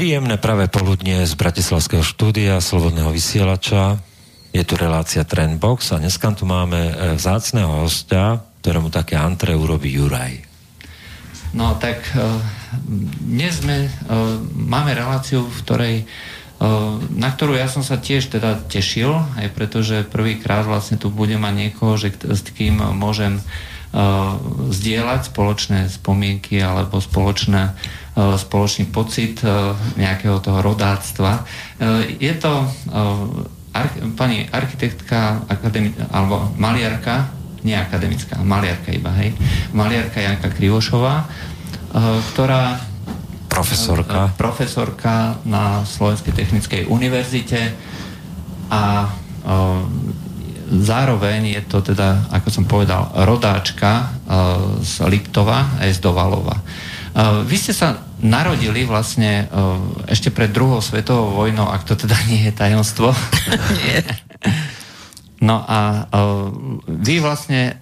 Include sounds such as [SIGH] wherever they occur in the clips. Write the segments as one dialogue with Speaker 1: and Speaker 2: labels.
Speaker 1: Príjemné pravé poludnie z Bratislavského štúdia Slobodného vysielača. Je tu relácia Trendbox a dneska tu máme e, vzácného hostia, ktorému také antre urobí Juraj.
Speaker 2: No tak e, dnes sme, e, máme reláciu, v ktorej na ktorú ja som sa tiež teda tešil, aj pretože prvýkrát vlastne tu budem mať niekoho, že s kým môžem zdieľať spoločné spomienky alebo spoločné E, spoločný pocit e, nejakého toho rodáctva. Je to pani architektka akademi- alebo maliarka, nie akademická, maliarka iba, hej, maliarka Janka Krivošová, ktorá
Speaker 1: profesorka.
Speaker 2: profesorka na Slovenskej technickej univerzite a zároveň je to teda, ako som povedal, rodáčka z Liptova a z Dovalova. Vy ste sa narodili vlastne ešte pred druhou svetovou vojnou, ak to teda [LAUGHS] nie je tajomstvo. [LAUGHS] nie. No a vy vlastne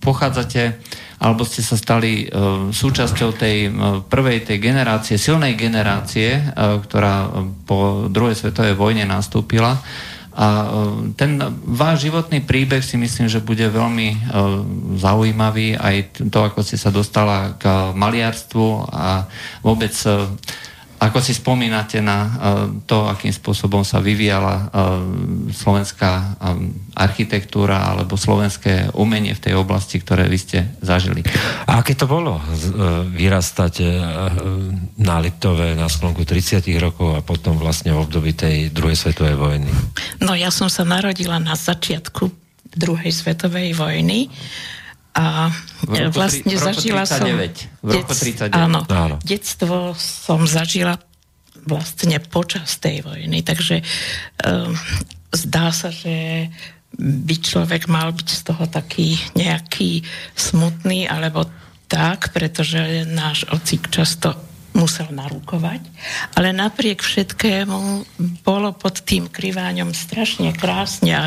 Speaker 2: pochádzate, alebo ste sa stali súčasťou tej prvej tej generácie, silnej generácie, ktorá po druhej svetovej vojne nastúpila. A e, ten váš životný príbeh si myslím, že bude veľmi e, zaujímavý, aj to, ako ste sa dostala k maliarstvu a vôbec e, ako si spomínate na uh, to, akým spôsobom sa vyvíjala uh, slovenská um, architektúra alebo slovenské umenie v tej oblasti, ktoré vy ste zažili?
Speaker 1: A aké to bolo vyrastať na Liptove na sklonku 30 rokov a potom vlastne v období tej druhej svetovej vojny?
Speaker 3: No ja som sa narodila na začiatku druhej svetovej vojny a vlastne zažila 39. som...
Speaker 2: V roku 39.
Speaker 3: Áno, áno, detstvo som zažila vlastne počas tej vojny, takže um, zdá sa, že by človek mal byť z toho taký nejaký smutný alebo tak, pretože náš ocik často musel narukovať, ale napriek všetkému bolo pod tým kriváňom strašne krásne a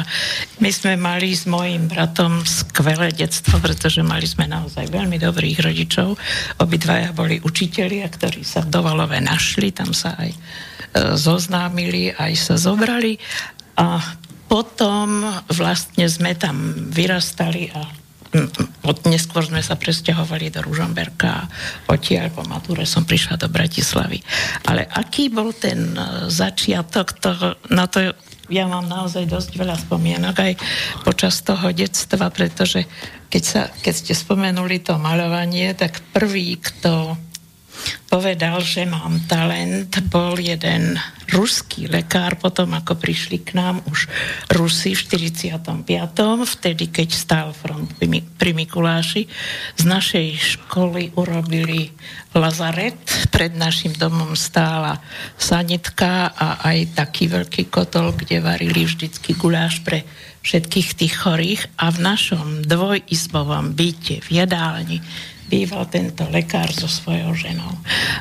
Speaker 3: my sme mali s mojim bratom skvelé detstvo, pretože mali sme naozaj veľmi dobrých rodičov. Obidvaja boli učitelia, ktorí sa v Dovalove našli, tam sa aj e, zoznámili, aj sa zobrali a potom vlastne sme tam vyrastali a neskôr sme sa presťahovali do Ružomberka a odtiaľ po matúre som prišla do Bratislavy. Ale aký bol ten e, začiatok toho, na to ja mám naozaj dosť veľa spomienok aj počas toho detstva, pretože keď, sa, keď ste spomenuli to maľovanie, tak prvý, kto povedal, že mám talent, bol jeden ruský lekár, potom ako prišli k nám už Rusi v 45. vtedy, keď stál front pri Mikuláši, z našej školy urobili lazaret, pred našim domom stála sanitka a aj taký veľký kotol, kde varili vždycky guláš pre všetkých tých chorých a v našom dvojizbovom byte v jedálni býval tento lekár so svojou ženou.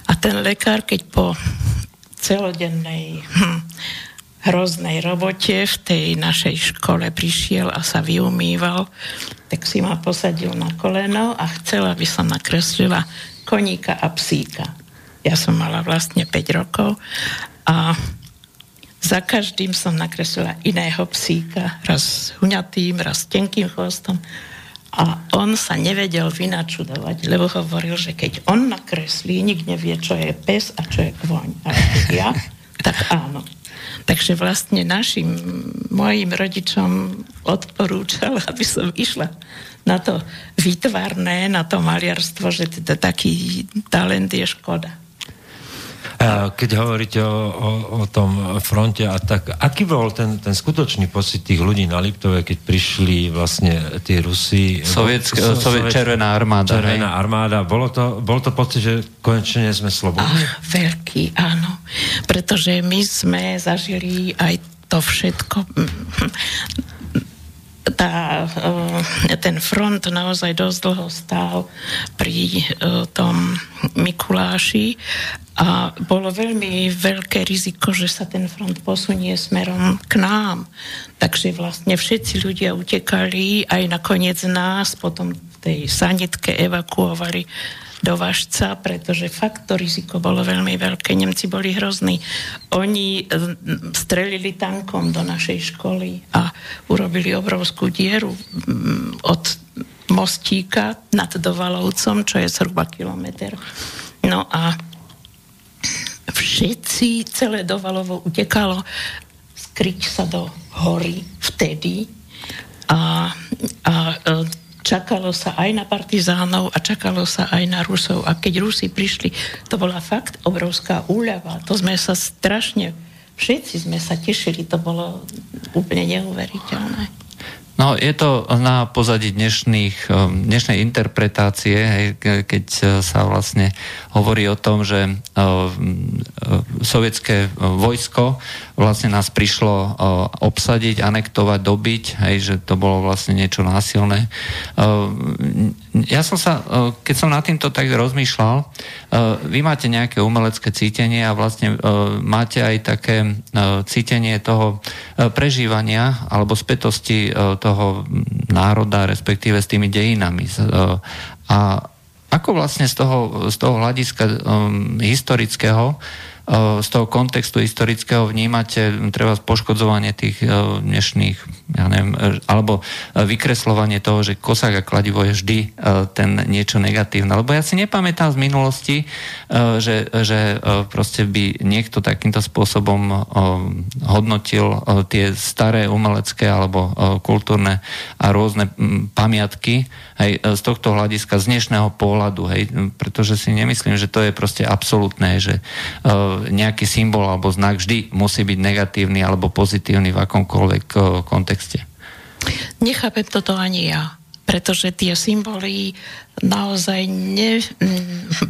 Speaker 3: A ten lekár, keď po celodennej hm, hroznej robote v tej našej škole prišiel a sa vyumýval, tak si ma posadil na koleno a chcela by som nakreslila koníka a psíka. Ja som mala vlastne 5 rokov a za každým som nakreslila iného psíka, raz huňatým, raz s tenkým chvostom a on sa nevedel vynačudovať, lebo hovoril, že keď on nakreslí, nik nevie, čo je pes a čo je kvoň. A ja, tak áno. Takže vlastne našim, mojim rodičom odporúčal, aby som išla na to výtvarné, na to maliarstvo, že teda taký talent je škoda.
Speaker 1: Keď hovoríte o, o, o tom fronte a tak, aký bol ten, ten skutočný pocit tých ľudí na Liptove, keď prišli vlastne tie Rusy?
Speaker 2: Sovietsk, so, Soviet, Červená armáda.
Speaker 1: Červená hej. armáda. Bolo to, bol to pocit, že konečne sme slobodní?
Speaker 3: Ach, veľký, áno. Pretože my sme zažili aj to všetko tá, e, ten front naozaj dosť dlho stál pri e, tom Mikuláši a bolo veľmi veľké riziko, že sa ten front posunie smerom k nám. Takže vlastne všetci ľudia utekali, aj nakoniec nás potom tej sanitke evakuovali dovažca, pretože fakt to riziko bolo veľmi veľké. Nemci boli hrozní. Oni strelili tankom do našej školy a urobili obrovskú dieru od mostíka nad Dovalovcom, čo je zhruba kilometr. No a všetci, celé Dovalovo utekalo skryť sa do hory vtedy a, a e, čakalo sa aj na partizánov a čakalo sa aj na Rusov. A keď Rusi prišli, to bola fakt obrovská úľava. To sme sa strašne, všetci sme sa tešili, to bolo úplne neuveriteľné.
Speaker 2: No, je to na pozadí dnešných, um, dnešnej interpretácie, keď uh, sa vlastne hovorí o tom, že uh, sovietské vojsko vlastne nás prišlo obsadiť, anektovať, dobiť, hej, že to bolo vlastne niečo násilné. Ja som sa, keď som nad týmto tak rozmýšľal, vy máte nejaké umelecké cítenie a vlastne máte aj také cítenie toho prežívania alebo spätosti toho národa, respektíve s tými dejinami. E, a ako vlastne z toho, z toho hľadiska um, historického z toho kontextu historického vnímate treba poškodzovanie tých dnešných, ja neviem, e, alebo e, vykreslovanie toho, že kosák a kladivo je vždy e, ten niečo negatívne. Lebo ja si nepamätám z minulosti, že, že proste by niekto takýmto spôsobom hodnotil tie staré umelecké alebo kultúrne a rôzne pamiatky hej, z tohto hľadiska, z dnešného pohľadu, hej, pretože si nemyslím, že to je proste absolútne, že nejaký symbol alebo znak vždy musí byť negatívny alebo pozitívny v akomkoľvek eh, kontexte.
Speaker 3: Nechápem toto ani ja pretože tie symboly naozaj ne,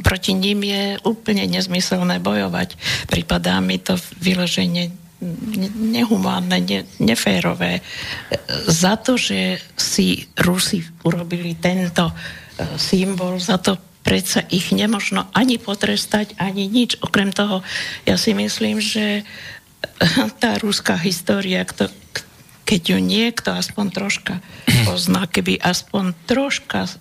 Speaker 3: proti ním je úplne nezmyselné bojovať. Pripadá mi to vyloženie nehumánne, ne, neférové. Za to, že si Rusi urobili tento eh, symbol, za to predsa ich nemožno ani potrestať, ani nič. Okrem toho, ja si myslím, že tá ruská história, keď ju niekto aspoň troška [CLEARS THROAT] pozná, keby aspoň troška uh,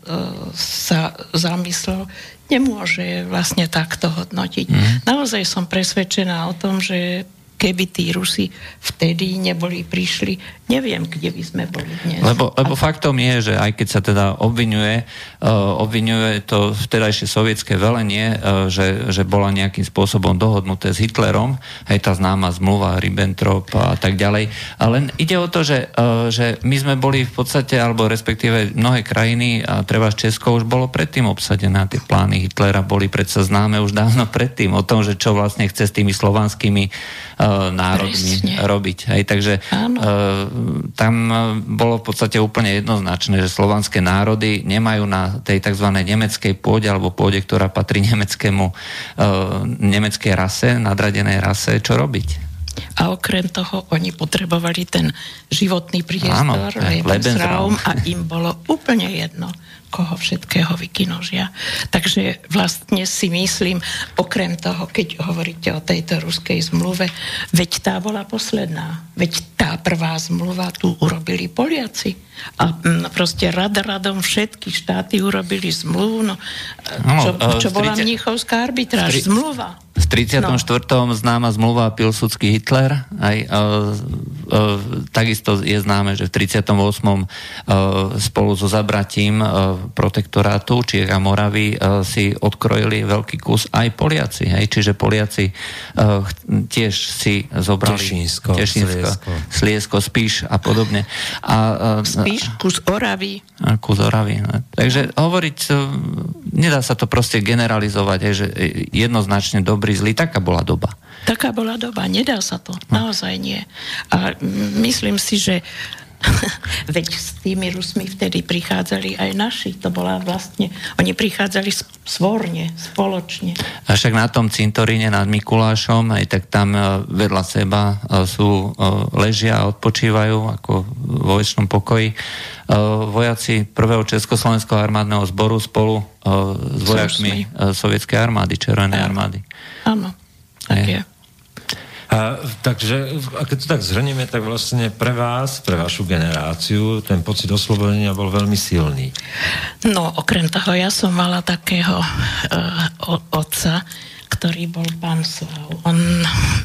Speaker 3: sa zamyslel, nemôže vlastne takto hodnotiť. Mm. Naozaj som presvedčená o tom, že keby tí Rusi vtedy neboli prišli, neviem, kde by sme boli dnes.
Speaker 2: Lebo, lebo faktom je, že aj keď sa teda obvinuje, uh, obvinuje to vtedajšie sovietské velenie, uh, že, že bola nejakým spôsobom dohodnuté s Hitlerom, aj tá známa zmluva Ribbentrop a tak ďalej. A len ide o to, že, uh, že my sme boli v podstate, alebo respektíve mnohé krajiny, a treba Česko už bolo predtým obsadené, tie plány Hitlera boli predsa známe už dávno predtým o tom, že čo vlastne chce s tými slovanskými národmi Presne. robiť. Hej, takže uh, tam bolo v podstate úplne jednoznačné, že slovanské národy nemajú na tej tzv. nemeckej pôde alebo pôde, ktorá patrí [LAUGHS] nemeckému, nemeckej rase, nadradenej rase, čo robiť.
Speaker 3: A okrem toho oni potrebovali ten životný priestor, Lebensraum a im bolo úplne jedno, koho všetkého vykinožia. Takže vlastne si myslím, okrem toho, keď hovoríte o tejto ruskej zmluve, veď tá bola posledná. Veď tá prvá zmluva tu urobili Poliaci. A mm, proste rad radom všetky štáty urobili zmluvu. No, čo, čo bola Mníchovská arbitráž? Zmluva.
Speaker 2: V 34. No. známa zmluva Pilsudský Hitler. Aj, uh, uh, takisto je známe, že v 38. Uh, spolu so zabratím uh, protektorátu Čiech a Moravy uh, si odkrojili veľký kus aj Poliaci. Hej? Čiže Poliaci uh, tiež si zobrali
Speaker 1: Tešínsko, Tešínsko
Speaker 2: Sliesko, Sliesko Spíš a podobne. A,
Speaker 3: uh, Spíš, kus Oravy.
Speaker 2: Kus Oravy. No. Takže hovoriť, uh, nedá sa to proste generalizovať, hej, že jednoznačne dobrý dobrý, zlý, taká bola doba.
Speaker 3: Taká bola doba, nedá sa to, no. naozaj nie. A myslím si, že [LAUGHS] Veď s tými Rusmi vtedy prichádzali aj naši. To bola vlastne... Oni prichádzali svorne, spoločne.
Speaker 2: A však na tom cintoríne nad Mikulášom, aj tak tam e, vedľa seba e, sú, e, ležia a odpočívajú ako vo väčšnom pokoji vojaci prvého Československého armádneho zboru spolu s vojakmi sovietskej armády, Červenej armády.
Speaker 3: Áno, tak je.
Speaker 1: A, takže, a keď to tak zhrnieme, tak vlastne pre vás, pre vašu generáciu, ten pocit oslobodenia bol veľmi silný.
Speaker 3: No, okrem toho, ja som mala takého uh, otca, ktorý bol pán Slav. On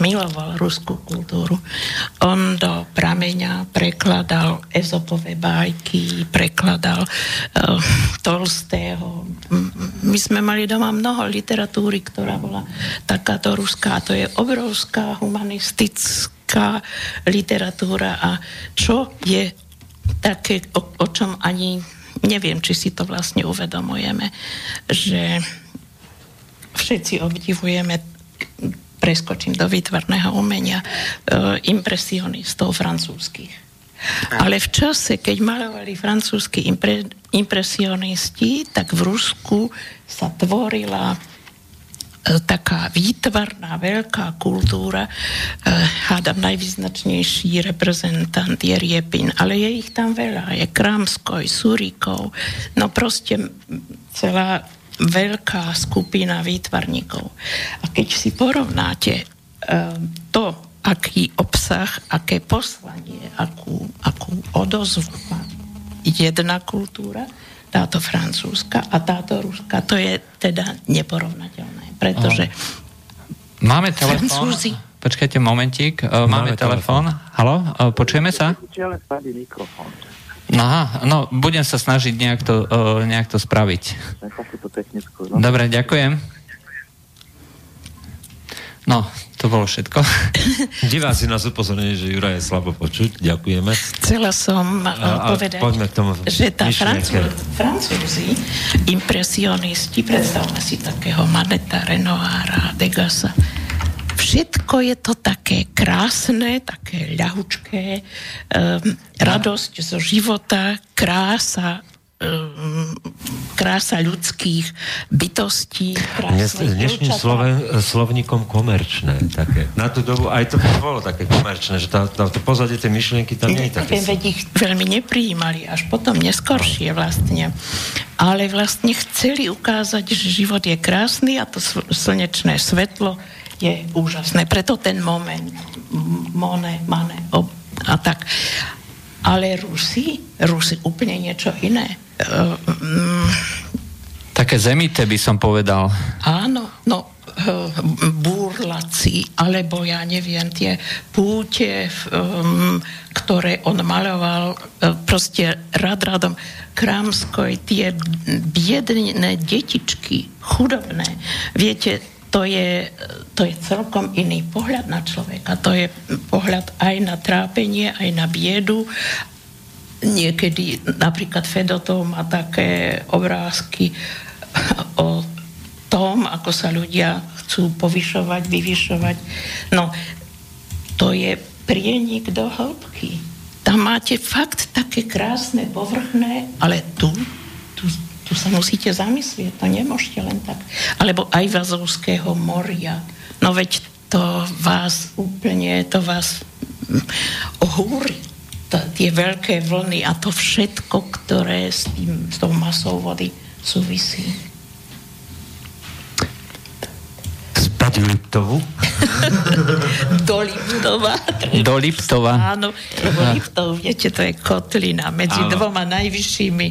Speaker 3: miloval ruskú kultúru. On do prameňa prekladal ezopové bajky, prekladal uh, Tolstého. My sme mali doma mnoho literatúry, ktorá bola takáto ruská. To je obrovská humanistická literatúra a čo je také, o, o čom ani neviem, či si to vlastne uvedomujeme, že všetci obdivujeme preskočím do výtvarného umenia, e, impresionistov francúzskych. Ale v čase, keď malovali francúzski impre, impresionisti, tak v Rusku sa tvorila e, taká výtvarná veľká kultúra. E, hádam, najvýznačnejší reprezentant je Riepin, ale je ich tam veľa. Je Kramskoj, Surikov, no proste celá veľká skupina výtvarníkov. A keď si porovnáte uh, to, aký obsah, aké poslanie, akú, akú odozvu má jedna kultúra, táto francúzska a táto ruská, to je teda neporovnateľné, pretože
Speaker 2: Máme telefón. Francúzi... Počkajte momentík, uh, máme, máme telefón. Halo, uh, počujeme sa? mikrofón. Aha, no budem sa snažiť nejak to, uh, nejak to spraviť. No. Dobre, ďakujem. No, to bolo všetko. [COUGHS]
Speaker 1: Diváci nás upozornili, že Jura je slabo počuť. Ďakujeme.
Speaker 3: Chcela som uh, povedať, k tomu že tá Francúzi, Francúzi, impresionisti, predstavme si takého Maneta, Renoára, Degasa, všetko je to také krásne, také ľahučké, um, radosť zo života, krása, um, krása ľudských bytostí.
Speaker 1: Dnes, dnešným sloven, slovníkom komerčné. Také. Na tú dobu aj to bolo také komerčné, že tá, tá, to pozadie tej myšlienky tam nie je také.
Speaker 3: Veď ich veľmi neprijímali, až potom neskoršie vlastne. Ale vlastne chceli ukázať, že život je krásny a to slnečné svetlo je úžasné. Preto ten moment, mone, mane, ob, a tak. Ale Rusi, Rusi úplne niečo iné. Uh,
Speaker 2: um, Také zemité by som povedal.
Speaker 3: Áno, no uh, búrlaci, alebo ja neviem, tie púte, um, ktoré on maloval, proste rad radom Krámskoj, tie biedné detičky, chudobné. Viete, to je, to je celkom iný pohľad na človeka. To je pohľad aj na trápenie, aj na biedu. Niekedy napríklad Fedotov má také obrázky o tom, ako sa ľudia chcú povyšovať, vyvyšovať. No, to je prienik do hĺbky. Tam máte fakt také krásne, povrchné, ale tu, tu sa musíte zamyslieť, to nemôžete len tak. Alebo aj Vazovského moria. No veď to vás úplne, to vás ohúri. tie veľké vlny a to všetko, ktoré s, tým, s tou masou vody súvisí.
Speaker 1: Späť Liptovu? [LAUGHS]
Speaker 3: Do Liptova.
Speaker 2: Do Liptova.
Speaker 3: Áno, lebo Liptov, viete, to je kotlina medzi Áno. dvoma najvyššími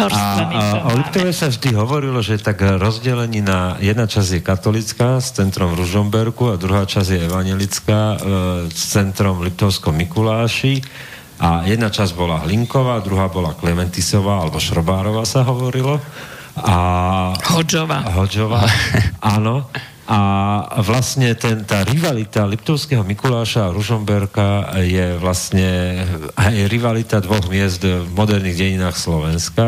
Speaker 3: horstvami. A,
Speaker 1: a o Liptove sa vždy hovorilo, že tak rozdelení na jedna časť je katolická s centrom Ružomberku a druhá časť je evangelická e, s centrom Liptovskom Mikuláši. A jedna časť bola Hlinková, druhá bola Klementisová alebo Šrobárova sa hovorilo. A...
Speaker 3: Hodžová.
Speaker 1: Hodžová, [LAUGHS] áno. A vlastne ten, tá rivalita Liptovského Mikuláša a Ružomberka je vlastne aj rivalita dvoch miest v moderných dejinách Slovenska.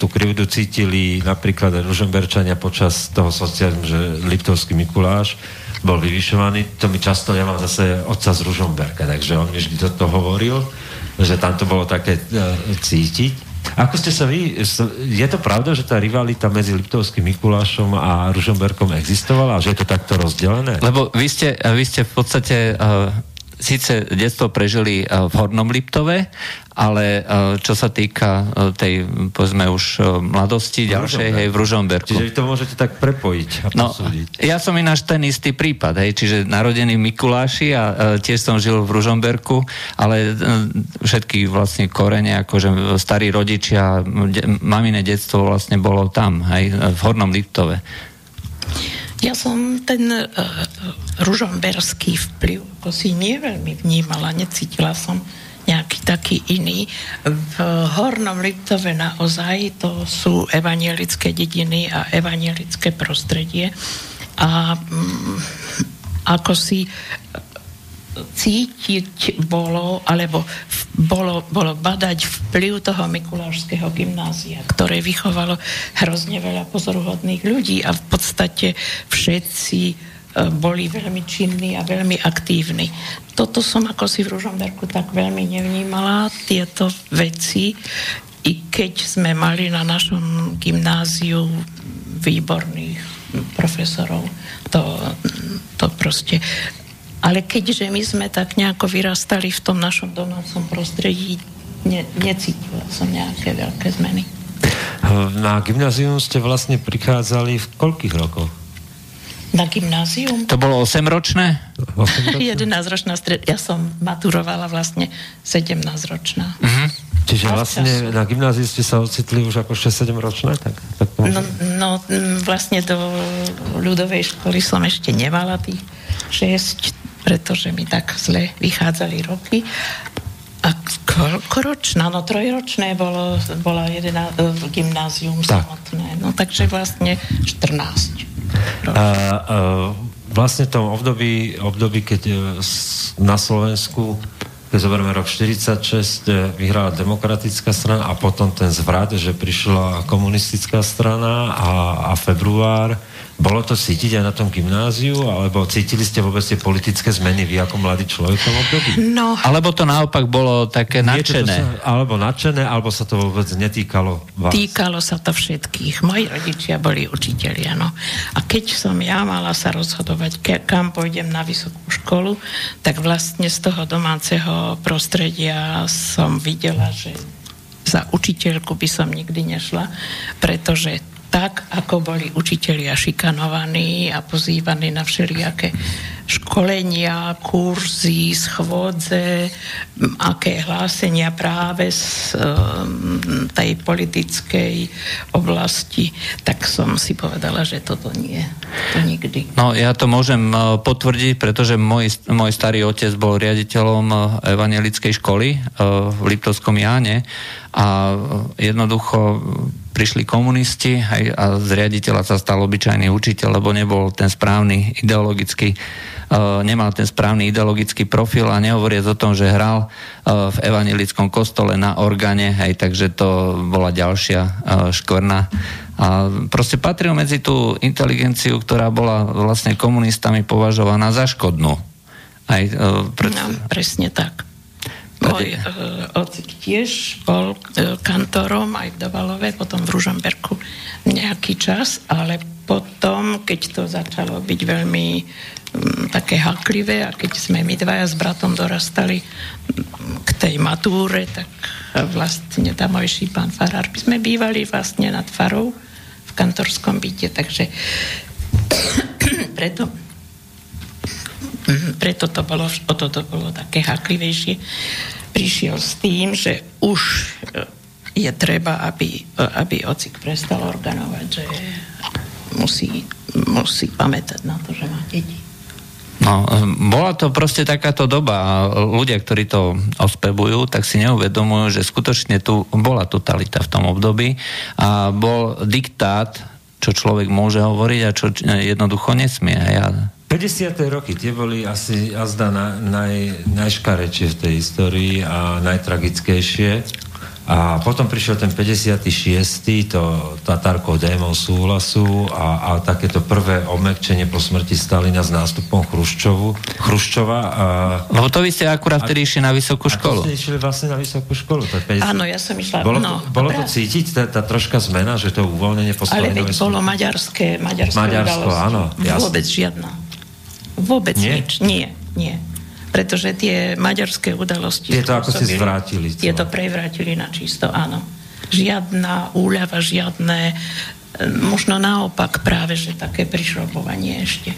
Speaker 1: Tú krivdu cítili napríklad Ružomberčania počas toho socializmu, že Liptovský Mikuláš bol vyvyšovaný. To mi často, ja mám zase otca z Ružomberka, takže on mi vždy toto hovoril, že tam to bolo také uh, cítiť. Ako ste sa vy... Je to pravda, že tá rivalita medzi Liptovským Mikulášom a Ružomberkom existovala že je to takto rozdelené?
Speaker 2: Lebo vy ste, vy ste v podstate uh, síce detstvo prežili v Hornom Liptove, ale čo sa týka tej, povedzme už mladosti v ďalšej, hej, v Ružomberku.
Speaker 1: Čiže vy to môžete tak prepojiť a
Speaker 2: no, Ja som ináč ten istý prípad, hej, čiže narodený v Mikuláši a tiež som žil v Ružomberku, ale všetky vlastne korene, akože starí rodičia, de, mamine detstvo vlastne bolo tam, hej, v Hornom Liptove.
Speaker 3: Ja som ten uh, ružomberský vplyv ako si neveľmi vnímala, necítila som nejaký taký iný. V Hornom Liptove naozaj to sú evanielické dediny a evanielické prostredie a um, ako si cítiť bolo, alebo bolo, bolo badať vplyv toho Mikulášského gymnázia, ktoré vychovalo hrozne veľa pozoruhodných ľudí a v podstate všetci e, boli veľmi činní a veľmi aktívni. Toto som ako si v Ružomberku tak veľmi nevnímala, tieto veci, i keď sme mali na našom gymnáziu výborných profesorov, to, to proste ale keďže my sme tak nejako vyrastali v tom našom domácom prostredí, ne, necítila som nejaké veľké zmeny.
Speaker 1: Na gymnázium ste vlastne prichádzali v koľkých rokoch?
Speaker 3: Na gymnázium?
Speaker 2: To bolo 8-ročné?
Speaker 3: 11-ročná [LAUGHS] stred... Ja som maturovala vlastne 17-ročná.
Speaker 1: Uh-huh. Čiže vlastne na gymnáziu ste sa ocitli už ako 6-7 ročné? Tak, tak
Speaker 3: no, no, vlastne do ľudovej školy som ešte nemala tých 6 pretože mi tak zle vychádzali roky. A koľkoročná, no trojročné bolo, bola jedna, v gymnázium tak. samotné. No takže vlastne 14. A, a,
Speaker 1: vlastne tom období, období, keď e, na Slovensku keď zoberieme rok 46, e, vyhrala demokratická strana a potom ten zvrat, že prišla komunistická strana a, a február bolo to cítiť aj na tom gymnáziu, alebo cítili ste vôbec tie politické zmeny vy ako mladý človek v tom období?
Speaker 2: No. Alebo to naopak bolo také nadšené.
Speaker 1: Sa, alebo nadšené, alebo sa to vôbec netýkalo vás?
Speaker 3: Týkalo sa to všetkých. Moji rodičia boli učiteľi, no. A keď som ja mala sa rozhodovať, ke, kam pôjdem na vysokú školu, tak vlastne z toho domáceho prostredia som videla, že za učiteľku by som nikdy nešla, pretože tak, ako boli učitelia šikanovaní a pozývaní na všelijaké školenia, kurzy, schôdze, aké hlásenia práve z um, tej politickej oblasti, tak som si povedala, že toto nie. To nikdy.
Speaker 2: No ja to môžem uh, potvrdiť, pretože môj, môj starý otec bol riaditeľom uh, evangelickej školy uh, v Liptovskom Jáne a jednoducho prišli komunisti a z riaditeľa sa stal obyčajný učiteľ, lebo nebol ten správny ideologický uh, nemal ten správny ideologický profil a nehovoriac o tom, že hral uh, v evangelickom kostole na organe, hej, takže to bola ďalšia uh, škvrna. A proste patril medzi tú inteligenciu, ktorá bola vlastne komunistami považovaná za škodnú.
Speaker 3: Aj, uh, pre... no, presne tak. Môj uh, otec tiež bol uh, kantorom aj v Dovalove, potom v Ružomberku nejaký čas, ale potom, keď to začalo byť veľmi um, také haklivé a keď sme my dvaja s bratom dorastali um, k tej matúre, tak vlastne tamojší pán Farár, my sme bývali vlastne nad farou v kantorskom byte, takže [COUGHS] preto Mhm, preto to bolo, o to, to bolo také haklivejšie. Prišiel s tým, že už e, je treba, aby, e, aby ocik prestal organovať, že musí, musí pamätať na to, že má deti.
Speaker 2: No, e, bola to proste takáto doba a ľudia, ktorí to ospevujú, tak si neuvedomujú, že skutočne tu bola totalita v tom období a bol diktát, čo človek môže hovoriť a čo jednoducho nesmie. Ja
Speaker 1: 50. roky, tie boli asi azda na, naj, najškarečšie v tej histórii a najtragickejšie. A potom prišiel ten 56. to Tatarko démon súhlasu a, a takéto prvé obmekčenie po smrti Stalina s nástupom Chruščovu, Chruščova. A,
Speaker 2: Lebo to vy ste akurát vtedy išli na vysokú školu.
Speaker 1: A ste išli vlastne na vysokú školu. To
Speaker 3: 50... Áno, ja som išla.
Speaker 1: Bolo,
Speaker 3: no,
Speaker 1: to, bolo to cítiť, tá, tá troška zmena, že to uvoľnenie po
Speaker 3: Ale veď bolo maďarské, maďarské
Speaker 1: Maďarsko, áno.
Speaker 3: Vôbec žiadna. Vôbec nie? nič. Nie, nie. pretože tie maďarské udalosti...
Speaker 1: Je to ako si zvrátili.
Speaker 3: Je to prevrátili na čisto, áno. Žiadna úľava, žiadne... Možno naopak práve, že také prišrobovanie ešte.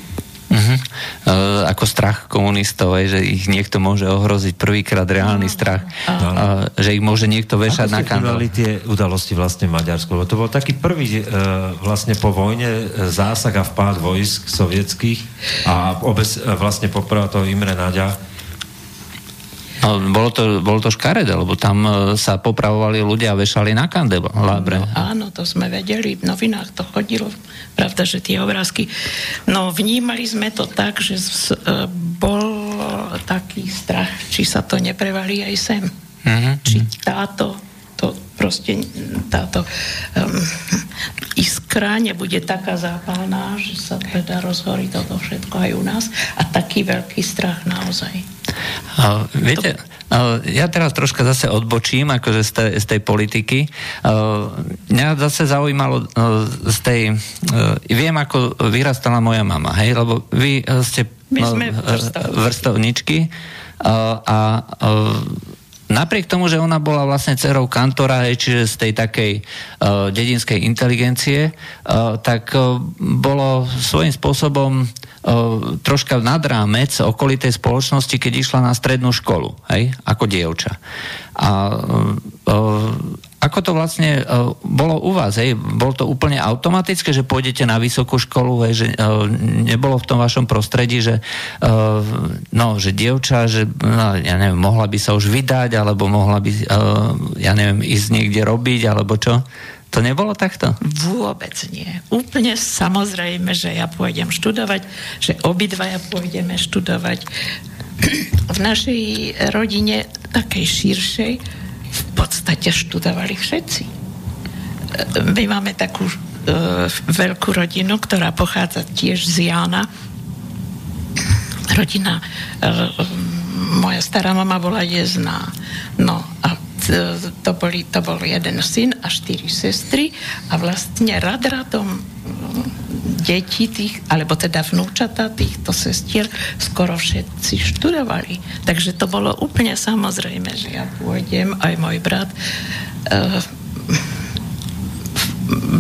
Speaker 2: Uh-huh. Uh, ako strach komunistov, aj, že ich niekto môže ohroziť prvýkrát reálny no, strach, uh, že ich môže niekto vešať na kandel.
Speaker 1: Tie udalosti vlastne v Maďarsku? Lebo to bol taký prvý uh, vlastne po vojne zásah a vpád vojsk sovietských a obec, uh, vlastne poprvé toho Imre Naďa
Speaker 2: No, bolo, to, bolo to škaredé, lebo tam e, sa popravovali ľudia a vešali na kandelábre.
Speaker 3: No, áno, to sme vedeli, v novinách to chodilo, pravda, že tie obrázky. No vnímali sme to tak, že e, bol taký strach, či sa to neprevalí aj sem. Mm-hmm. Či táto to proste táto um, iskra nebude taká zápalná, že sa teda rozhorí toto všetko aj u nás a taký veľký strach naozaj.
Speaker 2: Uh, viete, uh, ja teraz troška zase odbočím akože z tej, z tej politiky. Uh, mňa zase zaujímalo uh, z tej... Uh, viem, ako vyrastala moja mama, hej, lebo vy uh, ste
Speaker 3: My sme vrstovničky.
Speaker 2: uh, a uh, napriek tomu, že ona bola vlastne dcerou kantora, čiže z tej takej uh, dedinskej inteligencie, uh, tak uh, bolo svojím spôsobom uh, troška nad rámec okolitej spoločnosti, keď išla na strednú školu, hej, ako dievča. A uh, ako to vlastne uh, bolo u vás? Hej? Bolo to úplne automatické, že pôjdete na vysokú školu, hej? že uh, nebolo v tom vašom prostredí, že, uh, no, že dievča, že no, ja neviem, mohla by sa už vydať, alebo mohla by, uh, ja neviem, ísť niekde robiť, alebo čo? To nebolo takto?
Speaker 3: Vôbec nie. Úplne samozrejme, že ja pôjdem študovať, že obidvaja pôjdeme študovať. V našej rodine, takej širšej, v podstate študovali všetci. My máme takú e, veľkú rodinu, ktorá pochádza tiež z Jána. Rodina, e, moja stará mama bola jezná. No a to, boli, to bol jeden syn a štyri sestry a vlastne rad radom deti tých, alebo teda vnúčata týchto sestier skoro všetci študovali. Takže to bolo úplne samozrejme, že ja pôjdem, aj môj brat, uh,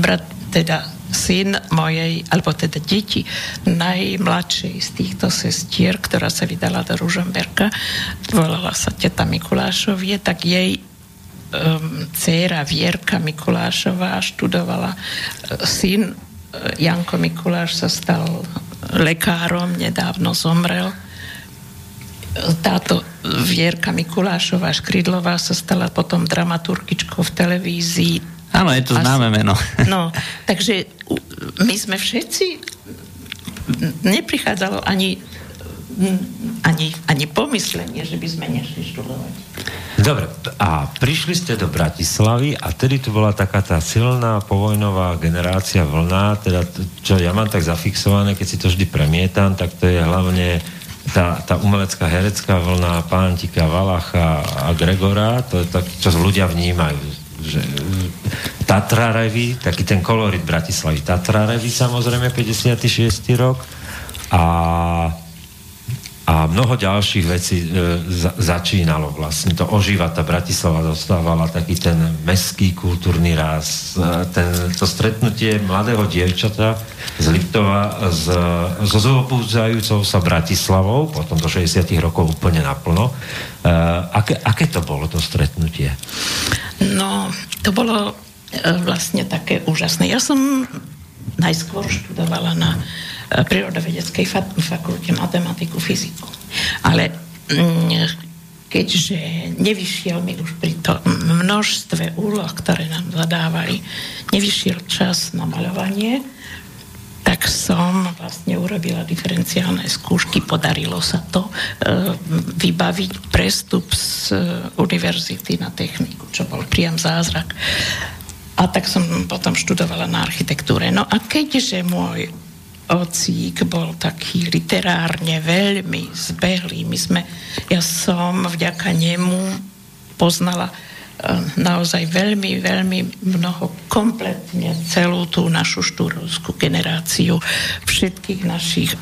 Speaker 3: brat teda syn mojej, alebo teda deti najmladšej z týchto sestier, ktorá sa vydala do Ružomberka, volala sa teta Mikulášovie, tak jej um, dcéra Vierka Mikulášová študovala uh, syn Janko Mikuláš sa stal lekárom, nedávno zomrel. Táto Vierka Mikulášová Škridlová sa stala potom dramaturgičkou v televízii.
Speaker 2: Áno, je to Asi, známe meno. [LAUGHS]
Speaker 3: No, takže my sme všetci neprichádzalo ani ani, ani pomyslenie, že by sme nešli študovať.
Speaker 1: Dobre, a prišli ste do Bratislavy a tedy tu bola taká tá silná povojnová generácia vlna, teda čo ja mám tak zafixované, keď si to vždy premietam, tak to je hlavne tá, tá umelecká herecká vlna Pántika, Valacha a Gregora, to je tak, čo ľudia vnímajú. Že, Tatra Revy, taký ten kolorit Bratislavy. Tatra Revy samozrejme, 56. rok. A a mnoho ďalších vecí e, za, začínalo vlastne. To ožíva, tá Bratislava dostávala taký ten meský kultúrny ráz. E, ten, to stretnutie mladého dievčata z Liptova s, so zobúdzajúcou sa Bratislavou, potom do 60 rokov úplne naplno. E, aké, aké to bolo to stretnutie?
Speaker 3: No, to bolo e, vlastne také úžasné. Ja som najskôr študovala na prírodovedeckej fakulte matematiku, fyziku. Ale mm, keďže nevyšiel mi už pri to množstve úloh, ktoré nám zadávali, nevyšiel čas na maľovanie, tak som vlastne urobila diferenciálne skúšky, podarilo sa to e, vybaviť prestup z e, univerzity na techniku, čo bol priam zázrak. A tak som potom študovala na architektúre. No a keďže môj ocík bol taký literárne veľmi zbehlý. My sme, ja som vďaka nemu poznala e, naozaj veľmi, veľmi mnoho, kompletne celú tú našu štúrovskú generáciu, všetkých našich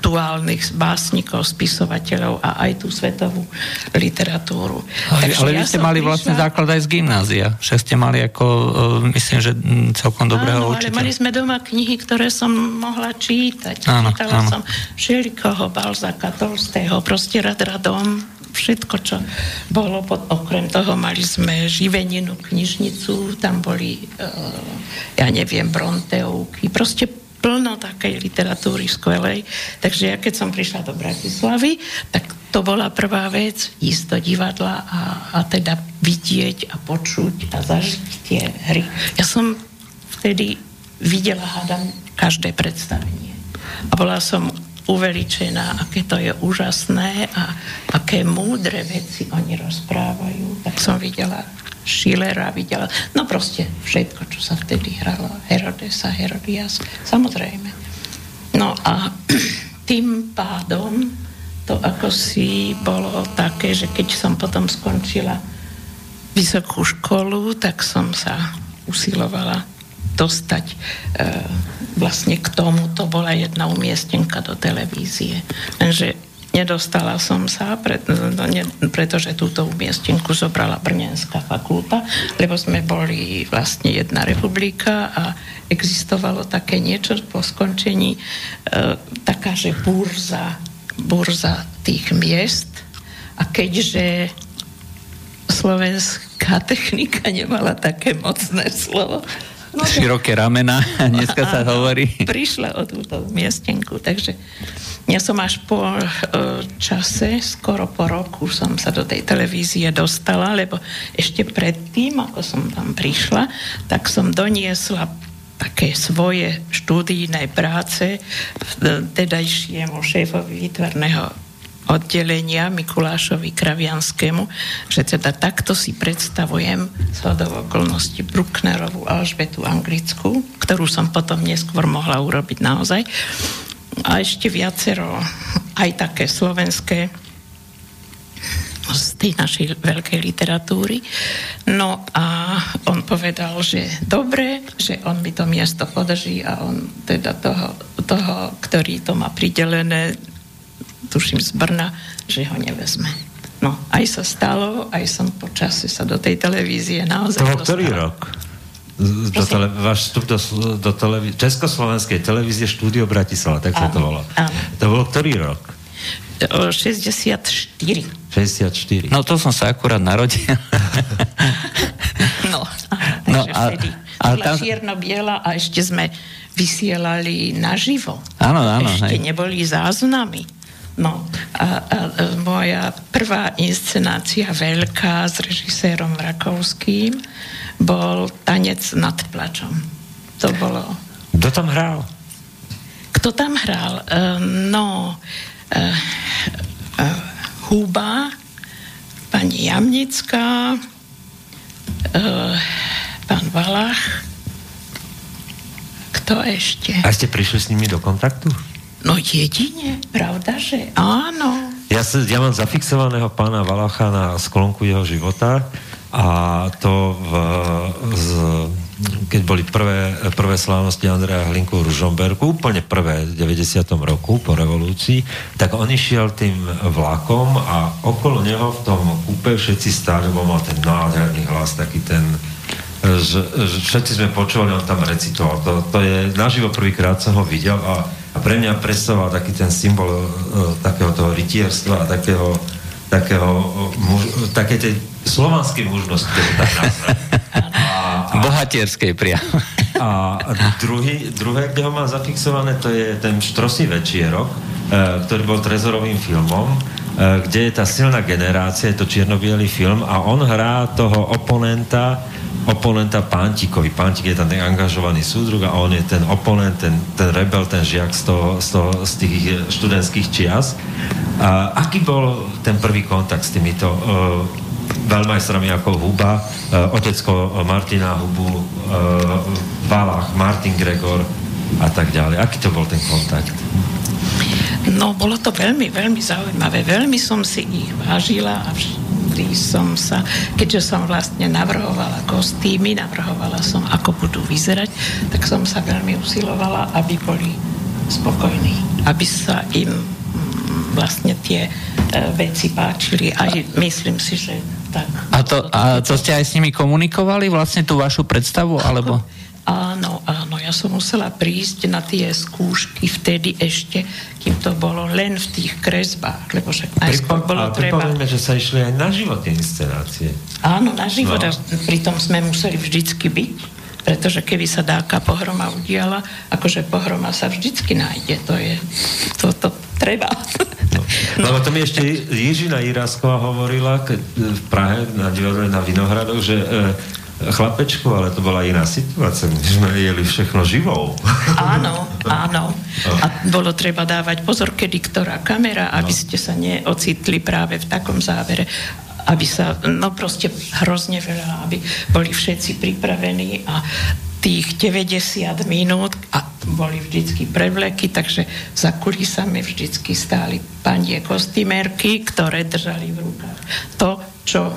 Speaker 3: aktuálnych básnikov, spisovateľov a aj tú svetovú literatúru.
Speaker 2: Ale, Takže ale ja vy ste mali prišla... vlastne základ aj z gymnázia. Však ste mali ako, uh, myslím, že celkom dobrého
Speaker 3: áno,
Speaker 2: učiteľa.
Speaker 3: ale mali sme doma knihy, ktoré som mohla čítať. Áno, Čítala áno. som Šelikoho, Balzaka, Tolstého, proste rad radom všetko, čo bolo. Pod, okrem toho mali sme živeninu, knižnicu, tam boli, uh, ja neviem, Bronteovky, proste plno takej literatúry skvelej. Takže ja keď som prišla do Bratislavy, tak to bola prvá vec, ísť do divadla a, a teda vidieť a počuť a zažiť tie hry. Ja som vtedy videla, hádam, každé predstavenie. A bola som uveličená, aké to je úžasné a aké múdre veci oni rozprávajú. Tak som videla Schillera, videla, no proste všetko, čo sa vtedy hralo. Herodesa, Herodias, samozrejme. No a [CLEARS THROAT] tým pádom to ako si bolo také, že keď som potom skončila vysokú školu, tak som sa usilovala dostať e, vlastne k tomu, to bola jedna umiestnenka do televízie. Lenže nedostala som sa, pre, no, ne, pretože túto umiestnenku zobrala Brnenská fakulta, lebo sme boli vlastne jedna republika a existovalo také niečo po skončení, e, taká, že burza, burza tých miest. A keďže slovenská [LAUGHS] technika nemala také mocné slovo,
Speaker 2: No, Široké ramena, dneska sa hovorí.
Speaker 3: Prišla o túto miestenku, takže ja som až po uh, čase, skoro po roku som sa do tej televízie dostala, lebo ešte predtým, ako som tam prišla, tak som doniesla také svoje štúdijné práce tedajšiemu šéfovi výtvarného oddelenia Mikulášovi Kravianskému, že teda takto si predstavujem shodov okolnosti Brucknerovú Alžbetu Anglickú, ktorú som potom neskôr mohla urobiť naozaj. A ešte viacero aj také slovenské z tej našej veľkej literatúry. No a on povedal, že dobre, že on mi to miesto podrží a on teda toho, toho ktorý to má pridelené, tuším z Brna, že ho nevezme. No, aj sa stalo, aj som po čase sa do tej televízie naozaj
Speaker 1: To ktorý rok? Do tele, váš vstup do, do televí- Československej televízie štúdio Bratislava, tak sa to volalo. To bol ktorý rok?
Speaker 3: 64.
Speaker 1: 64.
Speaker 2: No to som sa akurát narodil. [LAUGHS]
Speaker 3: no, no a, vtedy. A tam... čierno-biela a ešte sme vysielali naživo.
Speaker 2: Áno, áno.
Speaker 3: Ešte hej. neboli záznamy. No a, a, moja prvá inscenácia veľká s režisérom Rakovským bol Tanec nad plačom. To bolo...
Speaker 1: Kto tam hral?
Speaker 3: Kto tam hral? Uh, no, uh, uh, Huba, pani Jamnická, uh, pán Valach, kto ešte?
Speaker 1: A ste prišli s nimi do kontaktu?
Speaker 3: No jedine, pravda, že áno.
Speaker 1: Ja, sa, ja mám zafixovaného pána Valacha na sklonku jeho života a to v, z, keď boli prvé, prvé slávnosti Andreja Hlinku v Ružomberku, úplne prvé v 90. roku po revolúcii, tak on išiel tým vlakom a okolo neho v tom kúpe všetci stáli, lebo mal ten nádherný hlas, taký ten že, že všetci sme počuli, on tam recitoval. To, to je, naživo prvýkrát som ho videl a a pre mňa predstavoval taký ten symbol uh, takého toho rytierstva a takého, takého uh, muž, také tej slovanskej mužnosti, to tak
Speaker 2: Bohatierskej priam.
Speaker 1: A druhý, druhé, kde ho mám zafixované, to je ten Štrosý večierok, uh, ktorý bol trezorovým filmom, uh, kde je tá silná generácia, je to čierno film a on hrá toho oponenta, oponenta Pantikovi. Pantik je tam ten angažovaný súdrug a on je ten oponent, ten, ten rebel, ten žiak z, toho, z, toho, z tých študentských čias. A aký bol ten prvý kontakt s týmito uh, veľmajstrami ako Huba, uh, otecko Martina Hubu, uh, Valach, Martin Gregor a tak ďalej. Aký to bol ten kontakt?
Speaker 3: No, bolo to veľmi, veľmi zaujímavé. Veľmi som si ich vážila a vš- kedy som sa, keďže som vlastne navrhovala kostýmy, navrhovala som, ako budú vyzerať, tak som sa veľmi usilovala, aby boli spokojní, aby sa im mm, vlastne tie e, veci páčili. Aj myslím si, že tak.
Speaker 2: A to, a to ste aj s nimi komunikovali, vlastne tú vašu predstavu, alebo...
Speaker 3: Áno, áno, ja som musela prísť na tie skúšky vtedy ešte, kým to bolo len v tých kresbách, lebo však najskôr
Speaker 1: Pripom-
Speaker 3: bolo treba...
Speaker 1: pripomeňme, že sa išli aj na život tie inscenácie.
Speaker 3: Áno, na život,
Speaker 1: No.
Speaker 3: no. pritom sme museli vždycky byť, pretože keby sa dáka pohroma udiala, akože pohroma sa vždycky nájde, to je, to, to treba.
Speaker 1: No. Lebo to mi ešte Jižina Irásková hovorila keď, e, v Prahe na divadle na Vinohradoch, že e, chlapečku, ale to bola iná situácia. My sme jeli všechno živou.
Speaker 3: Áno, áno. A bolo treba dávať pozor, kedy ktorá kamera, aby ste sa neocitli práve v takom závere aby sa, no proste hrozne veľa, aby boli všetci pripravení a tých 90 minút a boli vždycky prevleky, takže za kulisami vždycky stáli panie kostýmerky, ktoré držali v rukách to, čo e,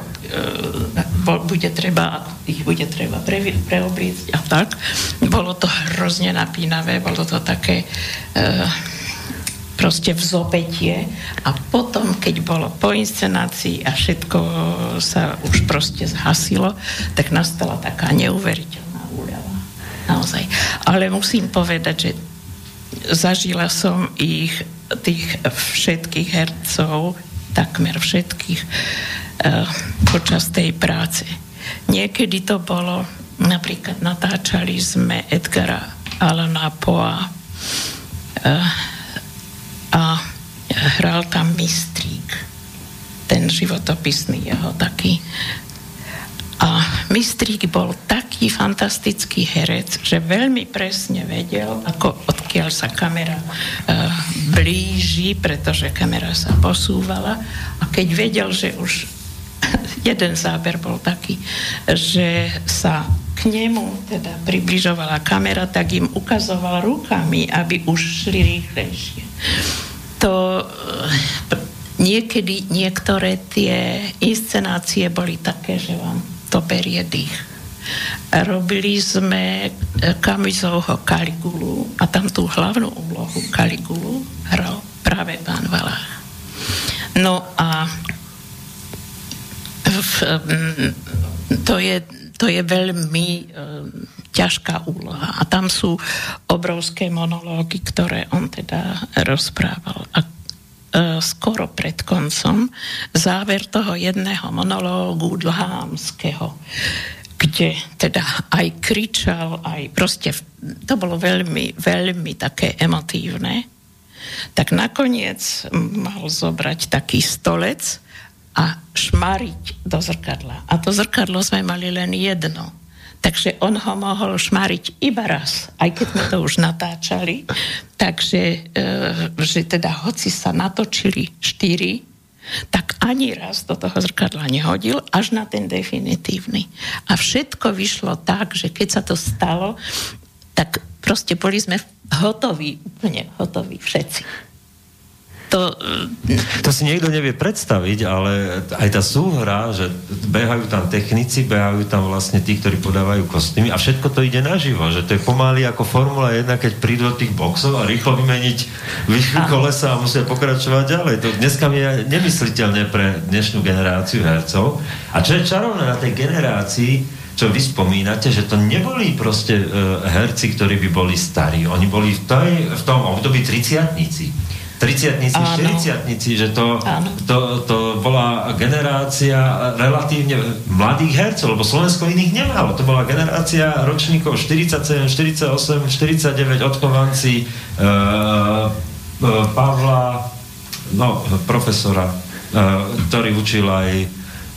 Speaker 3: bude treba, ich bude treba pre, preobliecť a tak. Bolo to hrozne napínavé, bolo to také e, proste v zobetie a potom, keď bolo po inscenácii a všetko sa už proste zhasilo, tak nastala taká neuveriteľná úľava. Naozaj. Ale musím povedať, že zažila som ich, tých všetkých hercov, takmer všetkých, počas tej práce. Niekedy to bolo, napríklad natáčali sme Edgara Alana Poa, eh, a hral tam Mistrík, ten životopisný jeho taký. A Mistrík bol taký fantastický herec, že veľmi presne vedel, ako odkiaľ sa kamera e, blíži, pretože kamera sa posúvala a keď vedel, že už [LAUGHS] jeden záber bol taký, že sa k nemu teda približovala kamera, tak im ukazoval rukami, aby už šli rýchlejšie. To eh, niekedy niektoré tie inscenácie boli také, že vám to berie dých. Robili sme Kamizovho Kaligulu a tam tú hlavnú úlohu Kaligulu hral práve pán Valách. No a to je, to je veľmi ťažká úloha. A tam sú obrovské monológy, ktoré on teda rozprával. A e, skoro pred koncom záver toho jedného monológu dlhámskeho, kde teda aj kričal, aj proste, to bolo veľmi, veľmi také emotívne, tak nakoniec mal zobrať taký stolec a šmariť do zrkadla. A to zrkadlo sme mali len jedno. Takže on ho mohol šmariť iba raz, aj keď sme to už natáčali. Takže, e, že teda hoci sa natočili štyri, tak ani raz do toho zrkadla nehodil, až na ten definitívny. A všetko vyšlo tak, že keď sa to stalo, tak proste boli sme hotoví, úplne hotoví všetci to...
Speaker 1: To si niekto nevie predstaviť, ale aj tá súhra, že behajú tam technici, behajú tam vlastne tí, ktorí podávajú kostýmy a všetko to ide naživo, že to je pomaly ako Formula 1, keď prídu do tých boxov a rýchlo vymeniť výšky kolesa a musia pokračovať ďalej. To dneska mi je nemysliteľné pre dnešnú generáciu hercov. A čo je čarovné na tej generácii, čo vy spomínate, že to neboli proste uh, herci, ktorí by boli starí. Oni boli v, tej, v tom období triciatnici. 30 40 že to, to, to bola generácia relatívne mladých hercov, lebo Slovensko iných nemalo. To bola generácia ročníkov 47, 48, 49, odchovanci uh, uh, Pavla, no, profesora, uh, ktorý učil aj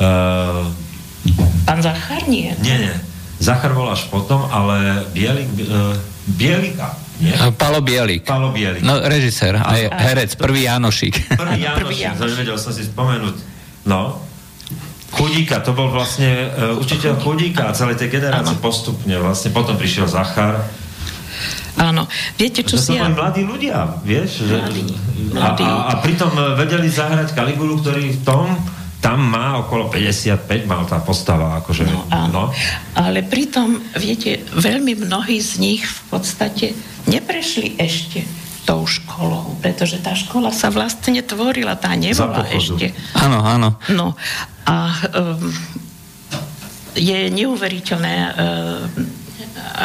Speaker 1: uh,
Speaker 3: Pán Zachar nie?
Speaker 1: Nie, nie. Zachar bol až potom, ale Bielik, uh, Bielika, nie?
Speaker 2: Palo Bielik.
Speaker 1: Palo Bielik.
Speaker 2: No, režisér, aj herec, prvý Janošik.
Speaker 1: Prvý Janošik, zavedel som si spomenúť. No, Chudíka, to bol vlastne uh, učiteľ Chudíka a celej tej generácie postupne vlastne. Potom prišiel Zachar.
Speaker 3: Áno. Viete, čo si...
Speaker 1: To boli mladí ľudia, vieš?
Speaker 3: Mladí,
Speaker 1: že,
Speaker 3: mladí.
Speaker 1: A, a, a pritom vedeli zahrať Kaligulu, ktorý v tom tam má okolo 55, mal tá postava. Akože,
Speaker 3: no, áno. No. Ale pritom, viete, veľmi mnohí z nich v podstate neprešli ešte tou školou, pretože tá škola sa vlastne tvorila, tá nebola ešte.
Speaker 2: Áno, áno.
Speaker 3: No a um, je neuveriteľné, um,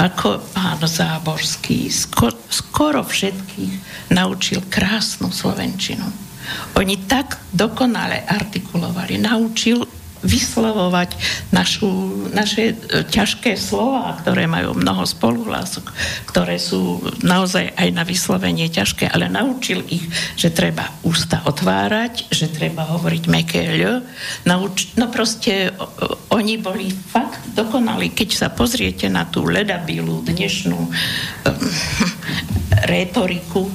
Speaker 3: ako pán Záborský skoro, skoro všetkých naučil krásnu slovenčinu. Oni tak dokonale artikulovali, naučil vyslovovať našu, naše e, ťažké slova, ktoré majú mnoho spoluhlások, ktoré sú naozaj aj na vyslovenie ťažké, ale naučil ich, že treba ústa otvárať, že treba hovoriť meké. Nauč, no proste oni boli fakt dokonali. Keď sa pozriete na tú ledabilú dnešnú [LAUGHS] um, rétoriku,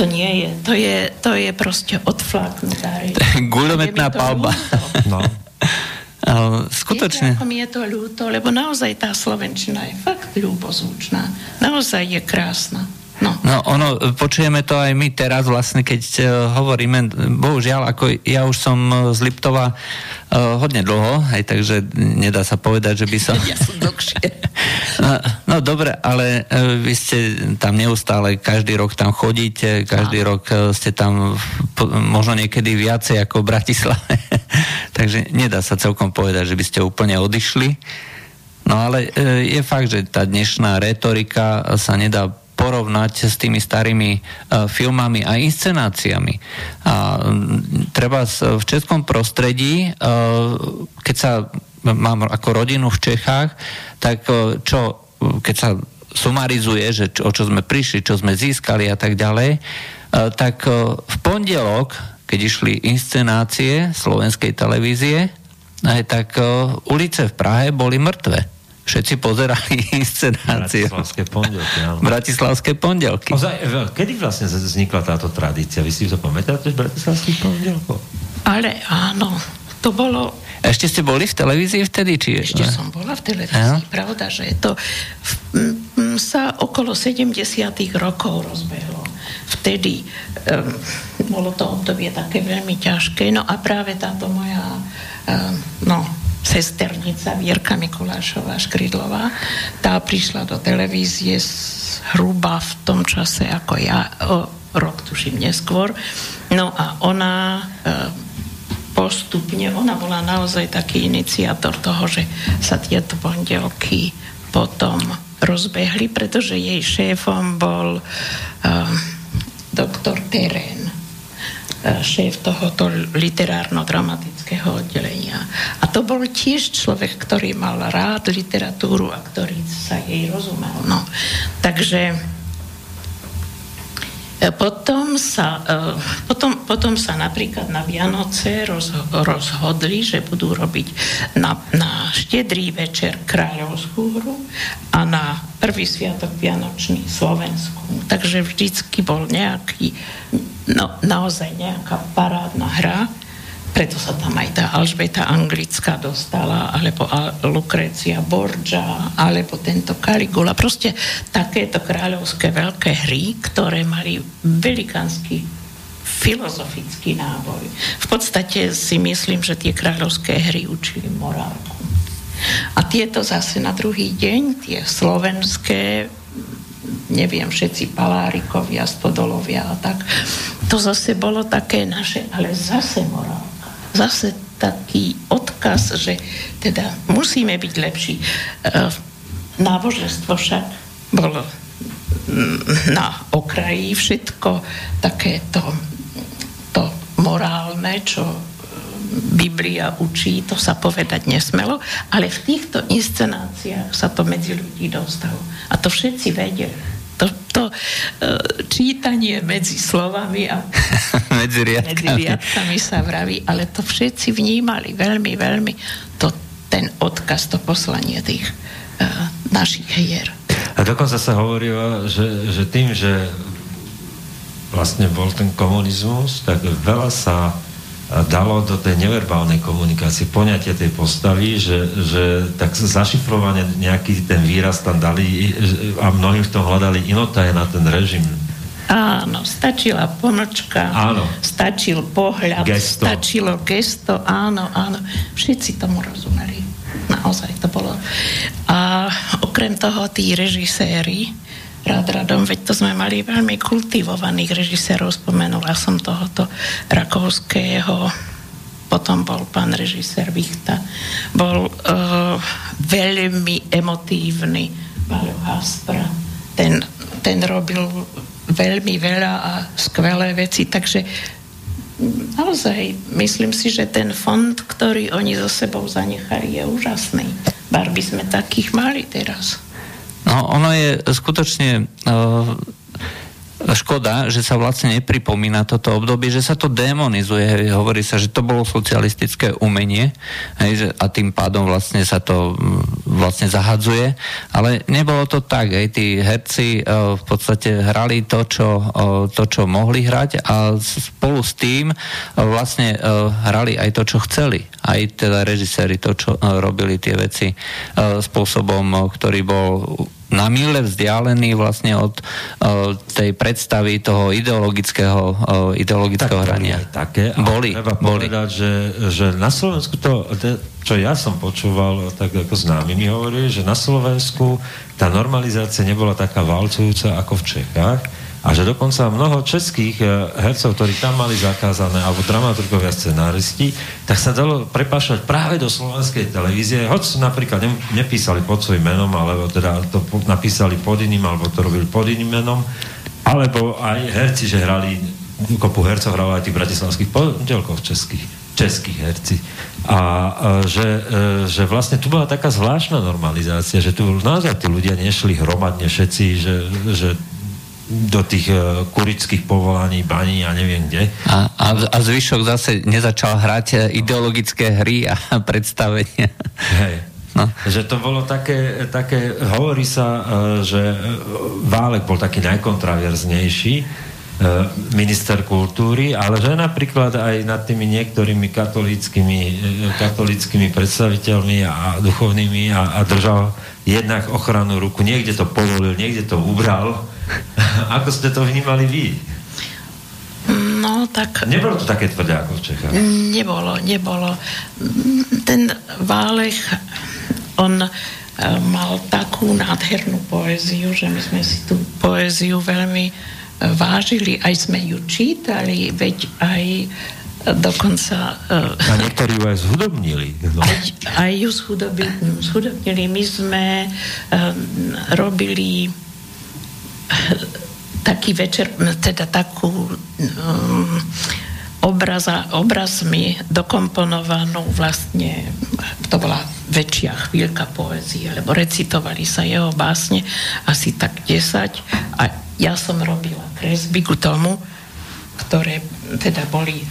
Speaker 3: to nie je. To je, to je proste odflaknutá reč.
Speaker 2: Guľometná palba. No.
Speaker 3: Skutočne. Viete, ako mi je to ľúto, lebo naozaj tá Slovenčina je fakt ľúbozvučná. Naozaj je krásna. No.
Speaker 2: no ono, počujeme to aj my teraz vlastne, keď uh, hovoríme, bohužiaľ, ako ja už som e, z Liptova uh, hodne dlho, aj takže nedá sa povedať, že by som... [LAUGHS]
Speaker 3: Ja som dlhšie. [LAUGHS]
Speaker 2: no, no dobre, ale uh, vy ste tam neustále, každý rok tam chodíte, každý no. rok ste tam po, možno niekedy viacej ako v Bratislave. [LAUGHS] takže nedá sa celkom povedať, že by ste úplne odišli. No ale je fakt, že tá dnešná retorika sa nedá porovnať s tými starými uh, filmami a inscenáciami. A treba v českom prostredí, uh, keď sa mám ako rodinu v Čechách, tak uh, čo, keď sa sumarizuje, že čo, o čo sme prišli, čo sme získali a tak ďalej, tak v pondelok, keď išli inscenácie slovenskej televízie, tak ulice v Prahe boli mŕtve všetci pozerali [LAUGHS] inscenáciu.
Speaker 1: Bratislavské pondelky, áno.
Speaker 2: Bratislavské pondelky.
Speaker 1: Ozaj, kedy vlastne vznikla táto tradícia? Vy si to pamätáte z Bratislavských pondelkov?
Speaker 3: Ale áno, to bolo...
Speaker 2: Ešte ste boli v televízii vtedy? Či...
Speaker 3: Ešte som bola v televízii, ja? pravda, že to v, m, sa okolo 70 rokov rozbehlo. Vtedy um, bolo to obdobie také veľmi ťažké, no a práve táto moja um, no, sesternica Vierka Mikulášová Škridlová. Tá prišla do televízie hruba v tom čase ako ja, o rok tuším neskôr. No a ona e, postupne, ona bola naozaj taký iniciátor toho, že sa tieto pondelky potom rozbehli, pretože jej šéfom bol uh, doktor Terén, šéf tohoto literárno-dramatického oddelenia. A to bol tiež človek, ktorý mal rád literatúru a ktorý sa jej rozumel. No. Takže e, potom sa, e, potom, potom sa napríklad na Vianoce roz, rozhodli, že budú robiť na, na štedrý večer kráľovskú hru a na prvý sviatok Vianočný Slovensku. Takže vždycky bol nejaký, no naozaj nejaká parádna hra preto sa tam aj tá Alžbeta Anglická dostala, alebo Lukrecia Borgia, alebo tento Caligula. Proste takéto kráľovské veľké hry, ktoré mali velikánsky filozofický náboj. V podstate si myslím, že tie kráľovské hry učili morálku. A tieto zase na druhý deň, tie slovenské, neviem, všetci palárikovia, stodolovia a tak, to zase bolo také naše, ale zase morálka zase taký odkaz, že teda musíme byť lepší. E, náboženstvo však bolo na okraji všetko takéto to morálne, čo Biblia učí, to sa povedať nesmelo, ale v týchto inscenáciách sa to medzi ľudí dostalo. A to všetci vedeli to, to uh, čítanie medzi slovami a [LAUGHS]
Speaker 2: medzi, riadkami.
Speaker 3: medzi riadkami sa vraví, ale to všetci vnímali veľmi, veľmi to, ten odkaz, to poslanie tých uh, našich hier.
Speaker 1: A dokonca sa hovorilo, že, že tým, že vlastne bol ten komunizmus, tak veľa sa dalo do tej neverbálnej komunikácie poňatie tej postavy, že, že tak zašifrovane nejaký ten výraz tam dali a mnohí v tom hľadali inotaje na ten režim.
Speaker 3: Áno, stačila pomlčka, áno. stačil pohľad, gesto. stačilo gesto, áno, áno. Všetci tomu rozumeli. Naozaj to bolo. A okrem toho tí režiséri, Radradom, veď to sme mali veľmi kultivovaných režisérov, spomenula som tohoto Rakovského, potom bol pán režisér Vichta, bol uh, veľmi emotívny Mario Haspra. Ten, ten robil veľmi veľa a skvelé veci, takže naozaj myslím si, že ten fond, ktorý oni so sebou zanechali, je úžasný. Bar by sme takých mali teraz.
Speaker 2: No, ono je skutočne uh škoda, že sa vlastne nepripomína toto obdobie, že sa to demonizuje. Hovorí sa, že to bolo socialistické umenie hej, a tým pádom vlastne sa to mm, vlastne zahadzuje. Ale nebolo to tak. Hej. Tí herci uh, v podstate hrali to čo, uh, to, čo mohli hrať a spolu s tým uh, vlastne hrali aj to, čo chceli. Aj teda režiséri to, čo robili tie veci spôsobom, ktorý bol na mile vzdialený vlastne od uh, tej predstavy toho ideologického, uh, ideologického tak, hrania.
Speaker 1: Také,
Speaker 2: boli,
Speaker 1: treba boli. povedať, že, že na Slovensku to, čo ja som počúval, tak ako známy mi hovorí, že na Slovensku tá normalizácia nebola taká valcujúca ako v Čechách a že dokonca mnoho českých eh, hercov, ktorí tam mali zakázané, alebo dramaturgovia, scenáristi, tak sa dalo prepášať práve do slovenskej televízie, hoď napríklad nepísali pod svojím menom, alebo teda to napísali pod iným, alebo to robili pod iným menom, alebo aj herci, že hrali, kopu hercov hrali aj tých bratislavských pondelkov českých, českých herci. A, a že, e, že vlastne tu bola taká zvláštna normalizácia, že tu naozaj tí ľudia nešli hromadne všetci, že, že do tých uh, kurických povolaní, baní a neviem kde.
Speaker 2: A, a, a zvyšok zase nezačal hrať e, ideologické hry a [LAUGHS] predstavenia.
Speaker 1: Hej. No. Že to bolo také, také hovorí sa, uh, že Válek bol taký najkontraverznejší, minister kultúry, ale že napríklad aj nad tými niektorými katolickými, katolickými predstaviteľmi a duchovnými a, a držal jednak ochranu ruku. Niekde to povolil, niekde to ubral [LAUGHS] Ako ste to vnímali vy?
Speaker 3: No, tak...
Speaker 1: Nebolo to také tvrdé ako v Čechách?
Speaker 3: Nebolo, nebolo. Ten Válech, on e, mal takú nádhernú poéziu, že my sme si tú poéziu veľmi e, vážili, aj sme ju čítali, veď aj dokonca...
Speaker 1: A niektorí ju aj zhudobnili. No.
Speaker 3: Aj, aj ju zhudobnili. My sme um, robili taký večer, teda takú um, obraza, obrazmi dokomponovanú vlastne, to bola väčšia chvíľka poezie, lebo recitovali sa jeho básne asi tak 10 a ja som robila kresby ku tomu, ktoré teda boli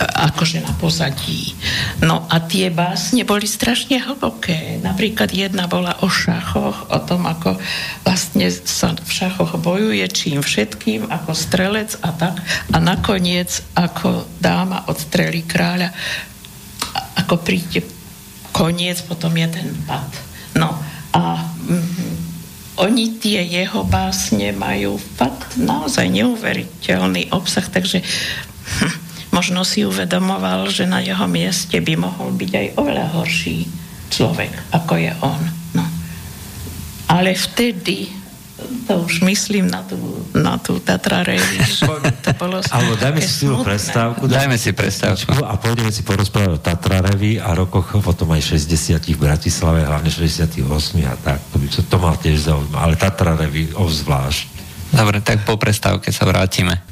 Speaker 3: akože na pozadí. No a tie básne boli strašne hlboké. Napríklad jedna bola o šachoch, o tom, ako vlastne sa v šachoch bojuje čím všetkým, ako strelec a tak. A nakoniec, ako dáma odstrelí kráľa, ako príde koniec, potom je ten pad. No a mm, oni tie jeho básne majú fakt naozaj neuveriteľný obsah, takže hm, možno si uvedomoval, že na jeho mieste by mohol byť aj oveľa horší človek, ako je on. No. Ale vtedy to už myslím na tú, na tú Tatra To
Speaker 1: bolo [LAUGHS] Alebo dajme si tú prestávku.
Speaker 2: Dajme si prestávku.
Speaker 1: A pôjdeme si porozprávať o Tatra Revy a rokoch potom aj 60 v Bratislave, hlavne 68 a tak. To by to, to mal tiež zaujímavé. Ale Tatra Revy obzvlášť.
Speaker 2: Dobre, tak po prestávke sa vrátime.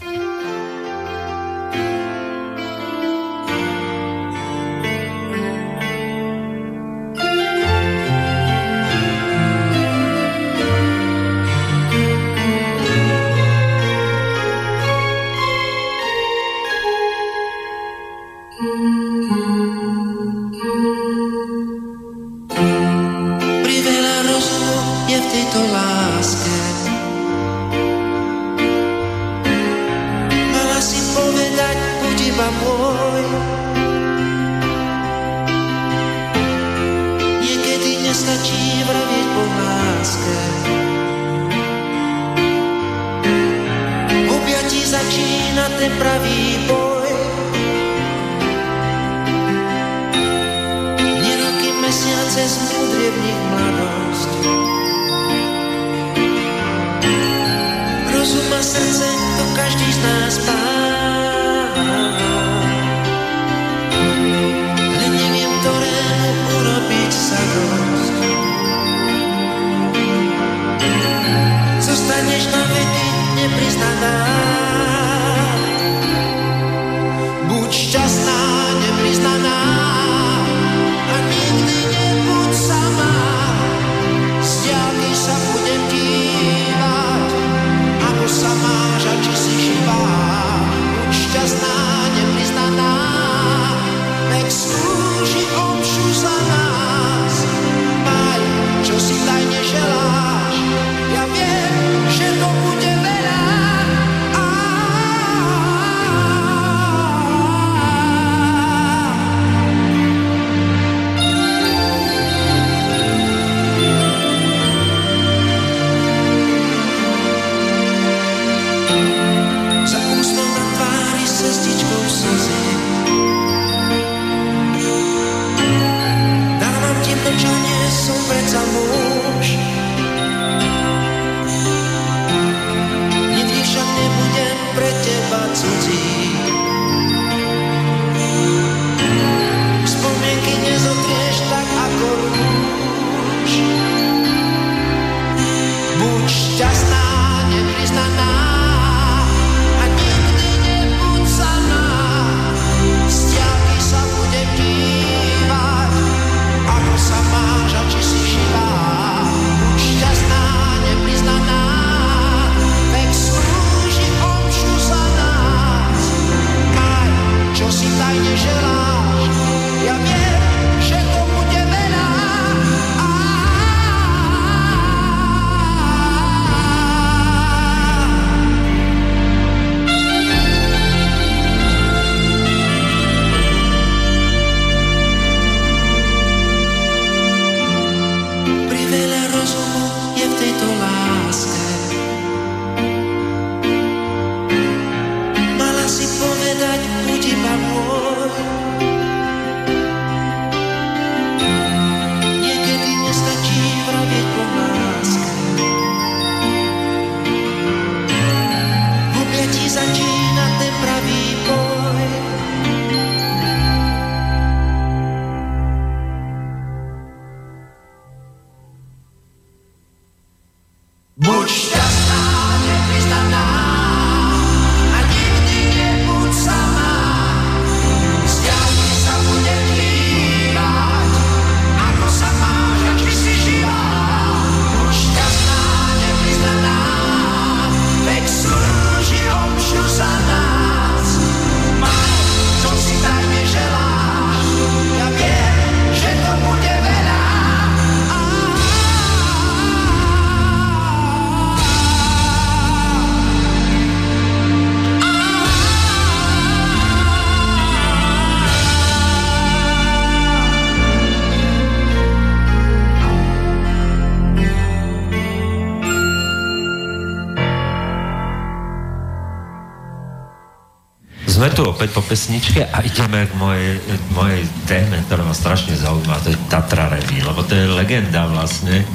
Speaker 1: Pesničke a ideme k mojej, mojej téme, ktorá ma strašne zaujíma, to je Tatra Revy, lebo to je legenda vlastne e,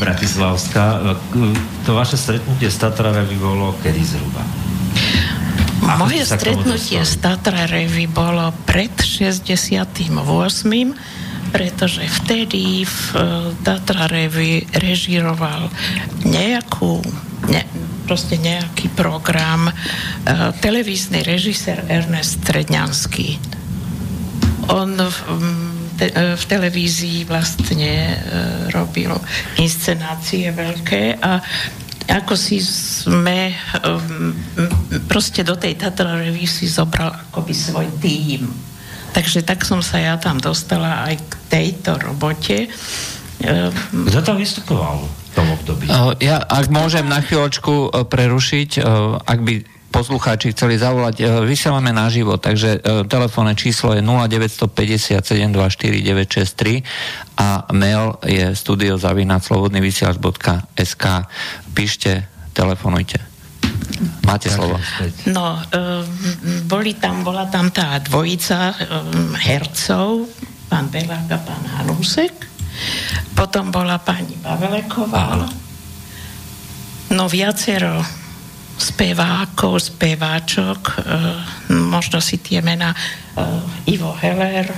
Speaker 1: bratislavská. E, to vaše stretnutie s Tatra Revy bolo kedy zhruba?
Speaker 3: Moje stretnutie s Tatra Revy bolo pred 68 pretože vtedy v e, Tatra Revy režiroval nejakú ne, proste nejaký program. E, televízny režisér Ernest Stredňanský. On v, te, e, v televízii vlastne e, robil inscenácie veľké a ako si sme proste do tej Tatra Revy si zobral akoby svoj tým. Takže tak som sa ja tam dostala aj k tejto robote.
Speaker 1: Kto tam vystupoval? Tom období.
Speaker 2: Ja, ak môžem na chvíľočku e, prerušiť, e, ak by poslucháči chceli zavolať, vysielame naživo, takže telefónne číslo je 0957249963 a mail je studiozavinaslobodnyvysielač.sk Píšte, telefonujte. Máte slovo.
Speaker 3: No, boli tam, bola tam tá dvojica hercov, pán Belák a pán Hanúsek potom bola pani Baveleková. No viacero spevákov, speváčok, uh, možno si tie mená uh, Ivo Heller.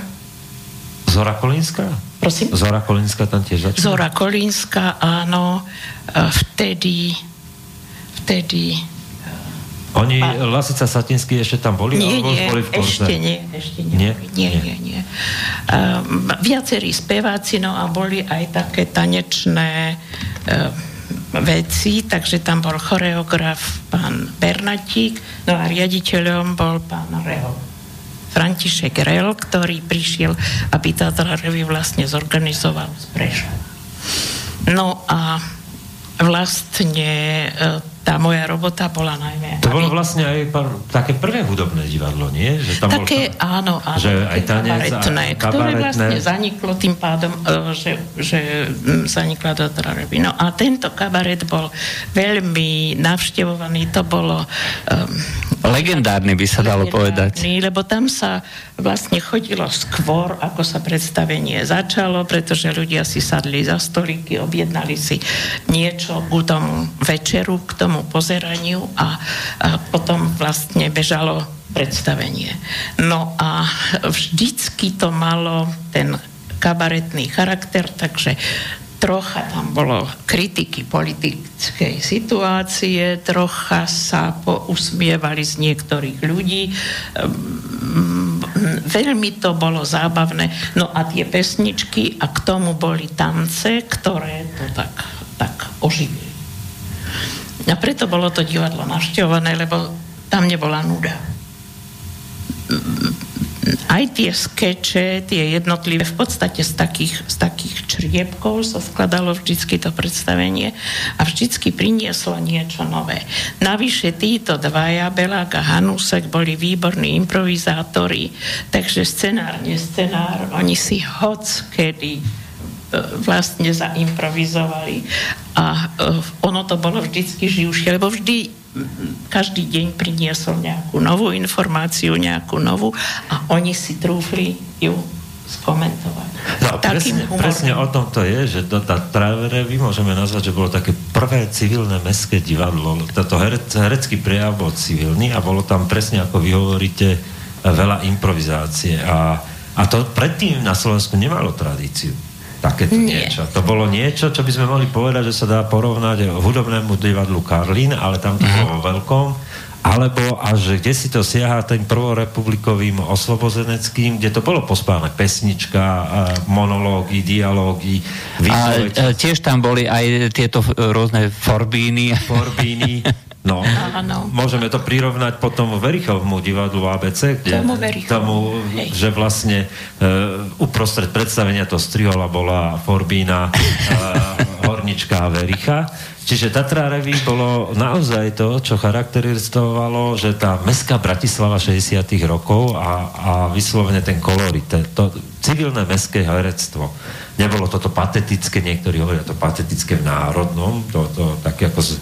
Speaker 1: Zora Kolínska?
Speaker 3: Prosím?
Speaker 1: Zora Kolínska tam tiež začala?
Speaker 3: Zora Kolínska, áno. Uh, vtedy, vtedy
Speaker 1: oni, a... Lasica Satinsky ešte tam boli?
Speaker 3: Nie, nie,
Speaker 1: boli v
Speaker 3: ešte nie, ešte nie. Nie, nie, nie. nie. Um, viacerí speváci, no a boli aj také tanečné um, veci, takže tam bol choreograf pán Bernatík, no a riaditeľom bol pán Reo. František Rel, ktorý prišiel, aby táto revy vlastne zorganizoval z Prešova. No a vlastne e, tá moja robota bola najmä...
Speaker 1: To bolo vlastne aj par, také prvé hudobné divadlo, nie?
Speaker 3: Že tam také, bol, áno, áno, že aj tanec, kabaretné, a, ktoré vlastne zaniklo tým pádom, e, že, že zanikla do Trareby. No a tento kabaret bol veľmi navštevovaný, to bolo... Um,
Speaker 2: Legendárny by sa dalo povedať.
Speaker 3: Lebo tam sa vlastne chodilo skôr, ako sa predstavenie začalo, pretože ľudia si sadli za stolíky, objednali si niečo k tomu večeru, k tomu pozeraniu a, a potom vlastne bežalo predstavenie. No a vždycky to malo ten kabaretný charakter, takže trocha tam bolo kritiky politickej situácie, trocha sa pousmievali z niektorých ľudí. Ehm, veľmi to bolo zábavné. No a tie pesničky a k tomu boli tance, ktoré to tak, tak oživili. A preto bolo to divadlo navštevované, lebo tam nebola nuda aj tie skeče, tie jednotlivé, v podstate z takých, z takých čriepkov sa skladalo vždycky to predstavenie a vždycky prinieslo niečo nové. Navyše títo dvaja, Belák a Hanusek, boli výborní improvizátori, takže scenár, nescenár, oni si hoc kedy e, vlastne zaimprovizovali a e, ono to bolo vždycky živšie, lebo vždy každý deň priniesol nejakú novú informáciu, nejakú novú a oni si trúfli ju skomentovať.
Speaker 1: No, presne, presne o tom to je, že to, tá vy môžeme nazvať, že bolo také prvé civilné mestské divadlo. Toto herec, herecký prejav bol civilný a bolo tam presne, ako vy hovoríte, veľa improvizácie. A, a to predtým na Slovensku nemalo tradíciu takéto Nie. niečo. To bolo niečo, čo by sme mohli povedať, že sa dá porovnať hudobnému divadlu Karlín, ale tam to mm. bolo veľkom, alebo až kde si to siaha tým prvorepublikovým osvobozeneckým, kde to bolo pospáne pesnička, monológy, dialógy,
Speaker 2: výpoveď. A tiež tam boli aj tieto rôzne forbíny.
Speaker 1: Forbíny. [LAUGHS] No, Áno. môžeme to prirovnať potom Verichovmu divadlu ABC, kde tomu, tomu že vlastne uh, uprostred predstavenia to strihola bola Forbína, uh, [LAUGHS] Hornička a Vericha. Čiže Tatra Revy bolo naozaj to, čo charakterizovalo, že tá mestská Bratislava 60 rokov a, a vyslovene ten kolorit, to civilné mestské herectvo. Nebolo toto patetické, niektorí hovoria to patetické v národnom, to, to také ako z,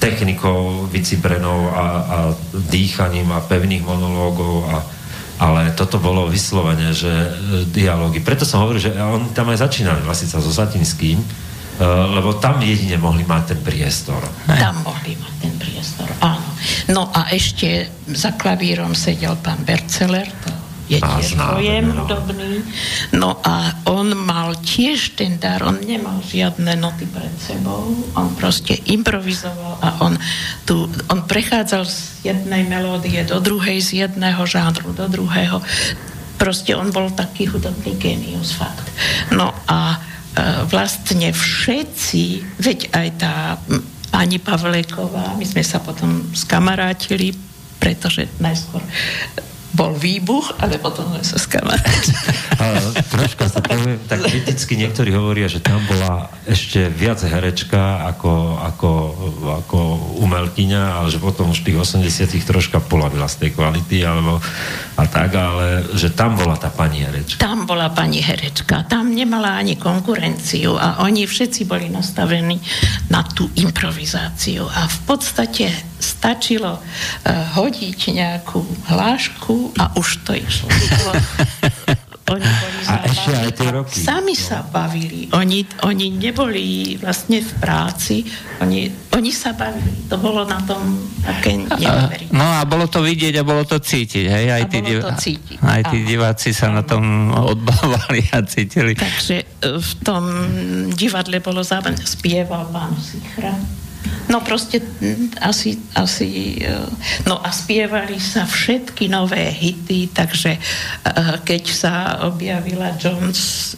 Speaker 1: technikou vycibrenou a, a dýchaním a pevných monológov a, ale toto bolo vyslovene, že e, dialógy. Preto som hovoril, že on tam aj začínali vlastne so Satinským, e, lebo tam jedine mohli mať ten priestor.
Speaker 3: Tam mohli mať ten priestor, áno. No a ešte za klavírom sedel pán Berceler, to je tiež pojem hudobný. No a on mal tiež ten dar, on nemal žiadne noty pred sebou, on proste improvizoval a on, tu, on prechádzal z jednej melódie do druhej, z jedného žánru do druhého. Proste on bol taký hudobný genius, fakt. No a e, vlastne všetci, veď aj tá pani Pavléková, my sme sa potom skamarátili, pretože najskôr bol výbuch, ale potom sme sa skamaráti.
Speaker 1: troška sa poviem, tak kriticky niektorí hovoria, že tam bola ešte viac herečka ako, ako, ako umelkyňa, ale že potom už v tých 80 troška polavila z tej kvality, alebo a tak, ale že tam bola tá pani herečka.
Speaker 3: Tam bola pani herečka, tam nemala ani konkurenciu a oni všetci boli nastavení na tú improvizáciu a v podstate stačilo uh, hodiť nejakú hlášku a už to išlo. [LAUGHS]
Speaker 1: Oni boli a ešte aj tie roky.
Speaker 3: Sami no. sa bavili. Oni, oni neboli vlastne v práci, oni, oni sa bavili. To bolo na tom také neuveriteľné.
Speaker 2: No a bolo to vidieť a bolo to cítiť, hej? Aj, tí, div... aj tí diváci sa na tom odbávali a cítili.
Speaker 3: Takže e, v tom divadle bolo zároveň spieval pán Sichra No proste asi, asi no a spievali sa všetky nové hity, takže keď sa objavila Jones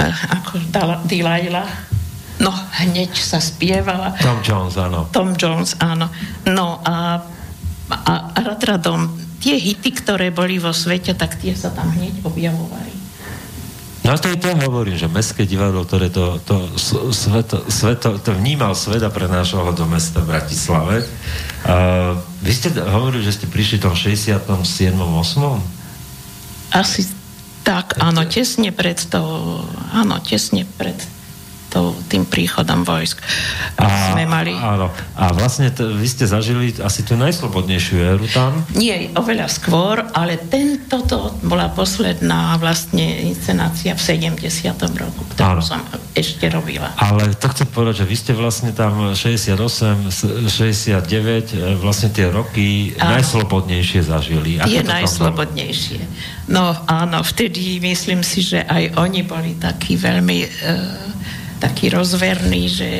Speaker 3: ako Delilah, no hneď sa spievala.
Speaker 1: Tom Jones, áno.
Speaker 3: Tom Jones, áno. No a, a, a radradom tie hity, ktoré boli vo svete, tak tie sa tam hneď objavovali.
Speaker 1: No to je to hovorím, že Mestské divadlo, ktoré to, to, sveto, sveto, to vnímal svet a prenášal ho do mesta Bratislave. Uh, vy ste hovorili, že ste prišli v tom 67. 8.
Speaker 3: Asi tak, áno, tesne pred to, áno, tesne pred to, tým príchodom vojsk a, sme mali.
Speaker 1: Áno. A vlastne t- vy ste zažili asi tú najslobodnejšiu éru tam?
Speaker 3: Nie, oveľa skôr, ale tento to bola posledná vlastne inscenácia v 70. roku, ktorú áno. som ešte robila.
Speaker 1: Ale to chcem povedať, že vy ste vlastne tam 68, 69, e, vlastne tie roky áno. najslobodnejšie zažili.
Speaker 3: Ako tie najslobodnejšie. No áno, vtedy myslím si, že aj oni boli takí veľmi... Uh, taký rozverný, že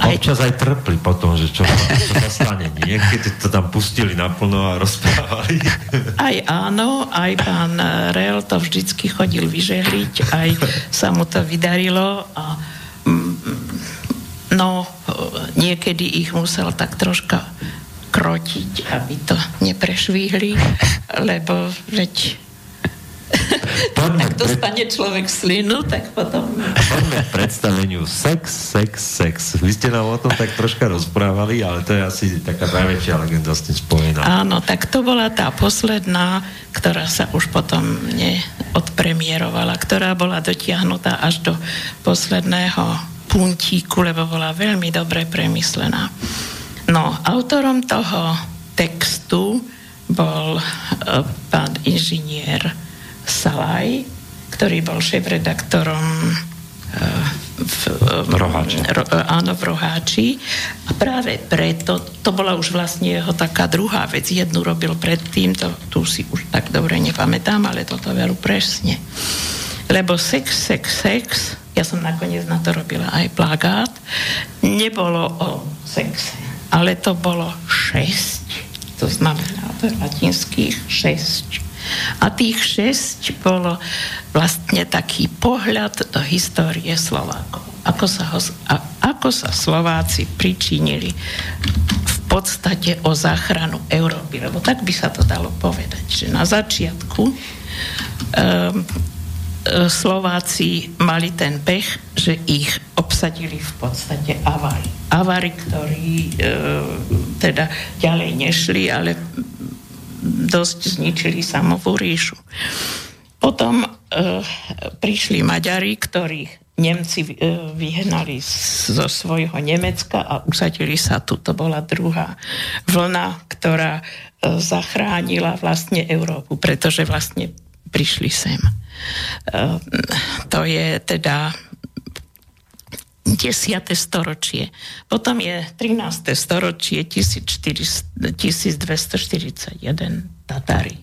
Speaker 1: aj... Občas aj trpli potom, že čo, čo sa stane. Niekedy to tam pustili naplno a rozprávali.
Speaker 3: Aj áno, aj pán Rel to vždycky chodil vyžehliť, aj sa mu to vydarilo a mm, no, niekedy ich musel tak troška krotiť, aby to neprešvihli, lebo veď [LAUGHS] Poďme Ak dostane pred... človek slinu, tak potom...
Speaker 1: Poďme k predstaveniu sex, sex, sex. Vy ste nám o tom tak troška rozprávali, ale to je asi taká najväčšia legenda s tým spojená.
Speaker 3: Áno, tak to bola tá posledná, ktorá sa už potom neodpremierovala, ktorá bola dotiahnutá až do posledného puntíku, lebo bola veľmi dobre premyslená. No, autorom toho textu bol uh, pán inžinier Salaj, ktorý bol šéf-redaktorom
Speaker 1: eh, v, v Roháči.
Speaker 3: Ro, eh, áno, v Roháči. A práve preto, to bola už vlastne jeho taká druhá vec. Jednu robil predtým, to tu si už tak dobre nepamätám, ale toto veru presne. Lebo sex, sex, sex, ja som nakoniec na to robila aj plagát, nebolo o sexe, ale to bolo šesť. To znamená, latinských šesť a tých šesť bolo vlastne taký pohľad do histórie Slovákov. Ako sa, ho, a, ako sa Slováci pričinili v podstate o záchranu Európy, lebo tak by sa to dalo povedať, že na začiatku um, Slováci mali ten pech, že ich obsadili v podstate avari. Avari, ktorí e, teda ďalej nešli, ale dosť zničili samovú ríšu. Potom e, prišli Maďari, ktorých Nemci e, vyhnali zo svojho Nemecka a usadili sa tu. To bola druhá vlna, ktorá e, zachránila vlastne Európu, pretože vlastne prišli sem. E, to je teda 10. storočie. Potom je 13. storočie 1241 Tatári.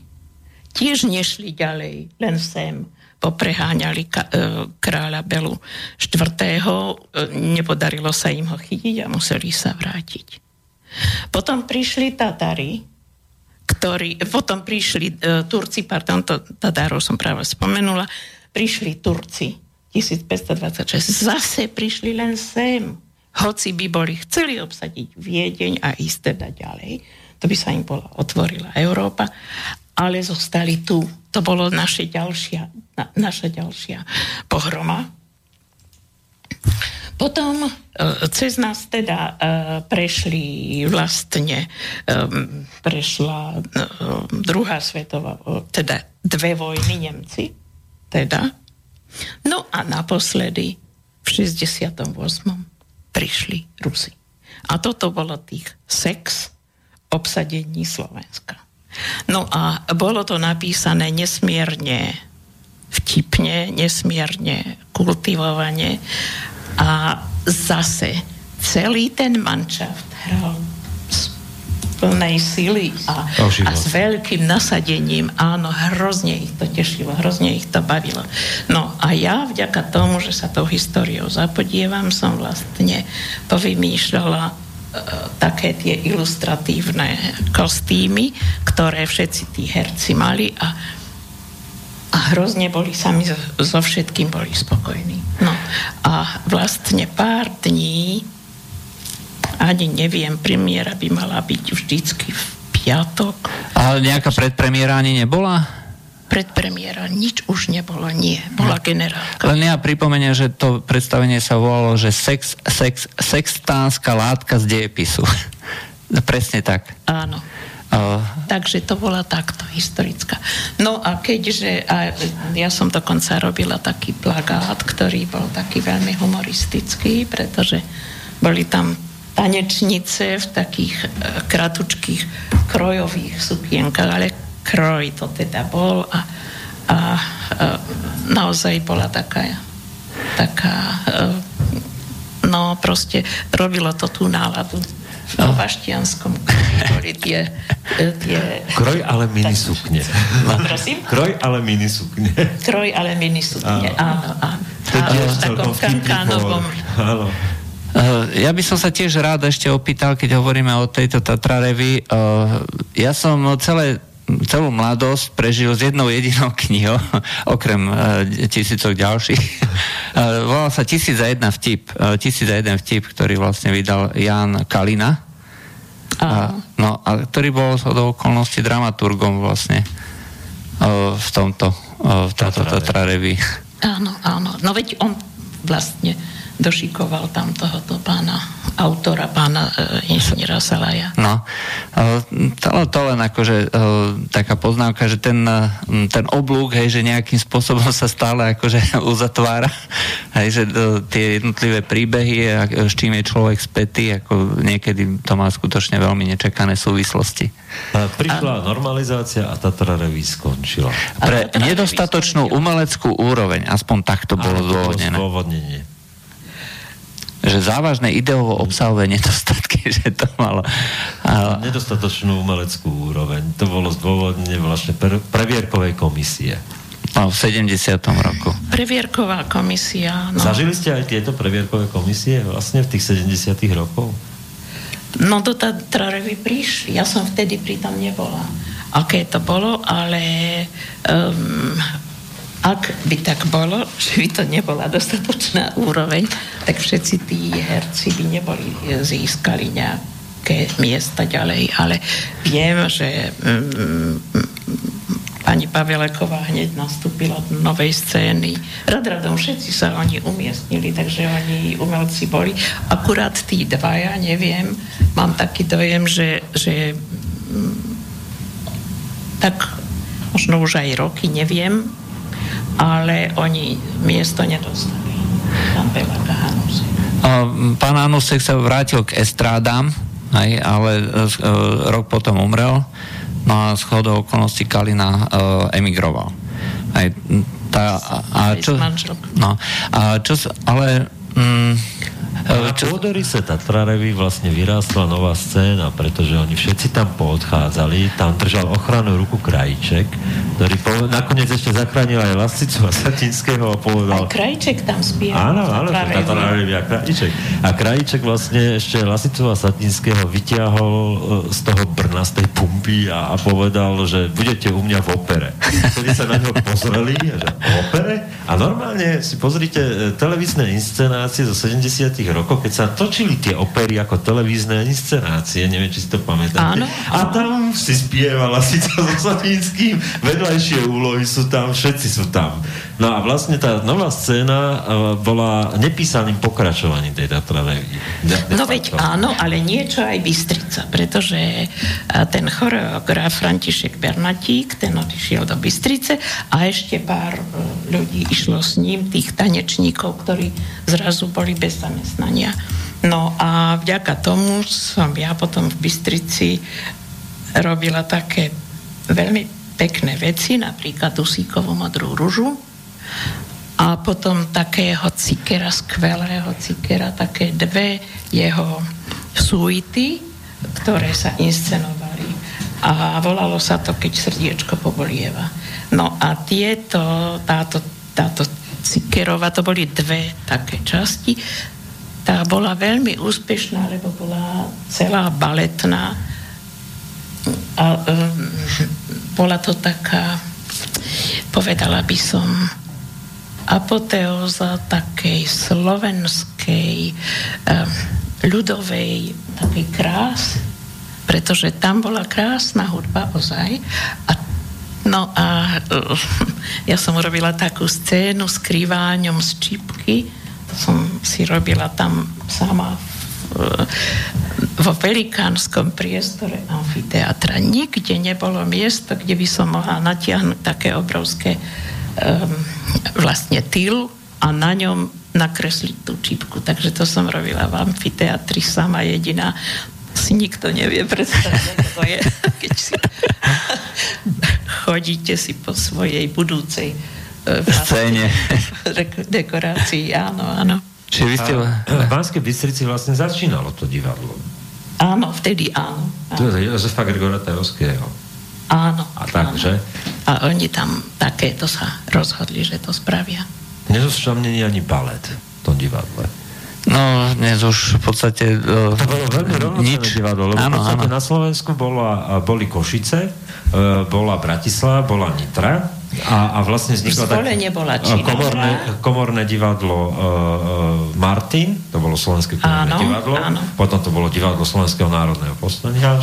Speaker 3: Tiež nešli ďalej, len sem popreháňali e, kráľa Belu IV. E, nepodarilo sa im ho chytiť a museli sa vrátiť. Potom prišli Tatári, ktorí, potom prišli e, Turci, pardon, to Tatárov som práve spomenula, prišli Turci 1526 zase prišli len sem. Hoci by boli chceli obsadiť Viedeň a ísť teda ďalej, to by sa im bola otvorila Európa, ale zostali tu. To bolo naše ďalšia, na, naša ďalšia pohroma. Potom e, cez nás teda e, prešli vlastne, e, prešla druhá svetová, teda dve vojny Nemci, teda No a naposledy v 68. prišli Rusi. A toto bolo tých sex obsadení Slovenska. No a bolo to napísané nesmierne vtipne, nesmierne kultivovane a zase celý ten manšaft hral plnej sily a, a s veľkým nasadením. Áno, hrozne ich to tešilo, hrozne ich to bavilo. No a ja vďaka tomu, že sa tou históriou zapodievam, som vlastne povymýšľala e, také tie ilustratívne kostýmy, ktoré všetci tí herci mali a, a hrozne boli sami so, so všetkým boli spokojní. No a vlastne pár dní ani neviem, premiéra by mala byť vždycky v piatok.
Speaker 2: Ale nejaká predpremiéra ani nebola?
Speaker 3: Predpremiéra, nič už nebolo, nie. Bola no. generálka.
Speaker 2: Len ja pripomeniem, že to predstavenie sa volalo, že sex, sex, sextánska látka z dejepisu. [LAUGHS] Presne tak.
Speaker 3: Áno. Uh. Takže to bola takto historická. No a keďže, a ja som dokonca robila taký plagát, ktorý bol taký veľmi humoristický, pretože boli tam tanečnice v takých e, kratučkých krojových sukienkach, ale kroj to teda bol a, a, a naozaj bola taká, taká e, no proste robilo to tú náladu v no. Baštianskom boli tie, e, tie...
Speaker 1: Kroj, ale minisukne.
Speaker 3: Prosím?
Speaker 1: Kroj, ale minisukne.
Speaker 3: Kroj, ale minisukne, áno, áno. áno. v takom kankánovom... Áno.
Speaker 2: Eh, ja by som sa tiež rád ešte opýtal, keď hovoríme o tejto Tatrarevi. Eh, ja som celé celú mladosť prežil s jednou jedinou [LAUGHS] knihou, okrem uh, tisícok ďalších. Uh, volal sa Tisíc a jedna vtip. Tisíc jeden vtip, ktorý vlastne vydal Jan Kalina. A, no, a ktorý bol do okolností dramaturgom vlastne v tomto, v tomto Tatrarevi.
Speaker 3: Áno, áno. No veď on vlastne došikoval tam tohoto pána, autora, pána e, inžiniera Salaja.
Speaker 2: No, e, to, len akože e, taká poznámka, že ten, e, ten oblúk, hej, že nejakým spôsobom sa stále akože [LAUGHS] uzatvára, hej, že e, tie jednotlivé príbehy, a, s čím je človek spätý, ako niekedy to má skutočne veľmi nečakané súvislosti.
Speaker 1: A prišla a... normalizácia a Tatra Revy skončila.
Speaker 2: Pre nedostatočnú umeleckú úroveň, aspoň takto bolo zdôvodnené že závažné ideovo obsahové nedostatky, [LAUGHS] že to malo...
Speaker 1: A... Nedostatočnú umeleckú úroveň. To bolo zdôvodne vlastne pre, previerkovej komisie.
Speaker 2: No, v 70. roku.
Speaker 3: Previerková komisia. No.
Speaker 1: Zažili ste aj tieto previerkové komisie vlastne v tých 70. rokov?
Speaker 3: No do Tatrarevy prišli. Ja som vtedy pritom nebola. Aké to bolo, ale um, ak by tak bolo, že by to nebola dostatočná úroveň, tak všetci tí herci by neboli získali nejaké miesta ďalej, ale viem, že mm, pani Paveleková hneď nastúpila do novej scény. Rad radom všetci sa oni umiestnili, takže oni umelci boli. Akurát tí dvaja, neviem, mám taký dojem, že, že mm, tak možno už aj roky, neviem, ale oni miesto nedostali. Pán Belák a Hanusek.
Speaker 2: Pán Hanusek sa vrátil k estrádám, aj, ale uh, rok potom umrel. No a z chodou okolností Kalina uh, emigroval. Aj, tá, a, a čo, no, a čo, ale mm,
Speaker 1: na sa Tatrarevi vlastne vyrástla nová scéna, pretože oni všetci tam poodchádzali, tam držal ochranu ruku Krajíček, ktorý po, nakoniec ešte zachránil aj Lasicu a Satinského a povedal...
Speaker 3: Aj Krajíček tam spieval.
Speaker 1: Áno, áno, Tatrarevi a Krajíček. A Krajíček vlastne ešte Lasicu a Satinského vyťahol e, z toho Brna, z tej pumpy a, a povedal, že budete u mňa v opere. Vtedy sa na ňo pozreli, že v opere? A normálne si pozrite e, televízne inscenácie zo 70 rokoch, keď sa točili tie opery ako televízne inscenácie, neviem, či si to pamätáte.
Speaker 3: Áno.
Speaker 1: A tam si spievala si to so Satinským, vedľajšie úlohy sú tam, všetci sú tam. No a vlastne tá nová scéna uh, bola nepísaným pokračovaním tej Tatravej.
Speaker 3: No veď áno, ale niečo aj Bystrica, pretože uh, ten choreograf František Bernatík, ten odišiel do Bystrice a ešte pár uh, ľudí išlo s ním, tých tanečníkov, ktorí zrazu boli bez zamestnania. No a vďaka tomu som ja potom v Bystrici robila také veľmi pekné veci, napríklad Dusíkovú modrú ružu a potom takého cikera, skvelého cikera, také dve jeho suity, ktoré sa inscenovali. A volalo sa to, keď srdiečko pobolieva. No a tieto, táto, táto Cikerova, to boli dve také časti. Tá bola veľmi úspešná, lebo bola celá baletná. A um, bola to taká, povedala by som, apoteóza takej slovenskej ľudovej takej krásy, pretože tam bola krásna hudba ozaj a No a [LAUGHS] ja som urobila takú scénu s krýváňom z čipky. To som si robila tam sama vo velikánskom priestore amfiteátra. Nikde nebolo miesto, kde by som mohla natiahnuť také obrovské vlastne tyl a na ňom nakresliť tú čipku. Takže to som robila v amfiteátri sama jediná si nikto nevie predstaviť, to je, [LAUGHS] keď si chodíte si po svojej budúcej
Speaker 2: uh, scéne. [LAUGHS]
Speaker 3: dekorácii, áno, áno.
Speaker 1: Čiže vy ste... v Banskej Bystrici vlastne začínalo to divadlo.
Speaker 3: Áno, vtedy áno. áno.
Speaker 1: To je Jozefa Gregora Tajovského.
Speaker 3: Áno.
Speaker 1: A tak, áno.
Speaker 3: A oni tam takéto sa rozhodli, že to spravia.
Speaker 1: Nezostral není ani balet v tom divadle.
Speaker 2: No, dnes už v podstate... Uh,
Speaker 1: to bolo veľmi rovnocené divadlo, lebo áno, v podstate áno. na Slovensku bola, boli Košice, uh, bola Bratislava, bola Nitra a, a vlastne vzniklo
Speaker 3: tak, nebola
Speaker 1: komorné, komorné divadlo uh, uh, Martin, to bolo Slovenské komorné áno, divadlo, áno. potom to bolo divadlo Slovenského národného povstania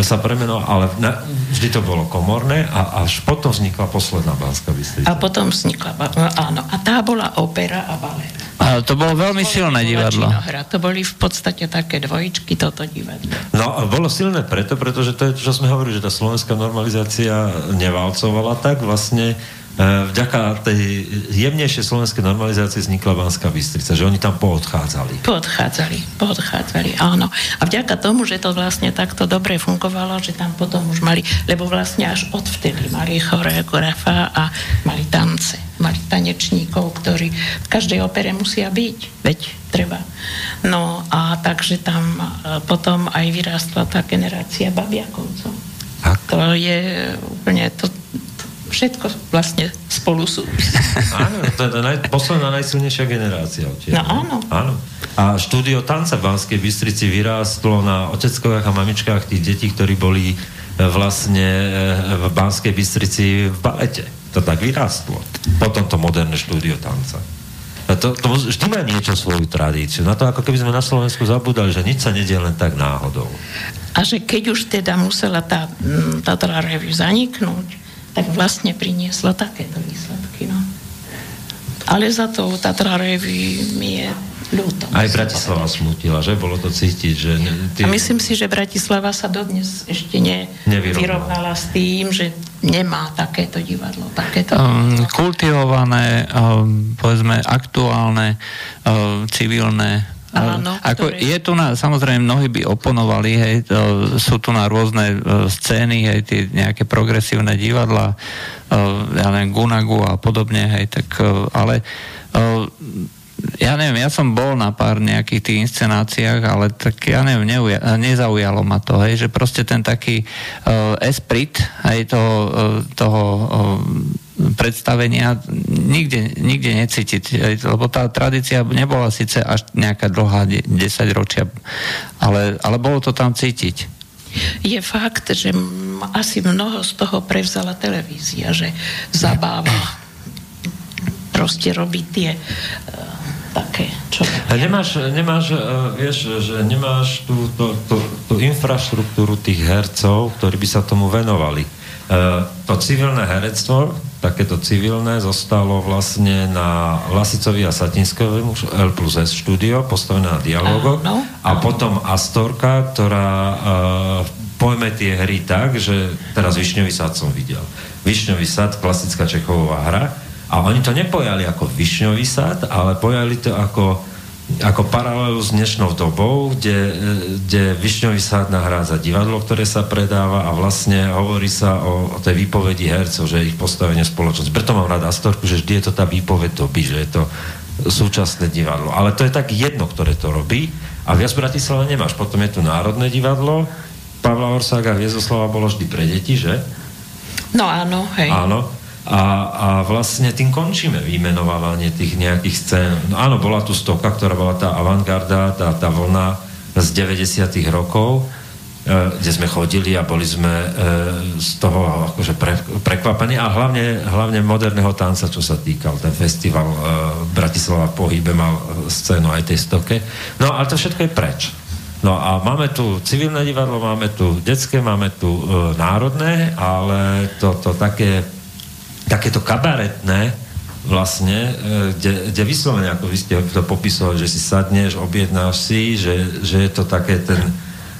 Speaker 1: sa premenoval, ale na, vždy to bolo komorné a až potom vznikla posledná Banská Bystrica.
Speaker 3: A potom vznikla, áno, a tá bola opera a balet.
Speaker 2: A to bolo veľmi to silné divadlo.
Speaker 3: Činohra. To boli v podstate také dvojičky, toto divadlo.
Speaker 1: No, bolo silné preto, pretože to je, čo sme hovorili, že tá slovenská normalizácia nevalcovala tak, vlastne vďaka tej jemnejšej slovenskej normalizácii vznikla Banská Bystrica, že oni tam poodchádzali.
Speaker 3: Poodchádzali, poodchádzali, áno. A vďaka tomu, že to vlastne takto dobre fungovalo, že tam potom už mali, lebo vlastne až odvtedy mali choreografa a mali tance, mali tanečníkov, ktorí v každej opere musia byť, veď treba. No a takže tam e, potom aj vyrástla tá generácia babiakovcov. To je úplne, to, všetko vlastne spolu sú.
Speaker 1: Áno, to je naj, posledná najsilnejšia generácia.
Speaker 3: Odtiaľ, no áno.
Speaker 1: áno. A štúdio tanca v Banskej Bystrici vyrástlo na oteckovách a mamičkách tých detí, ktorí boli e, vlastne e, v Banskej Bystrici v balete. To tak vyrástlo. Potom to moderné štúdio tanca. A to, to vždy má niečo svoju tradíciu. Na to, ako keby sme na Slovensku zabudali, že nič sa nedie len tak náhodou.
Speaker 3: A že keď už teda musela tá, tá revue zaniknúť, tak vlastne priniesla takéto výsledky. No. Ale za to Tatra Revy mi je ľúto.
Speaker 1: Aj Bratislava povedať. smutila, že? Bolo to cítiť, že...
Speaker 3: Ty... A myslím si, že Bratislava sa dodnes ešte ne, vyrovnala s tým, že nemá takéto divadlo, takéto
Speaker 2: um, Kultivované, um, povedzme, aktuálne, um, civilné
Speaker 3: Áno,
Speaker 2: ako ktoré... je tu na, samozrejme, mnohí by oponovali, hej, to, sú tu na rôzne uh, scény, hej, tie nejaké progresívne divadla, uh, ja neviem, Gunagu a podobne, hej, tak, uh, ale uh, ja neviem, ja som bol na pár nejakých tých inscenáciách, ale tak ja neviem, neuja- nezaujalo ma to, hej, že proste ten taký uh, esprit, hej, toho, uh, toho uh, predstavenia nikde, nikde necítiť, lebo tá tradícia nebola síce až nejaká dlhá 10 ročia, ale, ale bolo to tam cítiť.
Speaker 3: Je fakt, že asi mnoho z toho prevzala televízia, že zabáva, proste robí tie uh, také, čo...
Speaker 1: A nemáš, nemáš uh, vieš, že nemáš tú, tú, tú, tú infraštruktúru tých hercov, ktorí by sa tomu venovali. Uh, to civilné herectvo, takéto civilné zostalo vlastne na Lasicovi a Satinskovému L plus S štúdio, postavené na dialogoch
Speaker 3: no.
Speaker 1: a potom Astorka, ktorá uh, pojme tie hry tak, že teraz Višňový sad som videl. Višňový sad, klasická Čechová hra a oni to nepojali ako Višňový sad, ale pojali to ako ako paralelu s dnešnou dobou, kde, kde Višňový sád nahrádza divadlo, ktoré sa predáva a vlastne hovorí sa o, o tej výpovedi hercov, že ich postavenie spoločnosť. Preto mám rád Astorku, že vždy je to tá výpoveď doby, že je to súčasné divadlo. Ale to je tak jedno, ktoré to robí. A viac v Bratislave nemáš. Potom je tu Národné divadlo, Pavla Orsága Hviezoslava bolo vždy pre deti, že?
Speaker 3: No áno, hej.
Speaker 1: Áno. A, a vlastne tým končíme vymenovávanie tých nejakých scén. No áno, bola tu stovka, ktorá bola tá avantgarda, tá, tá vlna z 90 rokov, e, kde sme chodili a boli sme e, z toho akože pre, prekvapení a hlavne, hlavne moderného tanca, čo sa týkal. Ten festival e, Bratislava v pohybe mal scénu aj tej stoke. No ale to všetko je preč. No a máme tu civilné divadlo, máme tu detské, máme tu e, národné, ale to, to také, takéto kabaretné vlastne, e, kde, kde vyslovene, ako vy ste to popisovali, že si sadneš, objednáš si, že, že je to také ten,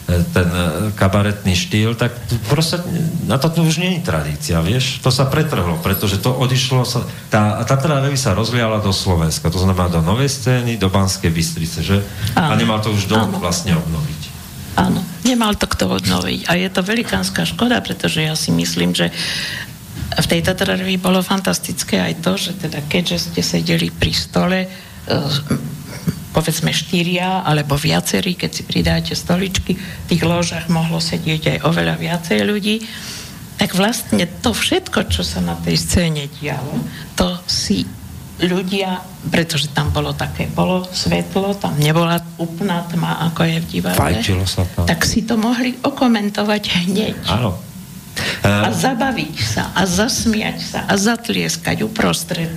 Speaker 1: e, ten e, kabaretný štýl, tak proste na to tu už nie je tradícia, vieš? To sa pretrhlo, pretože to odišlo, sa, tá, tá Revy sa rozliala do Slovenska, to znamená do Novej scény, do Banskej Bystrice, že? Áno. A nemal to už do vlastne obnoviť.
Speaker 3: Áno, nemal to kto obnoviť. A je to velikánska škoda, pretože ja si myslím, že v tej Tatrarevi bolo fantastické aj to, že teda keďže ste sedeli pri stole, e, povedzme štyria alebo viacerí, keď si pridáte stoličky, v tých ložách mohlo sedieť aj oveľa viacej ľudí, tak vlastne to všetko, čo sa na tej scéne dialo, to si ľudia, pretože tam bolo také, bolo svetlo, tam nebola úplná tma, ako je v divadle.
Speaker 1: sa tam.
Speaker 3: Tak si to mohli okomentovať hneď.
Speaker 1: Áno.
Speaker 3: A zabaviť sa, a zasmiať sa, a zatlieskať uprostred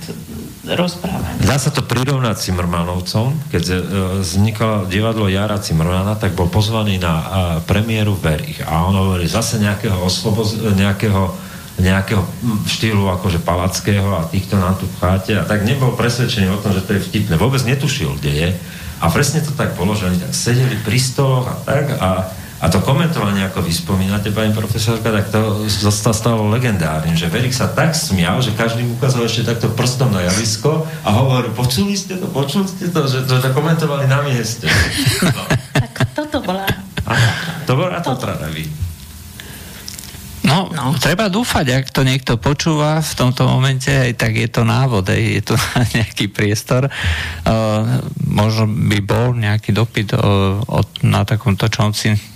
Speaker 3: rozprávania.
Speaker 1: Dá sa to prirovnať Cimrmanovcom. Keď e, vznikalo divadlo Jara Cimrmana, tak bol pozvaný na premiéru Verich. A on hovorí zase nejakého, osloboz, nejakého nejakého štýlu akože palackého a týchto nám tu pcháte a tak nebol presvedčený o tom, že to je vtipné. Vôbec netušil, kde je. A presne to tak bolo, že oni tak sedeli pri stoloch a tak a a to komentovanie, ako vy spomínate, pani profesorka, tak to sa stalo legendárnym, že Verik sa tak smial, že každý mu ukázal ešte takto prstom na javisko a hovoril, počuli ste to, počuli ste to, že to, to komentovali na mieste.
Speaker 3: No. [LAUGHS] tak toto bola...
Speaker 1: Aha, to bola to Tradaví.
Speaker 2: No, no, treba dúfať, ak to niekto počúva v tomto momente, aj tak je to návod, aj je to [LAUGHS] nejaký priestor. Uh, možno by bol nejaký dopyt uh, od, na takomto čomci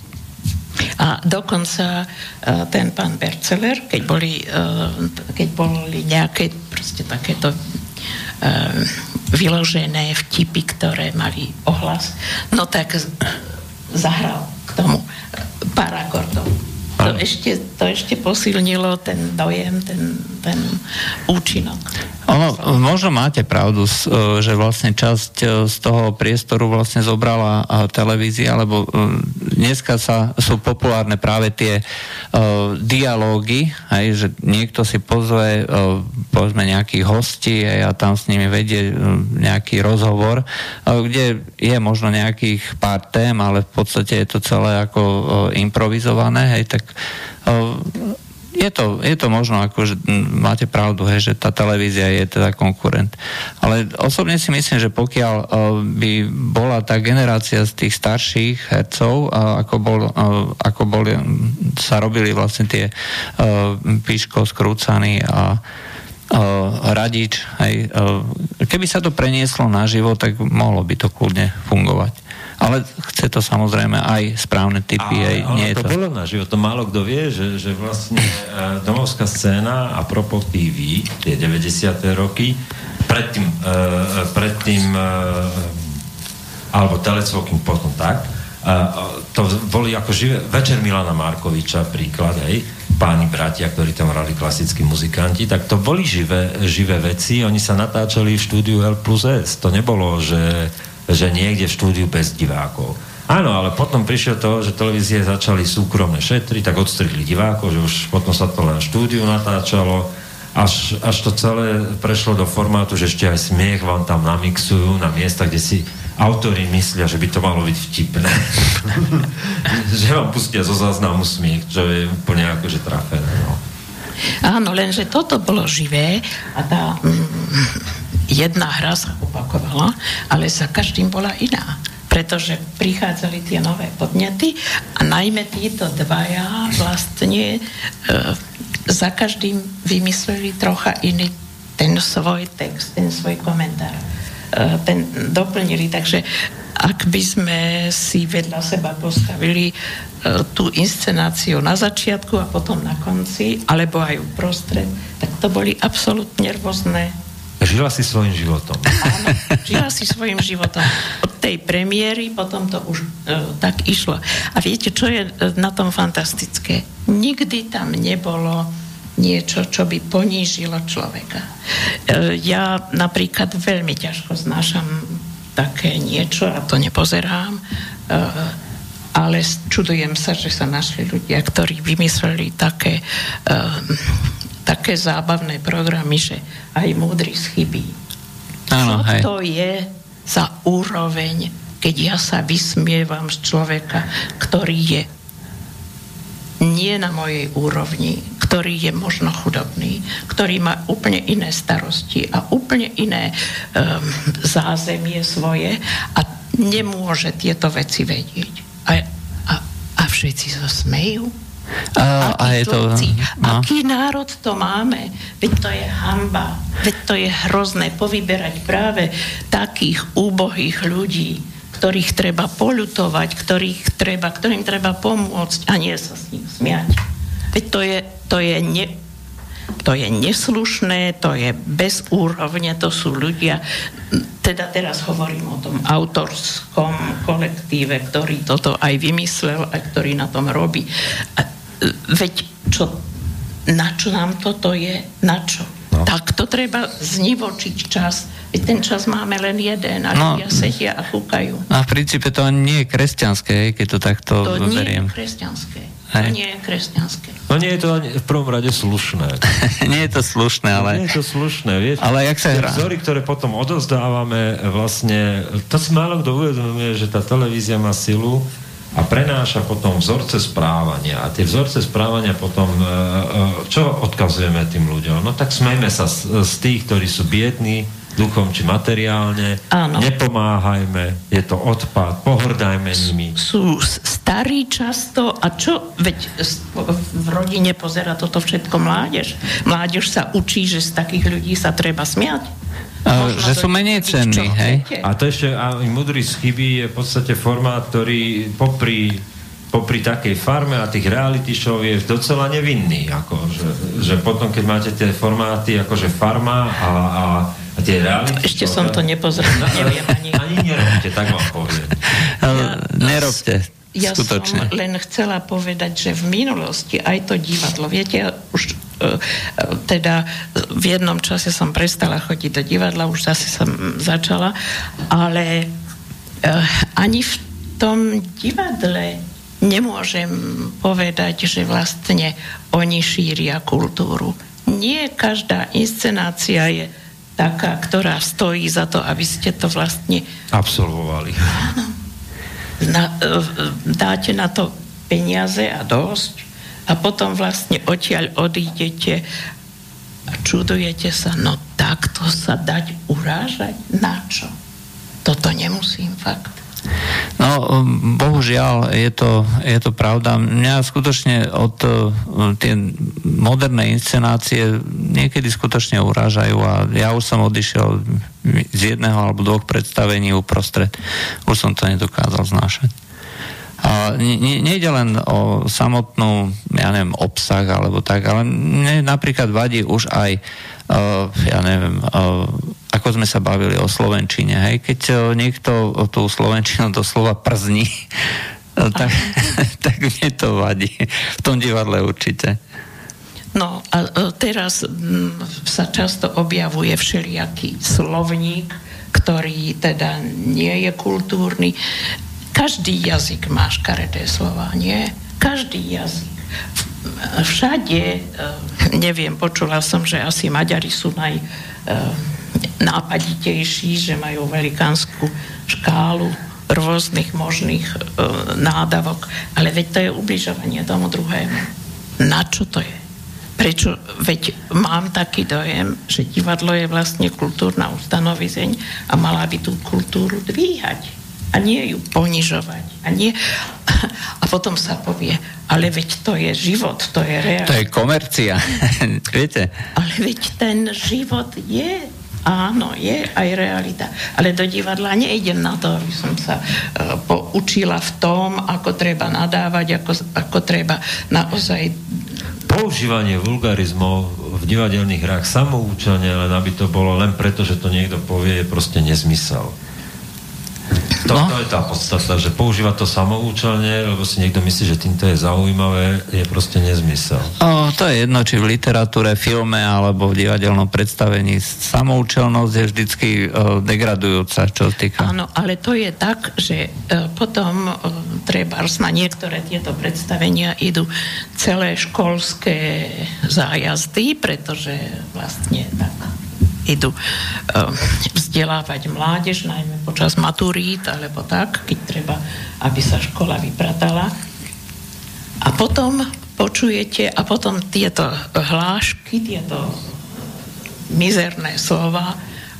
Speaker 3: a dokonca uh, ten pán Berceler, keď boli, uh, keď boli nejaké proste takéto uh, vyložené vtipy, ktoré mali ohlas, no tak zahral k tomu pár akordov to ešte, to ešte posilnilo ten dojem, ten, ten účinok.
Speaker 2: Ono, možno máte pravdu, e, že vlastne časť e, z toho priestoru vlastne zobrala e, televízia, lebo dneska sa, sú populárne práve tie uh, dialógy, aj, že niekto si pozve uh, povedzme nejakých hostí a tam s nimi vedie uh, nejaký rozhovor, uh, kde je možno nejakých pár tém, ale v podstate je to celé ako uh, improvizované, hej, tak je to, je to možno ako, že máte pravdu, hej, že tá televízia je teda konkurent. Ale osobne si myslím, že pokiaľ uh, by bola tá generácia z tých starších hercov, uh, ako, bol, uh, ako boli, sa robili vlastne tie uh, Piško, Skrúcany a uh, Radič, hej, uh, keby sa to prenieslo na život, tak mohlo by to kľudne fungovať. Ale chce to samozrejme aj správne typy.
Speaker 1: Ale
Speaker 2: aj,
Speaker 1: nie je to, to bolo na život. To málo kto vie, že, že vlastne uh, domovská scéna a propos TV, tie 90. roky, predtým, uh, predtým uh, alebo telecvoking potom tak, uh, to boli ako živé, večer Milana Markoviča príklad, hej, páni bratia, ktorí tam hrali klasickí muzikanti, tak to boli živé, živé veci, oni sa natáčali v štúdiu L plus S. To nebolo, že že niekde v štúdiu bez divákov. Áno, ale potom prišiel to, že televízie začali súkromne šetriť, tak odstrihli divákov, že už potom sa to len štúdiu natáčalo, až, až to celé prešlo do formátu, že ešte aj smiech vám tam namixujú na miesta, kde si autori myslia, že by to malo byť vtipné. [LAUGHS] že vám pustia zo záznamu smiech, čo je úplne akože trafené. No.
Speaker 3: Áno, lenže toto bolo živé a tá... Jedna hra sa opakovala, ale za každým bola iná pretože prichádzali tie nové podnety a najmä títo dvaja vlastne e, za každým vymysleli trocha iný ten svoj text, ten svoj komentár. E, ten doplnili, takže ak by sme si vedľa seba postavili e, tú inscenáciu na začiatku a potom na konci, alebo aj uprostred, tak to boli absolútne rôzne
Speaker 1: Žila si svojim životom.
Speaker 3: Áno, žila si svojim životom. Od tej premiéry potom to už e, tak išlo. A viete, čo je e, na tom fantastické? Nikdy tam nebolo niečo, čo by ponížilo človeka. E, ja napríklad veľmi ťažko znášam také niečo a to nepozerám, e, ale čudujem sa, že sa našli ľudia, ktorí vymysleli také e, také zábavné programy, že aj múdry schybí. Áno, Čo hej. to je za úroveň, keď ja sa vysmievam z človeka, ktorý je nie na mojej úrovni, ktorý je možno chudobný, ktorý má úplne iné starosti a úplne iné um, zázemie svoje a nemôže tieto veci vedieť. A, a, a všetci sa smejú.
Speaker 2: A, a je to,
Speaker 3: no. Aký národ to máme? Veď to je hamba. Veď to je hrozné povyberať práve takých úbohých ľudí, ktorých treba polutovať, ktorých treba, ktorým treba pomôcť a nie sa s nich smiať. Veď to je, to je, ne, to je neslušné, to je bez úrovne, to sú ľudia, teda teraz hovorím o tom autorskom kolektíve, ktorý toto aj vymyslel a ktorý na tom robí. A veď čo, na čo nám toto je, na čo? No. Tak to treba znivočiť čas. Veď ten čas máme len jeden a no, ľudia sedia a kúkajú.
Speaker 2: A v princípe to nie je kresťanské, keď to takto
Speaker 3: to
Speaker 2: beriem.
Speaker 3: To nie je kresťanské. To nie je kresťanské.
Speaker 1: No nie je to ani v prvom rade slušné. [LAUGHS]
Speaker 2: nie je to slušné, ale...
Speaker 1: nie je to slušné, vieš.
Speaker 2: Ale jak sa hrá?
Speaker 1: Vzory, ktoré potom odozdávame, vlastne... To si málo kto uvedomuje, že tá televízia má silu, a prenáša potom vzorce správania. A tie vzorce správania potom, e, e, čo odkazujeme tým ľuďom? No tak smejme sa z, z tých, ktorí sú biední, duchom či materiálne. Áno. Nepomáhajme, je to odpad, pohrdajme nimi.
Speaker 3: Sú starí často a čo, veď v rodine pozera toto všetko mládež. Mládež sa učí, že z takých ľudí sa treba smiať.
Speaker 2: Možno že sú menej cenní, hej?
Speaker 1: A to ešte, a mudrý chyby je v podstate formát, ktorý popri popri takej farme a tých reality show je docela nevinný. Ako, že, že potom, keď máte tie formáty akože farma a, a, a tie reality
Speaker 3: Ešte show, som to nepozrel, neviem [LAUGHS] ani.
Speaker 1: Ani nerobte, tak vám poviem.
Speaker 2: Ja, nerobte.
Speaker 3: Ja Skutočne. som len chcela povedať, že v minulosti aj to divadlo, viete, už E, teda v jednom čase som prestala chodiť do divadla, už zase som začala, ale e, ani v tom divadle nemôžem povedať, že vlastne oni šíria kultúru. Nie každá inscenácia je taká, ktorá stojí za to, aby ste to vlastne...
Speaker 1: Absolvovali. Áno.
Speaker 3: Na, e, dáte na to peniaze a dosť a potom vlastne odtiaľ odídete a čudujete sa, no takto sa dať urážať? Na čo? Toto nemusím fakt.
Speaker 2: No, bohužiaľ, je to, je to pravda. Mňa skutočne od uh, tie moderné inscenácie niekedy skutočne urážajú a ja už som odišiel z jedného alebo dvoch predstavení uprostred. Už som to nedokázal znášať. A ne, nejde len o samotnú, ja neviem, obsah alebo tak, ale mne napríklad vadí už aj, uh, ja neviem, uh, ako sme sa bavili o Slovenčine, hej, keď uh, niekto tú Slovenčinu doslova przní, uh, [LAUGHS] tak, [LAUGHS] tak mne to vadí. V tom divadle určite.
Speaker 3: No a teraz m, sa často objavuje všelijaký slovník, ktorý teda nie je kultúrny. Každý jazyk má škaredé slova, nie? Každý jazyk. Všade, e, neviem, počula som, že asi Maďari sú naj e, nápaditejší, že majú velikánsku škálu rôznych možných e, nádavok, ale veď to je ubližovanie tomu druhému. Na čo to je? prečo, veď mám taký dojem, že divadlo je vlastne kultúrna ustanovizeň a mala by tú kultúru dvíhať a nie ju ponižovať. A, nie, [LAUGHS] a potom sa povie, ale veď to je život, to je realita.
Speaker 2: To je komercia, [LAUGHS] viete?
Speaker 3: Ale veď ten život je Áno, je aj realita. Ale do divadla neidem na to, aby som sa uh, poučila v tom, ako treba nadávať, ako, ako treba naozaj
Speaker 1: používanie vulgarizmov v divadelných hrách samoučelne, len aby to bolo len preto, že to niekto povie, je proste nezmysel. To, no. to je tá podstata, že používa to samoučelne, lebo si niekto myslí, že týmto je zaujímavé, je proste nezmysel.
Speaker 2: O, to je jedno, či v literatúre, filme alebo v divadelnom predstavení. Samoučelnosť je vždycky o, degradujúca, čo týka.
Speaker 3: Áno, ale to je tak, že e, potom e, treba na niektoré tieto predstavenia idú celé školské zájazdy, pretože vlastne tak idú uh, vzdelávať mládež, najmä počas maturít alebo tak, keď treba, aby sa škola vypratala. A potom počujete, a potom tieto hlášky, tieto mizerné slova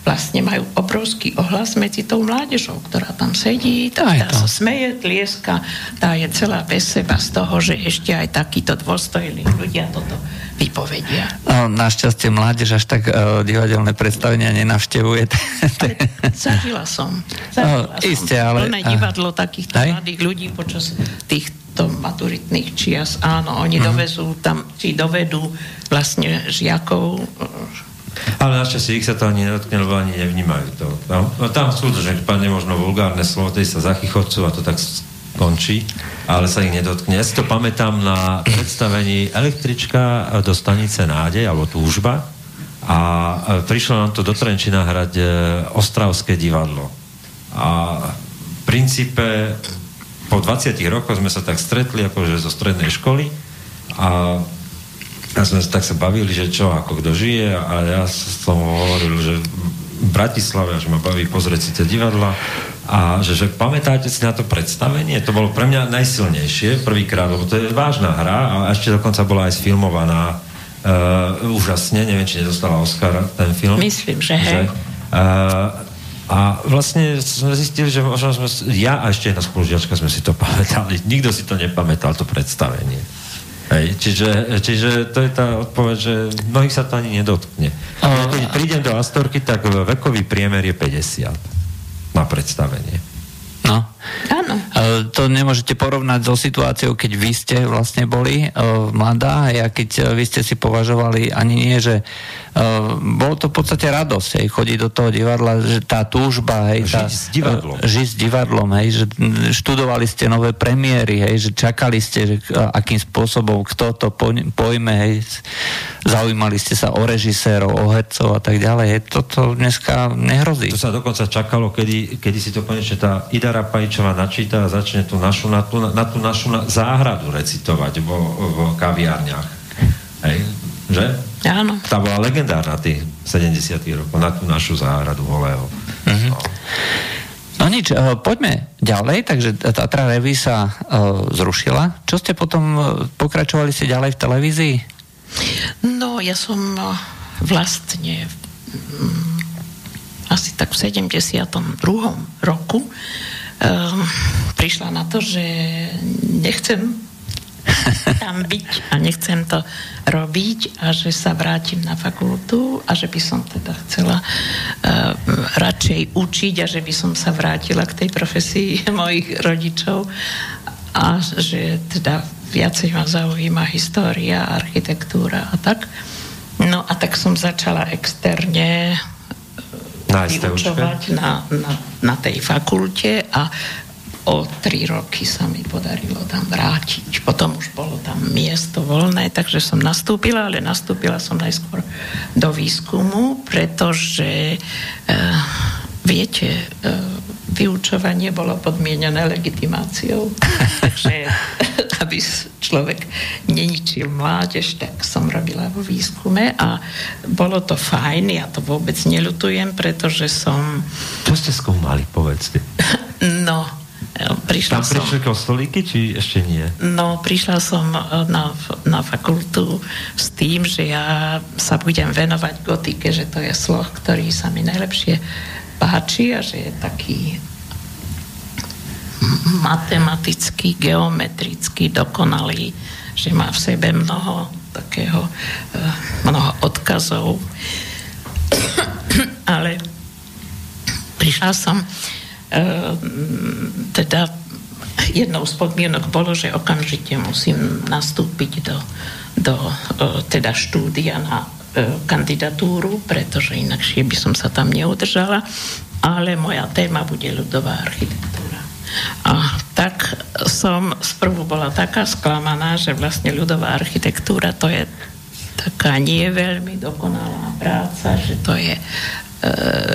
Speaker 3: vlastne majú obrovský ohlas medzi tou mládežou, ktorá tam sedí, tá, tá sa smeje, tlieska, tá je celá bez seba z toho, že ešte aj takíto dôstojní ľudia toto vypovedia.
Speaker 2: No, našťastie mládež až tak uh, divadelné predstavenia nenavštevuje. [LAUGHS]
Speaker 3: zažila som. Zažila no, som.
Speaker 2: Isté, ale...
Speaker 3: Plné divadlo takýchto aj? mladých ľudí počas týchto maturitných čias. Áno, oni uh-huh. dovezú tam, či dovedú vlastne žiakov
Speaker 1: ale našťastie ich sa to ani nedotkne, lebo ani nevnímajú to. Tam, no, tam sú to, že padne možno vulgárne slovo, tej sa zachychocujú a to tak skončí, ale sa ich nedotkne. Ja si to pamätám na predstavení električka do stanice Nádej, alebo Túžba a prišlo nám to do Trenčina hrať e, Ostravské divadlo. A v princípe po 20 rokoch sme sa tak stretli akože zo strednej školy a a sme tak sa bavili, že čo, ako kto žije a ja som hovoril, že v Bratislave, že ma baví pozrieť si tie divadla a že, že pamätáte si na to predstavenie? To bolo pre mňa najsilnejšie prvýkrát, lebo to je vážna hra a ešte dokonca bola aj sfilmovaná uh, úžasne, neviem, či nedostala Oscar ten film.
Speaker 3: Myslím, že hej. Že,
Speaker 1: uh, a vlastne sme zistili, že možno sme, ja a ešte jedna spolužiačka sme si to [LAUGHS] pamätali. Nikto si to nepamätal, to predstavenie. Hej, čiže, čiže to je tá odpoveď, že mnohých sa to ani nedotkne. Keď prídem do Astorky, tak vekový priemer je 50 na predstavenie.
Speaker 2: No.
Speaker 3: Áno.
Speaker 2: To nemôžete porovnať so situáciou, keď vy ste vlastne boli uh, mladá a keď uh, vy ste si považovali ani nie, že uh, bolo to v podstate radosť, hej, chodiť do toho divadla, že tá túžba, hej,
Speaker 1: tá, žiť s divadlom.
Speaker 2: Uh, žiť s divadlom, hej, že študovali ste nové premiéry, hej, že čakali ste, že uh, akým spôsobom, kto to pojme, hej, zaujímali ste sa o režisérov, o hercov a tak ďalej, hej, toto dneska nehrozí.
Speaker 1: To sa dokonca čakalo, kedy, kedy si to konečne tá Idara Pajčová načíta a začne tú našu, na, tú, na tú našu na, záhradu recitovať vo, vo kaviárniach. Hej, že?
Speaker 3: Áno.
Speaker 1: Tá bola legendárna tých 70 rokov, na tú našu záhradu holého. Uh-huh.
Speaker 2: No. No nič, uh, poďme ďalej, takže Tatra Revy sa uh, zrušila. Čo ste potom, uh, pokračovali ste ďalej v televízii?
Speaker 3: No, ja som vlastne um, asi tak v 72. roku prišla na to, že nechcem tam byť a nechcem to robiť a že sa vrátim na fakultu a že by som teda chcela uh, radšej učiť a že by som sa vrátila k tej profesii [LAUGHS] mojich rodičov a že teda viacej ma zaujíma história, architektúra a tak. No a tak som začala externe vyučovať na, na, na tej fakulte a o tri roky sa mi podarilo tam vrátiť. Potom už bolo tam miesto voľné, takže som nastúpila, ale nastúpila som najskôr do výskumu, pretože uh, viete, uh, vyučovanie bolo podmienené legitimáciou. [LAUGHS] takže [LAUGHS] aby človek neničil mládež, tak som robila vo výskume a bolo to fajn, ja to vôbec neľutujem, pretože som...
Speaker 1: Čo ste skúmali, povedzte? [LAUGHS]
Speaker 3: No,
Speaker 1: Prišla Tam som... prišli kostolíky, či ešte nie?
Speaker 3: No, prišla som na, na fakultu s tým, že ja sa budem venovať gotike, že to je sloh, ktorý sa mi najlepšie páči a že je taký matematický, geometrický, dokonalý, že má v sebe mnoho takého, eh, mnoho odkazov. [COUGHS] Ale prišla som eh, teda jednou z podmienok bolo, že okamžite musím nastúpiť do, do eh, teda štúdia na kandidatúru, pretože inakšie by som sa tam neudržala, ale moja téma bude ľudová architektúra. A tak som sprvu bola taká sklamaná, že vlastne ľudová architektúra to je taká nie veľmi dokonalá práca, že to je e,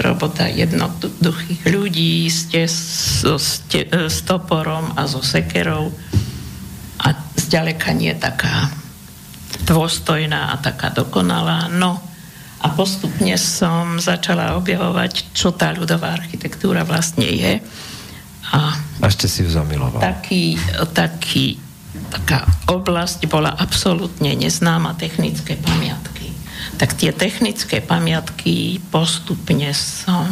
Speaker 3: robota jednoduchých ľudí ste so, ste, e, s toporom a so sekerou a zďaleka nie taká dôstojná a taká dokonalá. No a postupne som začala objavovať, čo tá ľudová architektúra vlastne je
Speaker 1: a, a ešte si ju zamiloval.
Speaker 3: Taký, taký, taká oblasť bola absolútne neznáma technické pamiatky. Tak tie technické pamiatky postupne som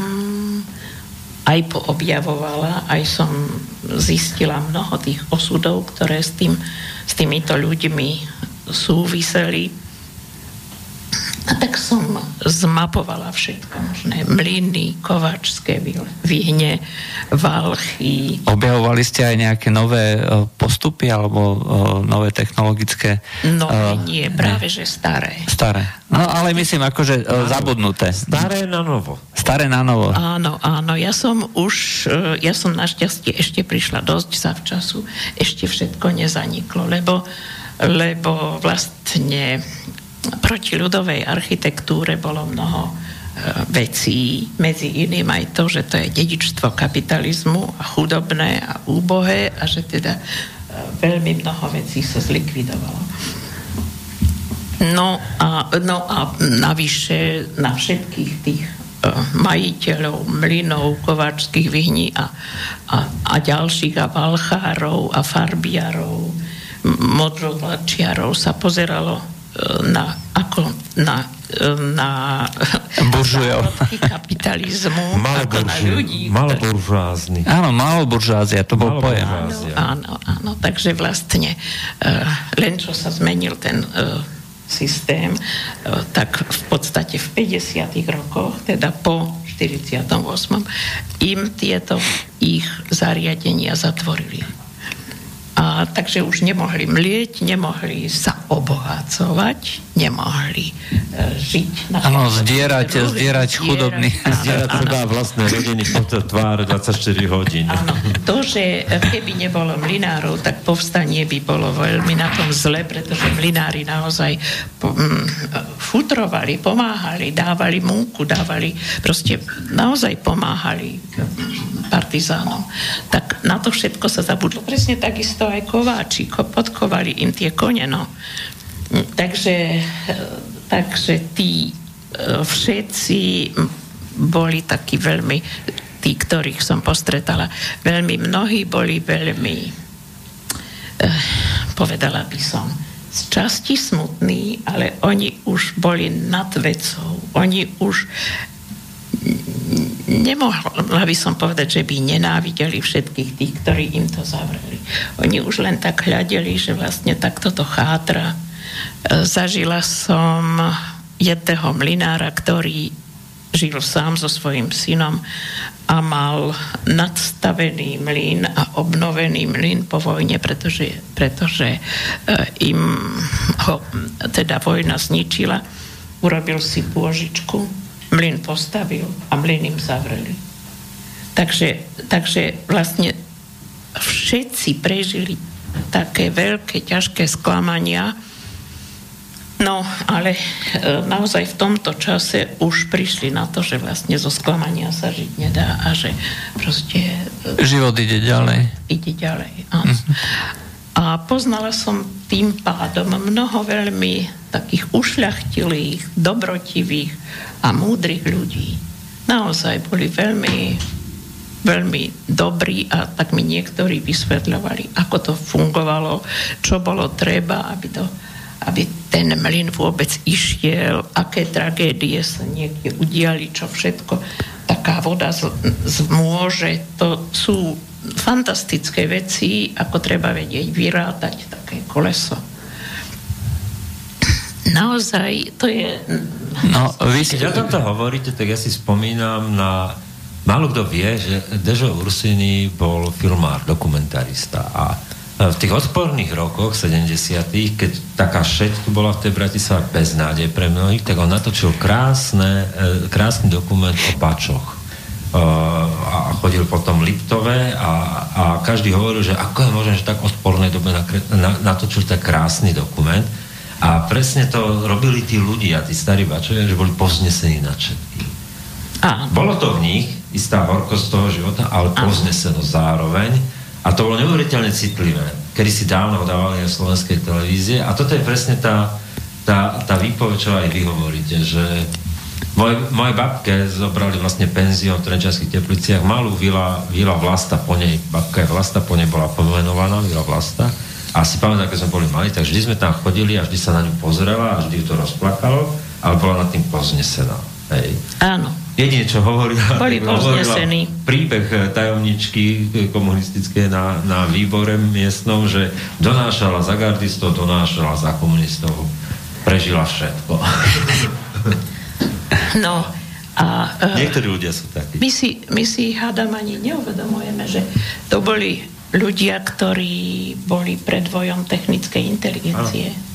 Speaker 3: aj poobjavovala, aj som zistila mnoho tých osudov, ktoré s, tým, s týmito ľuďmi súviseli a tak som zmapovala všetko možné. Mlyny, kovačské výhne, valchy.
Speaker 2: Objavovali ste aj nejaké nové e, postupy alebo e, nové technologické?
Speaker 3: No uh, nie, práve ne. že staré.
Speaker 2: Staré. No ale myslím akože uh, zabudnuté.
Speaker 1: Staré na novo.
Speaker 2: Staré na novo.
Speaker 3: Áno, áno. Ja som už, ja som našťastie ešte prišla dosť za času. Ešte všetko nezaniklo, lebo lebo vlastne proti ľudovej architektúre bolo mnoho e, vecí, medzi iným aj to, že to je dedičstvo kapitalizmu a chudobné a úbohé a že teda e, veľmi mnoho vecí sa zlikvidovalo. No a, no a navyše na všetkých tých e, majiteľov mlynov, kováčských vyhní a, a, a ďalších a valchárov a farbiarov, modrotlačiarov sa pozeralo na, ako na, na
Speaker 2: buržujov.
Speaker 3: kapitalizmu [LAUGHS] ako na ľudí.
Speaker 1: Maloburžázny.
Speaker 2: Áno, maloburžázia, to bol pojem.
Speaker 3: Áno, áno, takže vlastne uh, len čo sa zmenil ten systém, tak v podstate v 50 rokoch, teda po 48. im tieto ich zariadenia zatvorili a, takže už nemohli mlieť, nemohli sa obohacovať, nemohli e, žiť.
Speaker 2: Áno, zdierať, zdierať, zdierať chudobný.
Speaker 1: Zdierať treba vlastné rodiny pod tvár 24 hodín.
Speaker 3: Áno, to, že keby nebolo mlinárov, tak povstanie by bolo veľmi na tom zle, pretože mlinári naozaj po, m, futrovali, pomáhali, dávali múku, dávali, proste naozaj pomáhali partizánom. Tak na to všetko sa zabudlo. Presne takisto aj kováči, podkovali im tie kone, no. Takže, takže tí e, všetci boli takí veľmi, tí, ktorých som postretala, veľmi mnohí boli veľmi, eh, povedala by som, z časti smutní, ale oni už boli nad vecou. Oni už nemohla by som povedať, že by nenávideli všetkých tých, ktorí im to zavreli. Oni už len tak hľadeli, že vlastne takto to chátra. E, zažila som jedného mlinára, ktorý žil sám so svojím synom a mal nadstavený mlyn a obnovený mlyn po vojne, pretože, pretože e, im ho teda vojna zničila. Urobil si pôžičku mlyn postavil a mlyn im zavreli. Takže, takže vlastne všetci prežili také veľké, ťažké sklamania, No, ale e, naozaj v tomto čase už prišli na to, že vlastne zo sklamania sa žiť nedá a že proste...
Speaker 2: E, Život ide ďalej.
Speaker 3: Ide ďalej, áno. Mm-hmm. A poznala som tým pádom mnoho veľmi takých ušľachtilých, dobrotivých a múdrych ľudí. Naozaj boli veľmi veľmi dobrý a tak mi niektorí vysvetľovali, ako to fungovalo, čo bolo treba, aby, to, aby ten mlyn vôbec išiel, aké tragédie sa niekde udiali, čo všetko taká voda z, zmôže. To sú fantastické veci, ako treba vedieť vyrátať také koleso. Naozaj, to je...
Speaker 1: No, vy si... Keď o tomto hovoríte, tak ja si spomínam na Málo kto vie, že Dežo Ursini bol filmár, dokumentarista a v tých odporných rokoch 70 keď taká šeť tu bola v tej Bratislave bez nádej pre mnohých, tak on natočil krásne, e, krásny dokument o bačoch e, a chodil potom Liptové a, a každý hovoril, že ako je možné, že tak odpornej dobe natočil tak krásny dokument a presne to robili tí ľudia, tí starí bačovia, že boli poznesení na všetkých. Bolo to v nich, istá horkosť toho života, ale poznesenosť zároveň. A to bolo neuveriteľne citlivé. Kedy si dávno dávali aj slovenskej televízie. A toto je presne tá, tá, tá výpoveď, čo aj vy hovoríte, že moje, moje babke zobrali vlastne penziu v Trenčanských tepliciach, malú vila, vila Vlasta po nej, babka je Vlasta, po nej bola pomenovaná, vila Vlasta. A si pamätám, keď sme boli mali, tak vždy sme tam chodili a vždy sa na ňu pozrela a vždy ju to rozplakalo, ale bola nad tým poznesená. Hej.
Speaker 3: Áno.
Speaker 1: Jedine, čo hovorila,
Speaker 3: Boli hovorila
Speaker 1: príbeh eh, tajomničky eh, komunistické na, na výbore miestnom, že donášala za gardistov, donášala za komunistov. Prežila všetko. [LAUGHS]
Speaker 3: No, a,
Speaker 1: uh, Niektorí ľudia sú takí.
Speaker 3: My si, my si hádam ani neuvedomujeme, že to boli ľudia, ktorí boli pred vojom technickej inteligencie. Ano.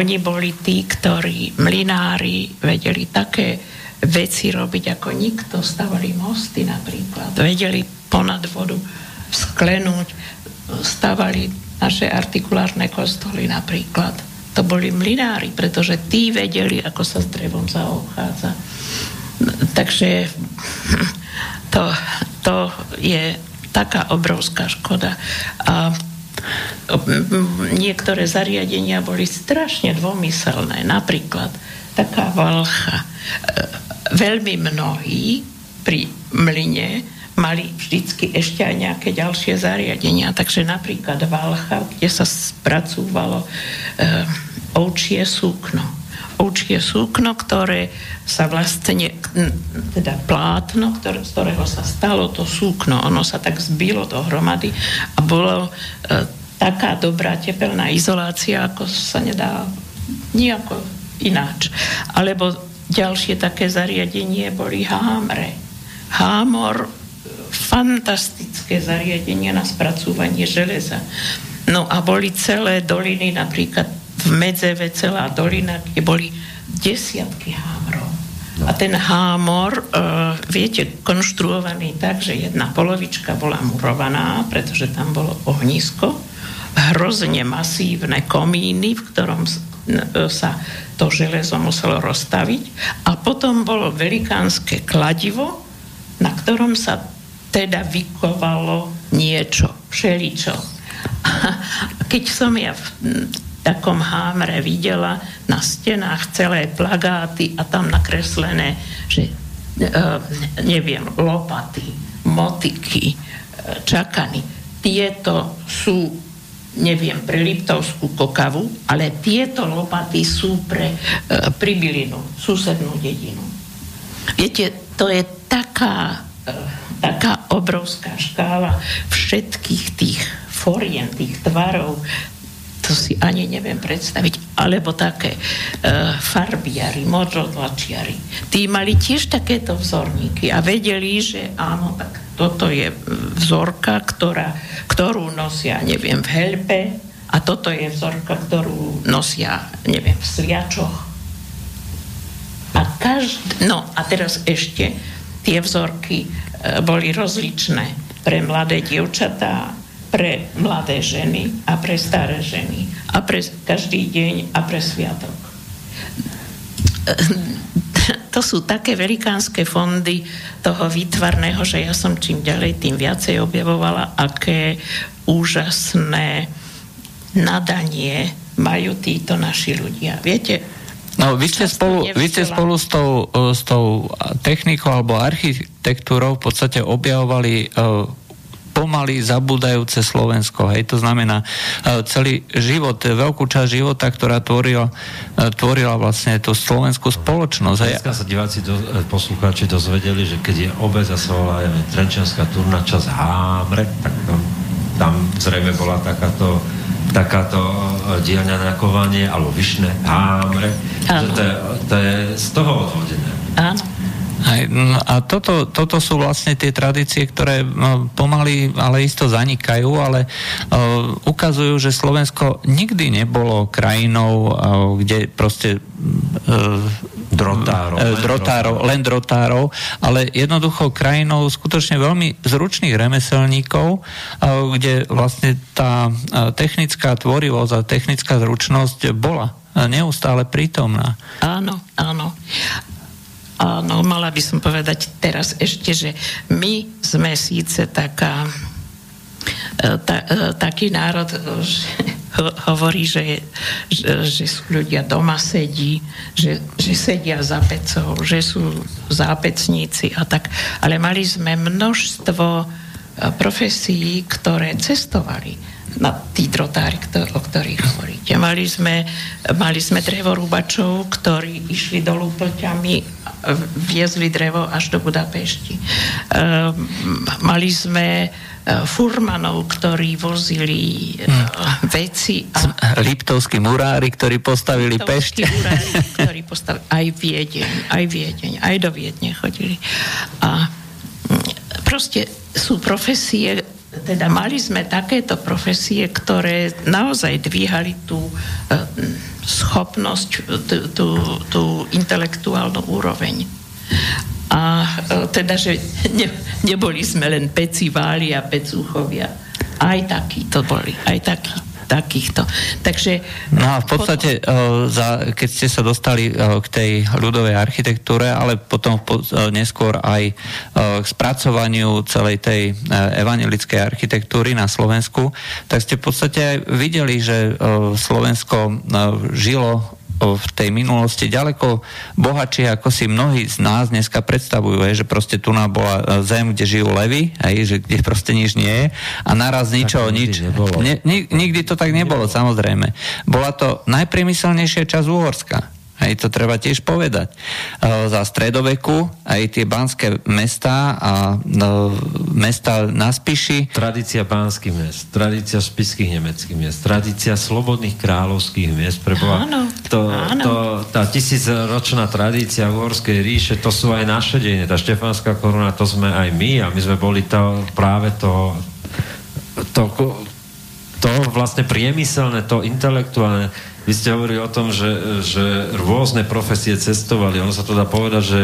Speaker 3: Oni boli tí, ktorí, mlinári, vedeli také veci robiť ako nikto. Stavali mosty napríklad. Vedeli ponad vodu sklenúť. Stavali naše artikulárne kostoly napríklad. To boli mlinári, pretože tí vedeli, ako sa s drevom zaobchádza. Takže [LAUGHS] to, to je taká obrovská škoda. A niektoré zariadenia boli strašne dvomyselné. Napríklad taká valcha veľmi mnohí pri mline mali vždycky ešte aj nejaké ďalšie zariadenia. Takže napríklad Valcha, kde sa spracúvalo e, ovčie súkno. Ovčie súkno, ktoré sa vlastne, teda plátno, ktoré, z ktorého sa stalo to súkno, ono sa tak zbilo dohromady a bolo e, taká dobrá tepelná izolácia, ako sa nedá nejako ináč. Alebo Ďalšie také zariadenie boli hámre. Hámor, fantastické zariadenie na spracúvanie železa. No a boli celé doliny, napríklad v Medzeve celá dolina, kde boli desiatky hámrov. No. A ten hámor, uh, viete, konštruovaný tak, že jedna polovička bola murovaná, pretože tam bolo ohnisko, hrozne masívne komíny, v ktorom sa to železo muselo rozstaviť a potom bolo velikánske kladivo, na ktorom sa teda vykovalo niečo, všeličo. A keď som ja v takom hámre videla na stenách celé plagáty a tam nakreslené, že e, neviem, lopaty, motiky, e, čakany, tieto sú neviem, pre Liptovskú kokavu, ale tieto lopaty sú pre e, pribilinu, susednú dedinu. Viete, to je taká, taká obrovská škála všetkých tých foriem, tých tvarov, to si ani neviem predstaviť. Alebo také e, farbiari, modrodlačiari. Tí mali tiež takéto vzorníky a vedeli, že áno, tak toto je vzorka, ktorá, ktorú nosia, neviem, v helpe a toto je vzorka, ktorú nosia, neviem, v sliačoch. A každý, no a teraz ešte tie vzorky e, boli rozličné pre mladé dievčatá, pre mladé ženy a pre staré ženy a pre každý deň a pre sviatok. [LAUGHS] To sú také velikánske fondy toho výtvarného, že ja som čím ďalej, tým viacej objavovala, aké úžasné nadanie majú títo naši ľudia. Viete,
Speaker 2: No, vy ste, spolu, vy ste spolu s tou, s tou technikou alebo architektúrou v podstate objavovali uh, pomaly zabúdajúce Slovensko. Hej. To znamená e, celý život, veľkú časť života, ktorá tvorila, e, tvorila vlastne tú slovenskú spoločnosť.
Speaker 1: Dneska sa diváci, do, e, poslucháči dozvedeli, že keď je obec a sa volá Trenčianská turna čas Hámre, tak tam, tam zrejme bola takáto takáto dielňa na kovanie, alebo vyšné, hámre, že to je, to je z toho odvodené.
Speaker 3: Áno.
Speaker 2: Aj, no a toto, toto sú vlastne tie tradície, ktoré no, pomaly, ale isto zanikajú, ale uh, ukazujú, že Slovensko nikdy nebolo krajinou, uh, kde proste uh,
Speaker 1: drotárov,
Speaker 2: len drotárov, len drotárov, ale jednoducho krajinou skutočne veľmi zručných remeselníkov, kde vlastne tá technická tvorivosť a technická zručnosť bola neustále prítomná.
Speaker 3: Áno, áno. Áno, mala by som povedať teraz ešte, že my sme síce taká, e, ta, e, taký národ, že hovorí, že, že, že sú ľudia doma sedí, že, že sedia za pecou, že sú zápecníci a tak. Ale mali sme množstvo e, profesí, ktoré cestovali na tí drotári, ktor- o ktorých hovoríte. Mali sme, mali sme drevorúbačov, ktorí išli dolu plťami, viezli drevo až do Budapešti. Um, mali sme e, furmanov, ktorí vozili hmm. veci.
Speaker 2: A... Liptovskí murári, ktorí postavili Pešť.
Speaker 3: murári, [LAUGHS] ktorí postavili aj Viedeň, aj Viedeň, aj do Viedne chodili. A proste sú profesie, teda mali sme takéto profesie, ktoré naozaj dvíhali tú e, schopnosť, tú, tú, tú intelektuálnu úroveň. A e, teda, že [LAUGHS] ne, neboli sme len peciváli a pecúchovia. Aj takí to boli, aj takí takýchto. Takže...
Speaker 2: No a v podstate, potom... za, keď ste sa dostali k tej ľudovej architektúre, ale potom neskôr aj k spracovaniu celej tej evangelickej architektúry na Slovensku, tak ste v podstate aj videli, že Slovensko žilo v tej minulosti ďaleko bohatšie, ako si mnohí z nás dneska predstavujú, je, že proste tu bola zem, kde žijú levy, aj, že kde proste nič nie je a naraz ničoho nič. Nebolo. Ne, nikdy to tak nebolo, samozrejme. Bola to najpriemyselnejšia časť Uhorska. Hej, to treba tiež povedať. E, za stredoveku aj tie banské mesta a no, mesta na Spiši.
Speaker 1: Tradícia banských mest, tradícia spiských nemeckých miest, tradícia slobodných kráľovských miest. Preboha, áno, to, áno. To, tá tisícročná tradícia uhorskej ríše, to sú aj naše dejiny. Tá štefánska koruna, to sme aj my a my sme boli to, práve to, to, to vlastne priemyselné, to intelektuálne vy ste hovorili o tom, že, že rôzne profesie cestovali. Ono sa to dá povedať, že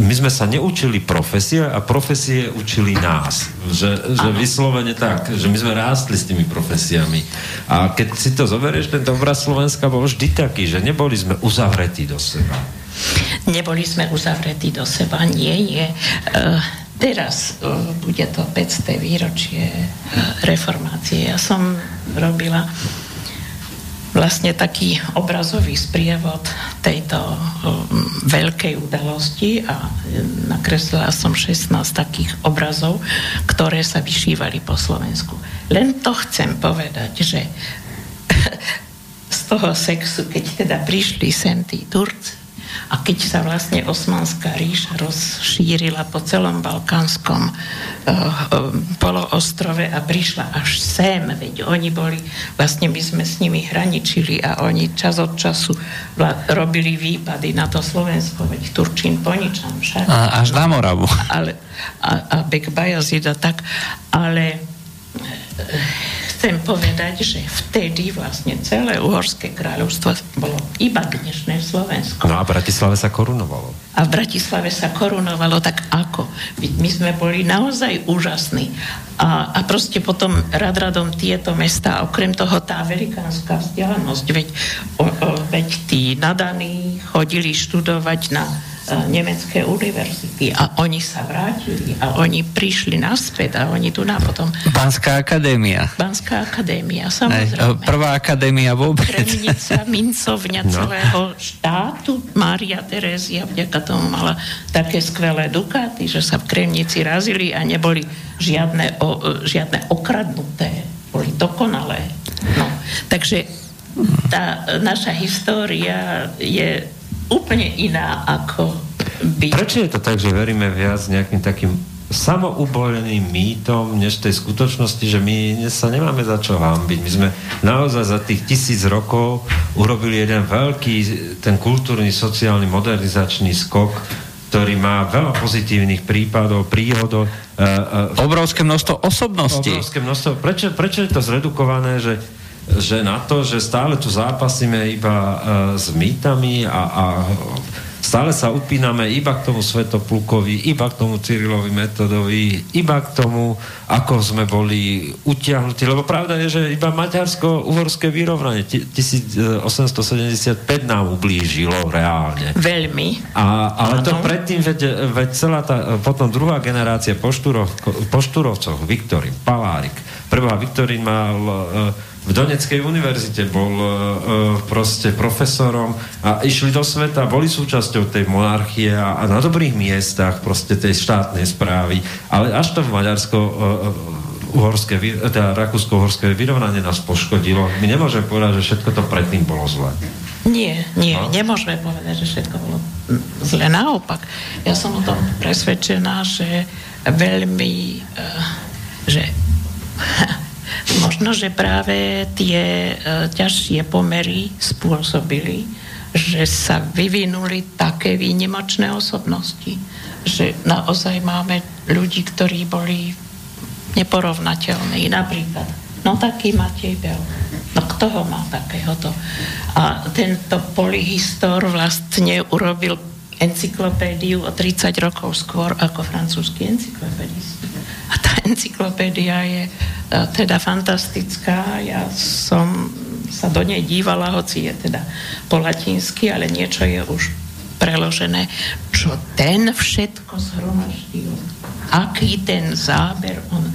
Speaker 1: my sme sa neučili profesie a profesie učili nás. Že, že vyslovene tak, že my sme rástli s tými profesiami. A keď si to zoberieš, ten obraz Slovenska bol vždy taký, že neboli sme uzavretí do seba.
Speaker 3: Neboli sme uzavretí do seba, nie, nie. Uh, teraz uh, bude to 500. výročie uh, reformácie. Ja som robila vlastne taký obrazový sprievod tejto um, veľkej udalosti a nakreslila som 16 takých obrazov, ktoré sa vyšívali po Slovensku. Len to chcem povedať, že [LAUGHS] z toho sexu, keď teda prišli sem tí Turci, a keď sa vlastne Osmanská ríša rozšírila po celom balkánskom uh, poloostrove a prišla až sem, veď oni boli, vlastne my sme s nimi hraničili a oni čas od času vla, robili výpady na to Slovensko, veď Turčín po ničom však.
Speaker 2: A, až na Moravu.
Speaker 3: Ale, a, a Bek Bajazida tak, ale uh, chcem povedať, že vtedy vlastne celé Uhorské kráľovstvo bolo iba dnešné Slovensko.
Speaker 1: No a v Bratislave sa korunovalo.
Speaker 3: A v Bratislave sa korunovalo tak ako? My sme boli naozaj úžasní. A, a proste potom rad radom tieto mesta, okrem toho tá velikánska vzdialenosť, veď, o, o, veď tí nadaní chodili študovať na nemecké univerzity a oni sa vrátili a oni prišli naspäť a oni tu na potom...
Speaker 2: Banská akadémia.
Speaker 3: Banská akadémia, samozrejme.
Speaker 2: Prvá akadémia vôbec.
Speaker 3: Kremnica, [LAUGHS] mincovňa no. celého štátu. Mária Terézia vďaka tomu mala také skvelé dukáty, že sa v Kremnici razili a neboli žiadne, o, žiadne okradnuté. Boli dokonalé. No, takže tá naša história je úplne iná ako by...
Speaker 1: Prečo je to tak, že veríme viac nejakým takým samouboleným mýtom, než tej skutočnosti, že my sa nemáme za čo hambiť. My sme naozaj za tých tisíc rokov urobili jeden veľký, ten kultúrny, sociálny, modernizačný skok, ktorý má veľa pozitívnych prípadov, príhodov.
Speaker 2: Uh, uh, obrovské množstvo osobností.
Speaker 1: Obrovské množstvo. Prečo, prečo je to zredukované, že že na to, že stále tu zápasíme iba uh, s mýtami a, a stále sa upíname iba k tomu Svetoplukovi, iba k tomu Cyrilovi metodovi, iba k tomu, ako sme boli utiahnutí. Lebo pravda je, že iba maďarsko-uhorské vyrovnanie 1875 nám ublížilo reálne.
Speaker 3: Veľmi.
Speaker 1: A, ale ano. to predtým, veď, veď celá tá, potom druhá generácia poštúrov, poštúrovcov, Viktorín, Palárik, prvá Viktorín mal uh, v Doneckej univerzite, bol uh, proste profesorom a išli do sveta, boli súčasťou tej monarchie a, a na dobrých miestach proste tej štátnej správy, ale až to v Maďarsko uh, uhorské, teda rakúsko-uhorské vyrovnanie nás poškodilo. My nemôžeme povedať, že všetko to predtým bolo zlé.
Speaker 3: Nie, nie, no? nemôžeme povedať, že všetko bolo zle. Naopak, ja som o tom presvedčená, že veľmi, uh, že [LAUGHS] Možno, že práve tie e, ťažšie pomery spôsobili, že sa vyvinuli také výnimočné osobnosti, že naozaj máme ľudí, ktorí boli neporovnateľní. Napríklad, no taký Matej Bel. No kto ho má takéhoto? A tento polyhistor vlastne urobil encyklopédiu o 30 rokov skôr ako francúzsky encyklopédisti. Tá encyklopédia je E, teda fantastická. Ja som sa do nej dívala, hoci je teda po latinsky, ale niečo je už preložené. Čo ten všetko zhromaždil? Aký ten záber on e,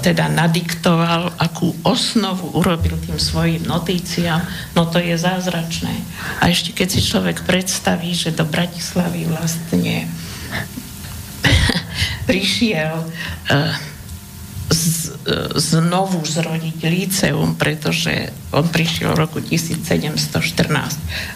Speaker 3: teda nadiktoval, akú osnovu urobil tým svojim notíciám, no to je zázračné. A ešte keď si človek predstaví, že do Bratislavy vlastne prišiel uh, z, znovu zrodiť líceum, pretože on prišiel v roku 1714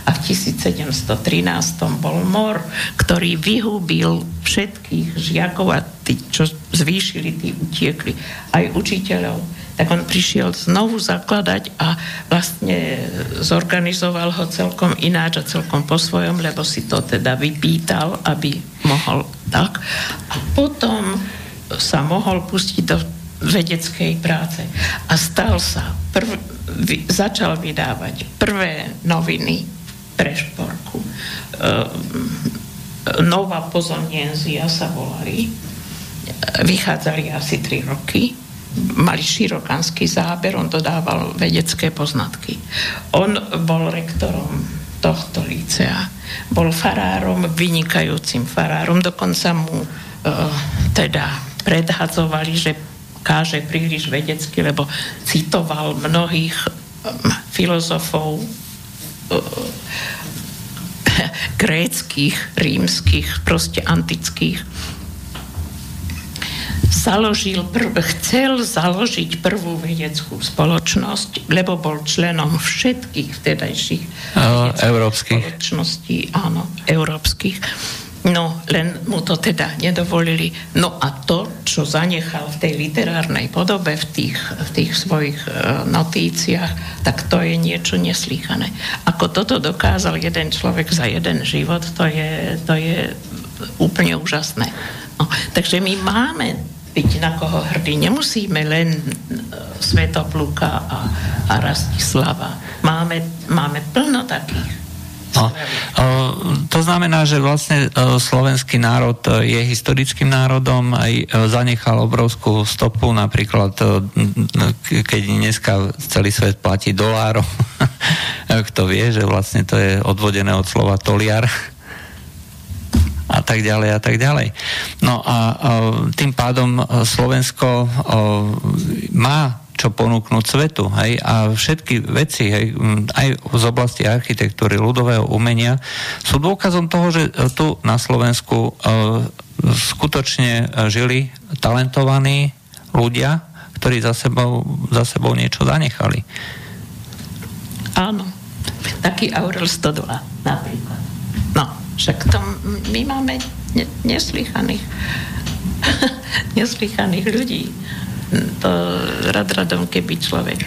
Speaker 3: a v 1713 bol mor, ktorý vyhubil všetkých žiakov a tí, čo zvýšili, tí utiekli, aj učiteľov. Tak on prišiel znovu zakladať a vlastne zorganizoval ho celkom ináč a celkom po svojom, lebo si to teda vypýtal, aby mohol tak. A potom sa mohol pustiť do vedeckej práce. A stal sa, prv, vy, začal vydávať prvé noviny pre šporku. E, Nová pozonienzia sa volali. Vychádzali asi 3 roky. Mali širokanský záber, on dodával vedecké poznatky. On bol rektorom tohto lícea. Bol farárom, vynikajúcim farárom, dokonca mu e, teda predhadzovali, že káže príliš vedecky, lebo citoval mnohých um, filozofov uh, [LAUGHS] gréckých, rímskych, proste antických. Založil prv, chcel založiť prvú vedeckú spoločnosť, lebo bol členom všetkých vtedajších
Speaker 2: európskych
Speaker 3: spoločností, áno, európskych No, len mu to teda nedovolili. No a to, čo zanechal v tej literárnej podobe, v tých, v tých svojich uh, notíciách, tak to je niečo neslýchané. Ako toto dokázal jeden človek za jeden život, to je, to je úplne úžasné. No, takže my máme byť na koho hrdí. Nemusíme len uh, Svetopluka a, a Rastislava. Máme, máme plno takých.
Speaker 2: No, to znamená, že vlastne slovenský národ je historickým národom, aj zanechal obrovskú stopu, napríklad keď dneska celý svet platí dolárom, [LAUGHS] kto vie, že vlastne to je odvodené od slova toliar. A tak ďalej a tak ďalej. No a tým pádom Slovensko má čo ponúknuť svetu. Hej? A všetky veci, hej, aj z oblasti architektúry, ľudového umenia, sú dôkazom toho, že tu na Slovensku skutočne žili talentovaní ľudia, ktorí za sebou, za sebou niečo zanechali.
Speaker 3: Áno. Taký Aurel Stodola napríklad. No, však to my máme ne, neslychaných [LAUGHS] neslychaných ľudí. To rad radom, keby človek.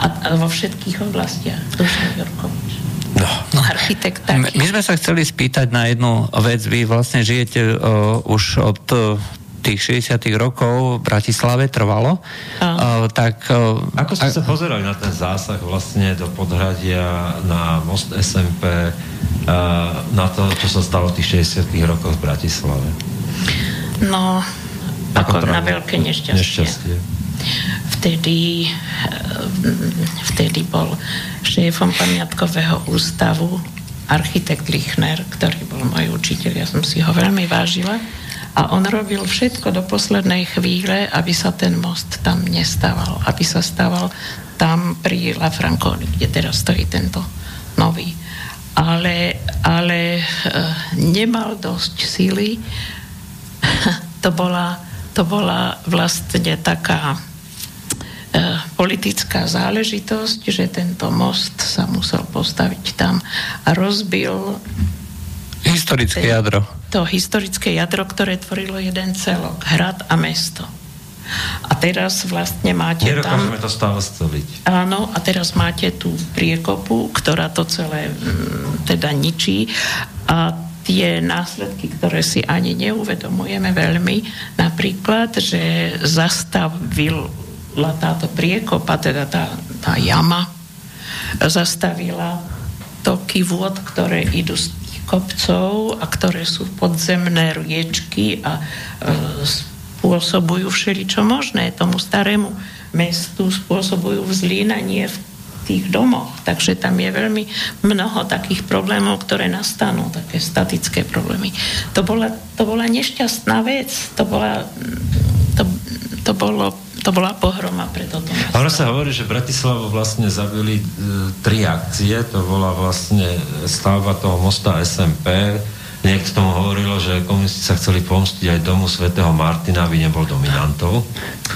Speaker 3: A, a vo všetkých oblastiach. Dušan Jurkovič. No. no. Architekt
Speaker 2: My, my sme sa chceli spýtať na jednu vec. Vy vlastne žijete uh, už od uh, tých 60 rokov v Bratislave trvalo, uh, tak... Uh,
Speaker 1: Ako ste a... sa pozerali na ten zásah vlastne do podhradia, na most SMP, uh, na to, čo sa stalo v tých 60 rokoch v Bratislave?
Speaker 3: No, ako, ako na veľké nešťastie. nešťastie. Vtedy, vtedy bol šéfom pamiatkového ústavu architekt Lichner, ktorý bol môj učiteľ, ja som si ho veľmi vážila a on robil všetko do poslednej chvíle, aby sa ten most tam nestával, aby sa stával tam pri La Franconi, kde teraz stojí tento nový. Ale, ale e, nemal dosť síly. [LAUGHS] to, bola, to bola vlastne taká e, politická záležitosť, že tento most sa musel postaviť tam a rozbil
Speaker 2: historické jadro
Speaker 3: to historické jadro, ktoré tvorilo jeden celok, hrad a mesto. A teraz vlastne máte
Speaker 1: Nedokážeme tam... to stále stoliť.
Speaker 3: Áno, a teraz máte tú priekopu, ktorá to celé m, teda ničí a tie následky, ktoré si ani neuvedomujeme veľmi, napríklad, že zastavila táto priekopa, teda tá, tá jama, zastavila toky vôd, ktoré idú z kopcov a ktoré sú podzemné riečky a e, spôsobujú všeličo možné tomu starému mestu, spôsobujú vzlínanie v tých domoch. Takže tam je veľmi mnoho takých problémov, ktoré nastanú, také statické problémy. To bola, to bola nešťastná vec, to, bola, to, to bolo to bola pohroma pre toto mesto.
Speaker 1: Ono sa hovorí, že Bratislavu vlastne zabili e, tri akcie, to bola vlastne stavba toho mosta SMP, Niekto tomu hovorilo, že komunisti sa chceli pomstiť aj domu svätého Martina, aby nebol dominantov.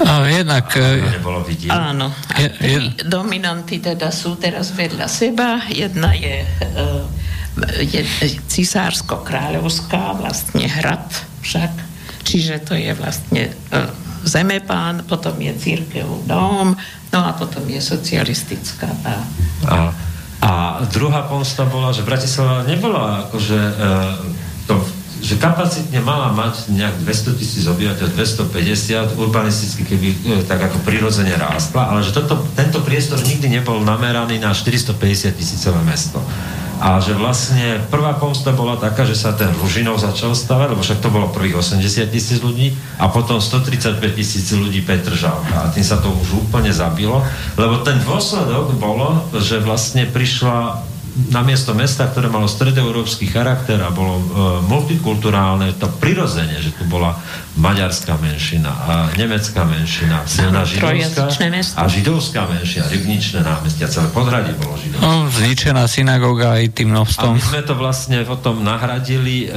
Speaker 2: A jednak...
Speaker 1: A e, nebolo vidieť.
Speaker 3: Áno. Je, je... dominanty teda sú teraz vedľa seba. Jedna je, e, je cisársko-kráľovská, vlastne hrad však. Čiže to je vlastne zemepán, potom je církev dom, no a potom je socialistická tá.
Speaker 1: A, a druhá pomsta bola, že Bratislava nebola akože e, to, že kapacitne mala mať nejak 200 tisíc obyvateľov, 250 urbanisticky, keby e, tak ako prirodzene rástla, ale že toto, tento priestor nikdy nebol nameraný na 450 tisícové mesto a že vlastne prvá pomsta bola taká, že sa ten Ružinov začal stavať, lebo však to bolo prvých 80 tisíc ľudí a potom 135 tisíc ľudí Petržalka. A tým sa to už úplne zabilo, lebo ten dôsledok bolo, že vlastne prišla na miesto mesta, ktoré malo stredoeurópsky charakter a bolo e, multikulturálne, to prirodzene, že tu bola maďarská menšina a nemecká menšina, silná židovská a židovská menšina, rybničné námestia, celé podhradie bolo židovské.
Speaker 2: No, zničená synagóga aj tým množstvom.
Speaker 1: A my sme to vlastne potom nahradili e,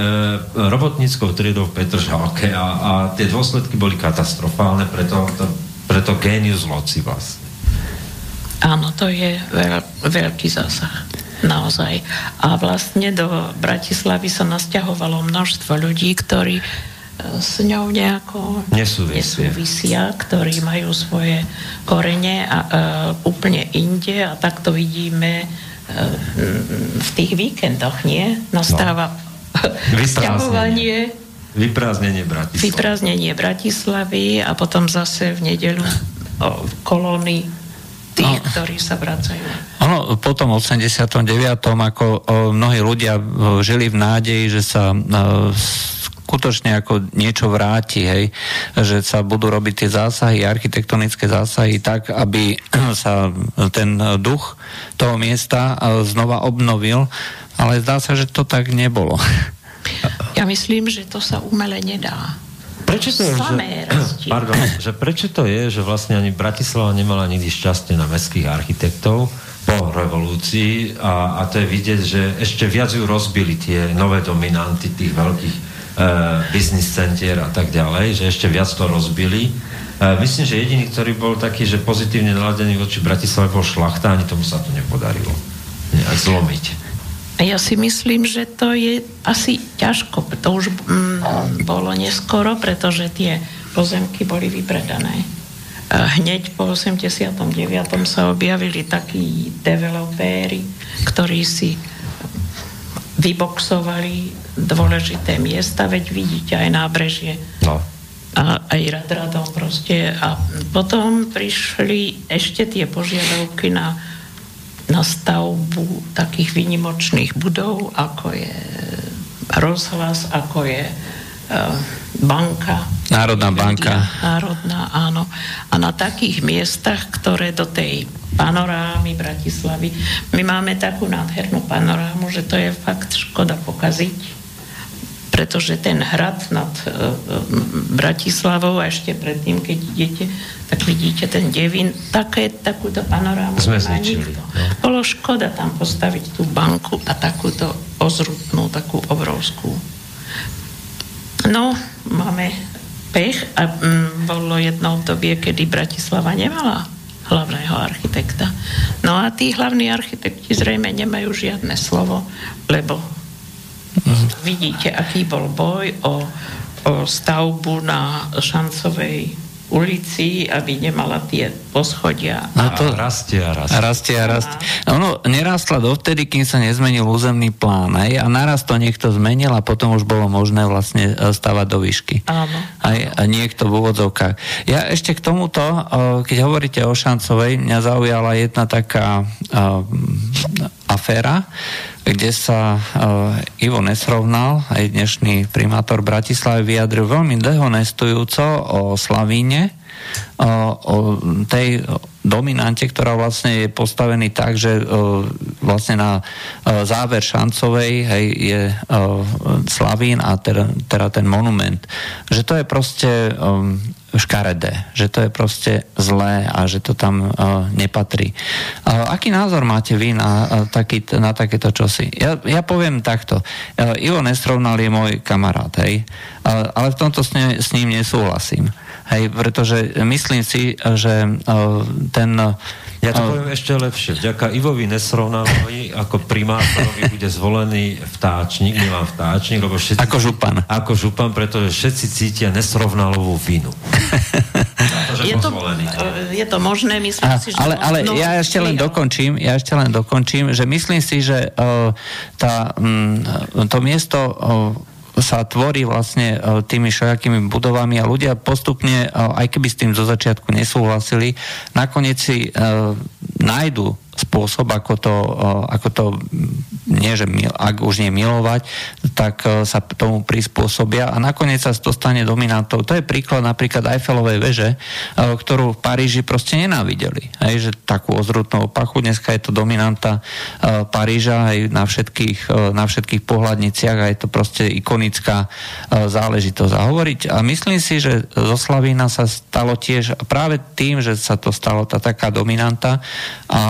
Speaker 1: robotníckou triedou v Petržalke a, a tie dôsledky boli katastrofálne, preto, to, preto genius loci vlastne.
Speaker 3: Áno, to je veľ, veľký zásah naozaj. A vlastne do Bratislavy sa nasťahovalo množstvo ľudí, ktorí e, s ňou nejako nesúvisia, nesúvisia ktorí majú svoje korene a, uh, úplne inde a tak to vidíme uh, v tých víkendoch, nie? Nastáva no. sťahovanie
Speaker 1: Vyprázdnenie Bratislavy.
Speaker 3: Vyprázdnenie Bratislavy a potom zase v nedelu kolóny tých, no, ktorí sa vracajú.
Speaker 2: Ono po tom 89. ako mnohí ľudia žili v nádeji, že sa skutočne ako niečo vráti, hej, že sa budú robiť tie zásahy, architektonické zásahy tak, aby [CLEARS THROAT] sa ten duch toho miesta znova obnovil, ale zdá sa, že to tak nebolo.
Speaker 3: Ja myslím, že to sa umele nedá.
Speaker 1: Prečo to je, že, [CLEARS THROAT] pardon, že prečo to je, že vlastne ani Bratislava nemala nikdy šťastie na mestských architektov po revolúcii a, a to je vidieť, že ešte viac ju rozbili tie nové dominanty tých veľkých e, biznis centier a tak ďalej, že ešte viac to rozbili. E, myslím, že jediný, ktorý bol taký, že pozitívne naladený voči Bratislave bol šlachta, ani tomu sa to nepodarilo nejak zlomiť.
Speaker 3: Ja si myslím, že to je asi ťažko. To už mm, bolo neskoro, pretože tie pozemky boli vypredané. Hneď po 89. sa objavili takí developéri, ktorí si vyboxovali dôležité miesta, veď vidíte aj nábrežie. No. A aj rad radom proste. A potom prišli ešte tie požiadavky na na stavbu takých výnimočných budov, ako je rozhlas, ako je uh, banka.
Speaker 2: Národná banka.
Speaker 3: Národná, áno. A na takých miestach, ktoré do tej panorámy Bratislavy, my máme takú nádhernú panorámu, že to je fakt škoda pokaziť pretože ten hrad nad uh, Bratislavou a ešte predtým, keď idete, tak vidíte ten devín, také, takúto panorámu
Speaker 1: Sme zničili. No.
Speaker 3: Bolo škoda tam postaviť tú banku a takúto ozrutnú, takú obrovskú. No, máme pech a mm, bolo jedno obdobie, kedy Bratislava nemala hlavného architekta. No a tí hlavní architekti zrejme nemajú žiadne slovo, lebo Vidíte, aký bol boj o, o stavbu na Šancovej ulici, aby nemala tie poschodia.
Speaker 2: No to
Speaker 1: rastie a rastie.
Speaker 2: Rastie a rastie. Ono nerástla dovtedy, kým sa nezmenil územný plán. Aj, a naraz to niekto zmenil a potom už bolo možné vlastne e, stavať do výšky.
Speaker 3: Áno.
Speaker 2: Aj, a niekto v úvodzovkách. Ja ešte k tomuto, e, keď hovoríte o Šancovej, mňa zaujala jedna taká uh, aféra, kde sa uh, Ivo Nesrovnal, aj dnešný primátor Bratislavy, vyjadril veľmi dehonestujúco o Slavíne, uh, o tej dominante, ktorá vlastne je postavený tak, že uh, vlastne na uh, záver Šancovej hej, je uh, Slavín a teda, teda ten monument. Že to je proste um, škaredé, že to je proste zlé a že to tam uh, nepatrí. Uh, aký názor máte vy na, uh, taký, na takéto čosi? Ja, ja poviem takto. Uh, Ivo Nestrovnal je môj kamarát, hej, uh, ale v tomto s, ne, s ním nesúhlasím. Hej, pretože myslím si, že uh, ten
Speaker 1: ja to poviem ešte lepšie. Vďaka Ivovi Nesrovnalovi ako primátorovi bude zvolený vtáčnik, nemám vtáčnik, lebo všetci...
Speaker 2: Ako župan.
Speaker 1: Ako župan, pretože všetci cítia Nesrovnalovú vinu. [LAUGHS]
Speaker 3: je, to, je to možné, myslím a, si, že...
Speaker 2: Ale, ale no, ja ešte len dokončím, ja ešte len dokončím, že myslím si, že uh, tá, um, to miesto uh, sa tvorí vlastne e, tými všajakými budovami a ľudia postupne, e, aj keby s tým zo začiatku nesúhlasili, nakoniec si uh, nájdu spôsob, ako to, ako to nie, že mil, ak už nie milovať, tak sa tomu prispôsobia a nakoniec sa to stane dominantou. To je príklad napríklad Eiffelovej veže, ktorú v Paríži proste nenávideli. Hej, že takú ozrutnú opachu, dneska je to dominanta Paríža aj na všetkých, na všetkých pohľadniciach a je to proste ikonická záležitosť. A hovoriť, a myslím si, že zo Slavína sa stalo tiež práve tým, že sa to stalo tá taká dominanta a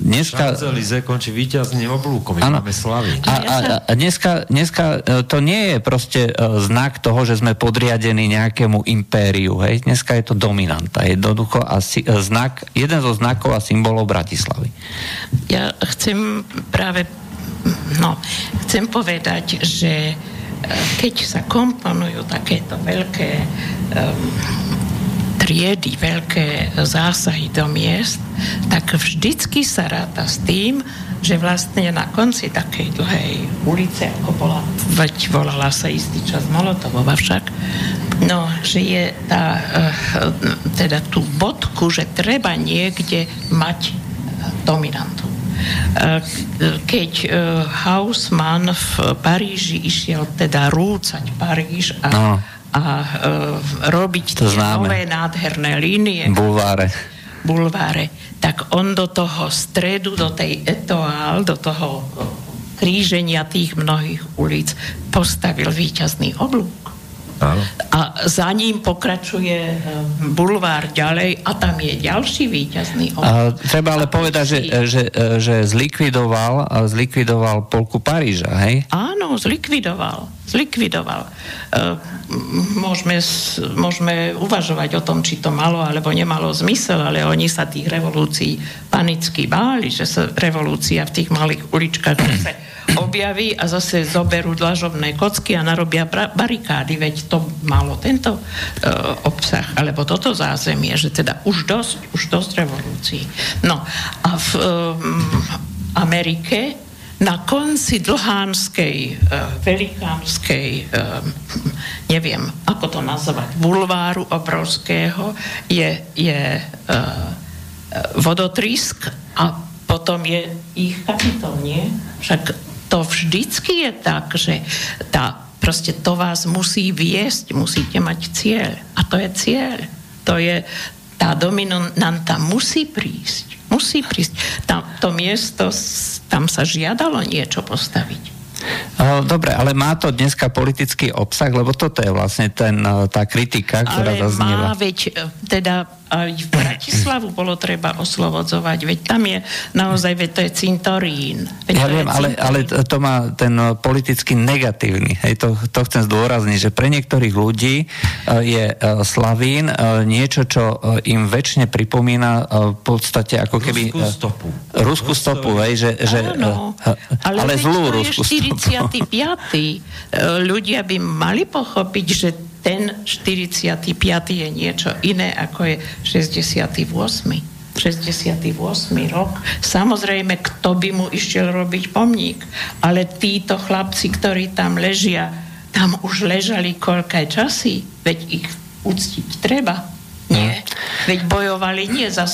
Speaker 1: dneska... Šanzelize končí víťazným oblúkom, ano. máme slavy.
Speaker 2: A, a, a dneska, dneska e, to nie je proste e, znak toho, že sme podriadení nejakému impériu. Hej? Dneska je to dominanta. Jednoducho a si, e, znak, jeden zo znakov a symbolov Bratislavy.
Speaker 3: Ja chcem práve no, chcem povedať, že keď sa komponujú takéto veľké um, triedy, veľké zásahy do miest, tak vždycky sa ráta s tým, že vlastne na konci takej dlhej ulice, ako bola, veď volala sa istý čas Molotovova však, no, že je tá, eh, teda tú bodku, že treba niekde mať dominantu. Eh, keď eh, Hausmann v Paríži išiel teda rúcať Paríž a no a e, robiť to tie známe. nové nádherné línie.
Speaker 2: Bulváre.
Speaker 3: Bulváre. Tak on do toho stredu, do tej etoál, do toho kríženia tých mnohých ulic postavil víťazný oblúk. Áno. A za ním pokračuje eh, bulvár ďalej a tam je ďalší víťazný
Speaker 2: obchod. Treba ale povedať, že, že, že zlikvidoval, zlikvidoval polku Paríža, hej?
Speaker 3: Áno, zlikvidoval. Zlikvidoval. Eh, môžeme, môžeme uvažovať o tom, či to malo alebo nemalo zmysel, ale oni sa tých revolúcií panicky báli, že sa revolúcia v tých malých uličkách objaví a zase zoberú dlažobné kocky a narobia barikády, veď to malo tento uh, obsah, alebo toto zázemie, že teda už dosť, už dosť revolúcií. No a v um, Amerike na konci dlhánskej, uh, velikánskej, uh, neviem, ako to nazvať, bulváru obrovského je, je uh, vodotrísk a potom je ich kapitol, nie? Však to vždycky je tak, že tá, proste to vás musí viesť, musíte mať cieľ. A to je cieľ. To je, tá dominanta musí prísť. Musí prísť. Tam, to miesto, tam sa žiadalo niečo postaviť.
Speaker 2: Dobre, ale má to dneska politický obsah, lebo toto je vlastne ten, tá kritika, ktorá
Speaker 3: ale
Speaker 2: zaznieva.
Speaker 3: má, veď teda aj v Bratislavu bolo treba oslovodzovať, veď tam je naozaj, veď to je cintorín. Veď
Speaker 2: ja viem, ale, ale to má ten politicky negatívny. Hej, to, to chcem zdôrazniť, že pre niektorých ľudí e, je e, Slavín niečo, čo im väčšine pripomína v podstate ako keby...
Speaker 1: Ruskú stopu.
Speaker 2: Ruskú stopu, hej, že, že,
Speaker 3: Áno, ale, ale zlú Ruskú stopu. [LAUGHS] 45. Ľudia by mali pochopiť, že ten 45. je niečo iné, ako je 68. 68. rok. Samozrejme, kto by mu išiel robiť pomník. Ale títo chlapci, ktorí tam ležia, tam už ležali koľké časy, veď ich uctiť treba. Nie. Veď bojovali nie za,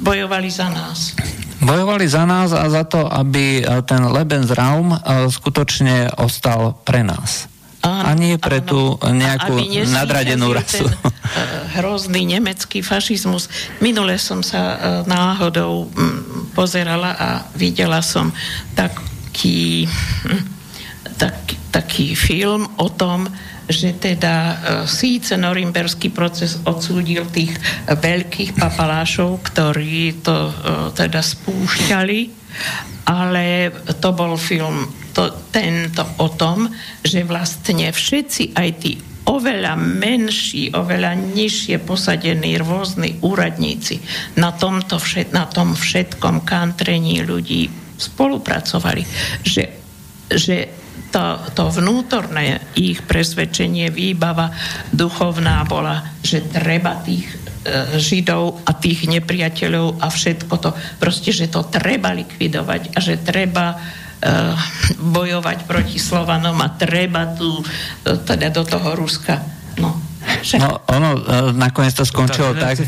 Speaker 3: bojovali za nás.
Speaker 2: Bojovali za nás a za to, aby ten Lebensraum eh, skutočne ostal pre nás. Áno, a nie pre áno. tú nejakú nadradenú rasu. Ten, uh,
Speaker 3: hrozný nemecký fašizmus. Minule som sa uh, náhodou um, pozerala a videla som taký, hm, tak, taký film o tom, že teda uh, síce norimberský proces odsúdil tých veľkých papalášov, ktorí to teda spúšťali, ale to bol film to, tento o tom, že vlastne všetci aj tí oveľa menší, oveľa nižšie posadení rôzni úradníci na, tomto všet, na tom všetkom kantrení ľudí spolupracovali. Že, že to, to vnútorné ich presvedčenie, výbava duchovná bola, že treba tých e, Židov a tých nepriateľov a všetko to, proste, že to treba likvidovať a že treba bojovať proti Slovanom a treba tu eh, teda do toho Ruska. No,
Speaker 2: však. No, ono uh, nakoniec to skončilo
Speaker 1: tá
Speaker 2: tak...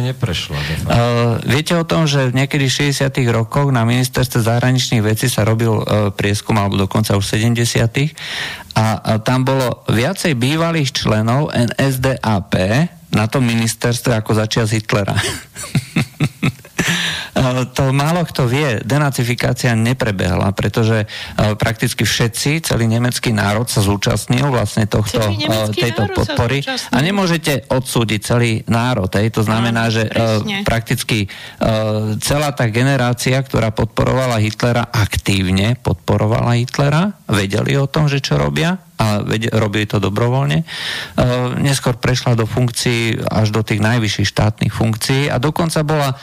Speaker 1: neprešla.
Speaker 2: Uh, viete o tom, že niekedy v 60 rokoch na ministerstve zahraničných vecí sa robil uh, prieskum, alebo dokonca už v 70 a, a tam bolo viacej bývalých členov NSDAP na tom ministerstve ako začiat Hitlera. [LAUGHS] Eh, to málo kto vie, denacifikácia neprebehla, pretože eh, prakticky všetci, celý nemecký národ sa zúčastnil vlastne tohto, eh, tejto podpory a nemôžete odsúdiť celý národ. Hej. To znamená, že presne. prakticky celá tá generácia, ktorá podporovala Hitlera, aktívne podporovala Hitlera, vedeli o tom, že čo robia a robili to dobrovoľne. Neskôr prešla do funkcií až do tých najvyšších štátnych funkcií a dokonca bola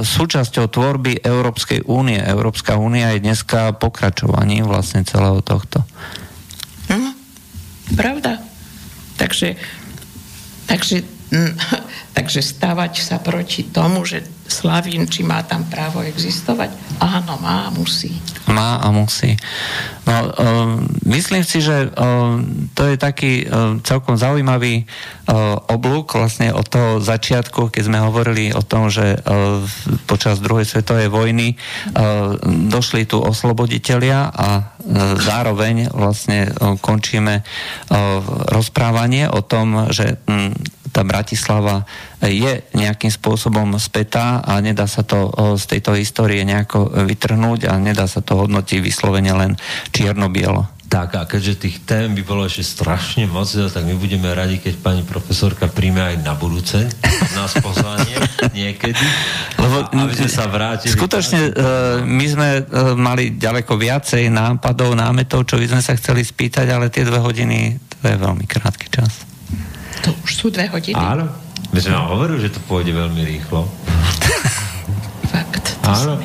Speaker 2: súčasťou tvorby Európskej únie. Európska únia je dneska pokračovaním vlastne celého tohto.
Speaker 3: Hm, pravda. Takže, takže, [LAUGHS] takže stavať sa proti tomu, že Slavín, či má tam právo existovať? Áno, má, musí.
Speaker 2: Má a musí. No, um, myslím si, že um, to je taký um, celkom zaujímavý uh, oblúk vlastne od toho začiatku, keď sme hovorili o tom, že uh, počas druhej svetovej vojny uh, došli tu osloboditelia a uh, zároveň vlastne končíme rozprávanie o tom, že tá Bratislava je nejakým spôsobom spätá a nedá sa to z tejto histórie nejako vytrhnúť a nedá sa to hodnotiť vyslovene len čierno-bielo.
Speaker 1: Tak a keďže tých tém by bolo ešte strašne moc, tak my budeme radi, keď pani profesorka príjme aj na budúce nás pozvanie niekedy, Lebo, aby sme sa vrátili.
Speaker 2: Skutočne, uh, my sme uh, mali ďaleko viacej nápadov, námetov, čo by sme sa chceli spýtať, ale tie dve hodiny, to je veľmi krátky čas.
Speaker 3: To už sú dve hodiny.
Speaker 1: Áno. My sme vám hovorili, že to pôjde veľmi rýchlo.
Speaker 3: Fakt, to Áno.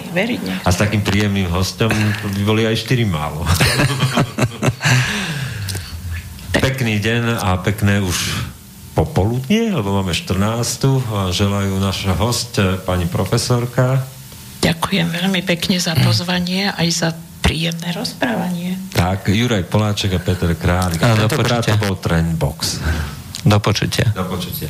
Speaker 1: A s takým príjemným hostom to by boli aj 4 málo. [LAUGHS] Pekný deň a pekné už popoludnie, lebo máme 14. A želajú naša host, pani profesorka.
Speaker 3: Ďakujem veľmi pekne za pozvanie aj za príjemné rozprávanie.
Speaker 1: Tak, Juraj Poláček a Peter Králik. Tentokrát to bol Trendbox.
Speaker 2: Do počutia.
Speaker 1: Do počutia.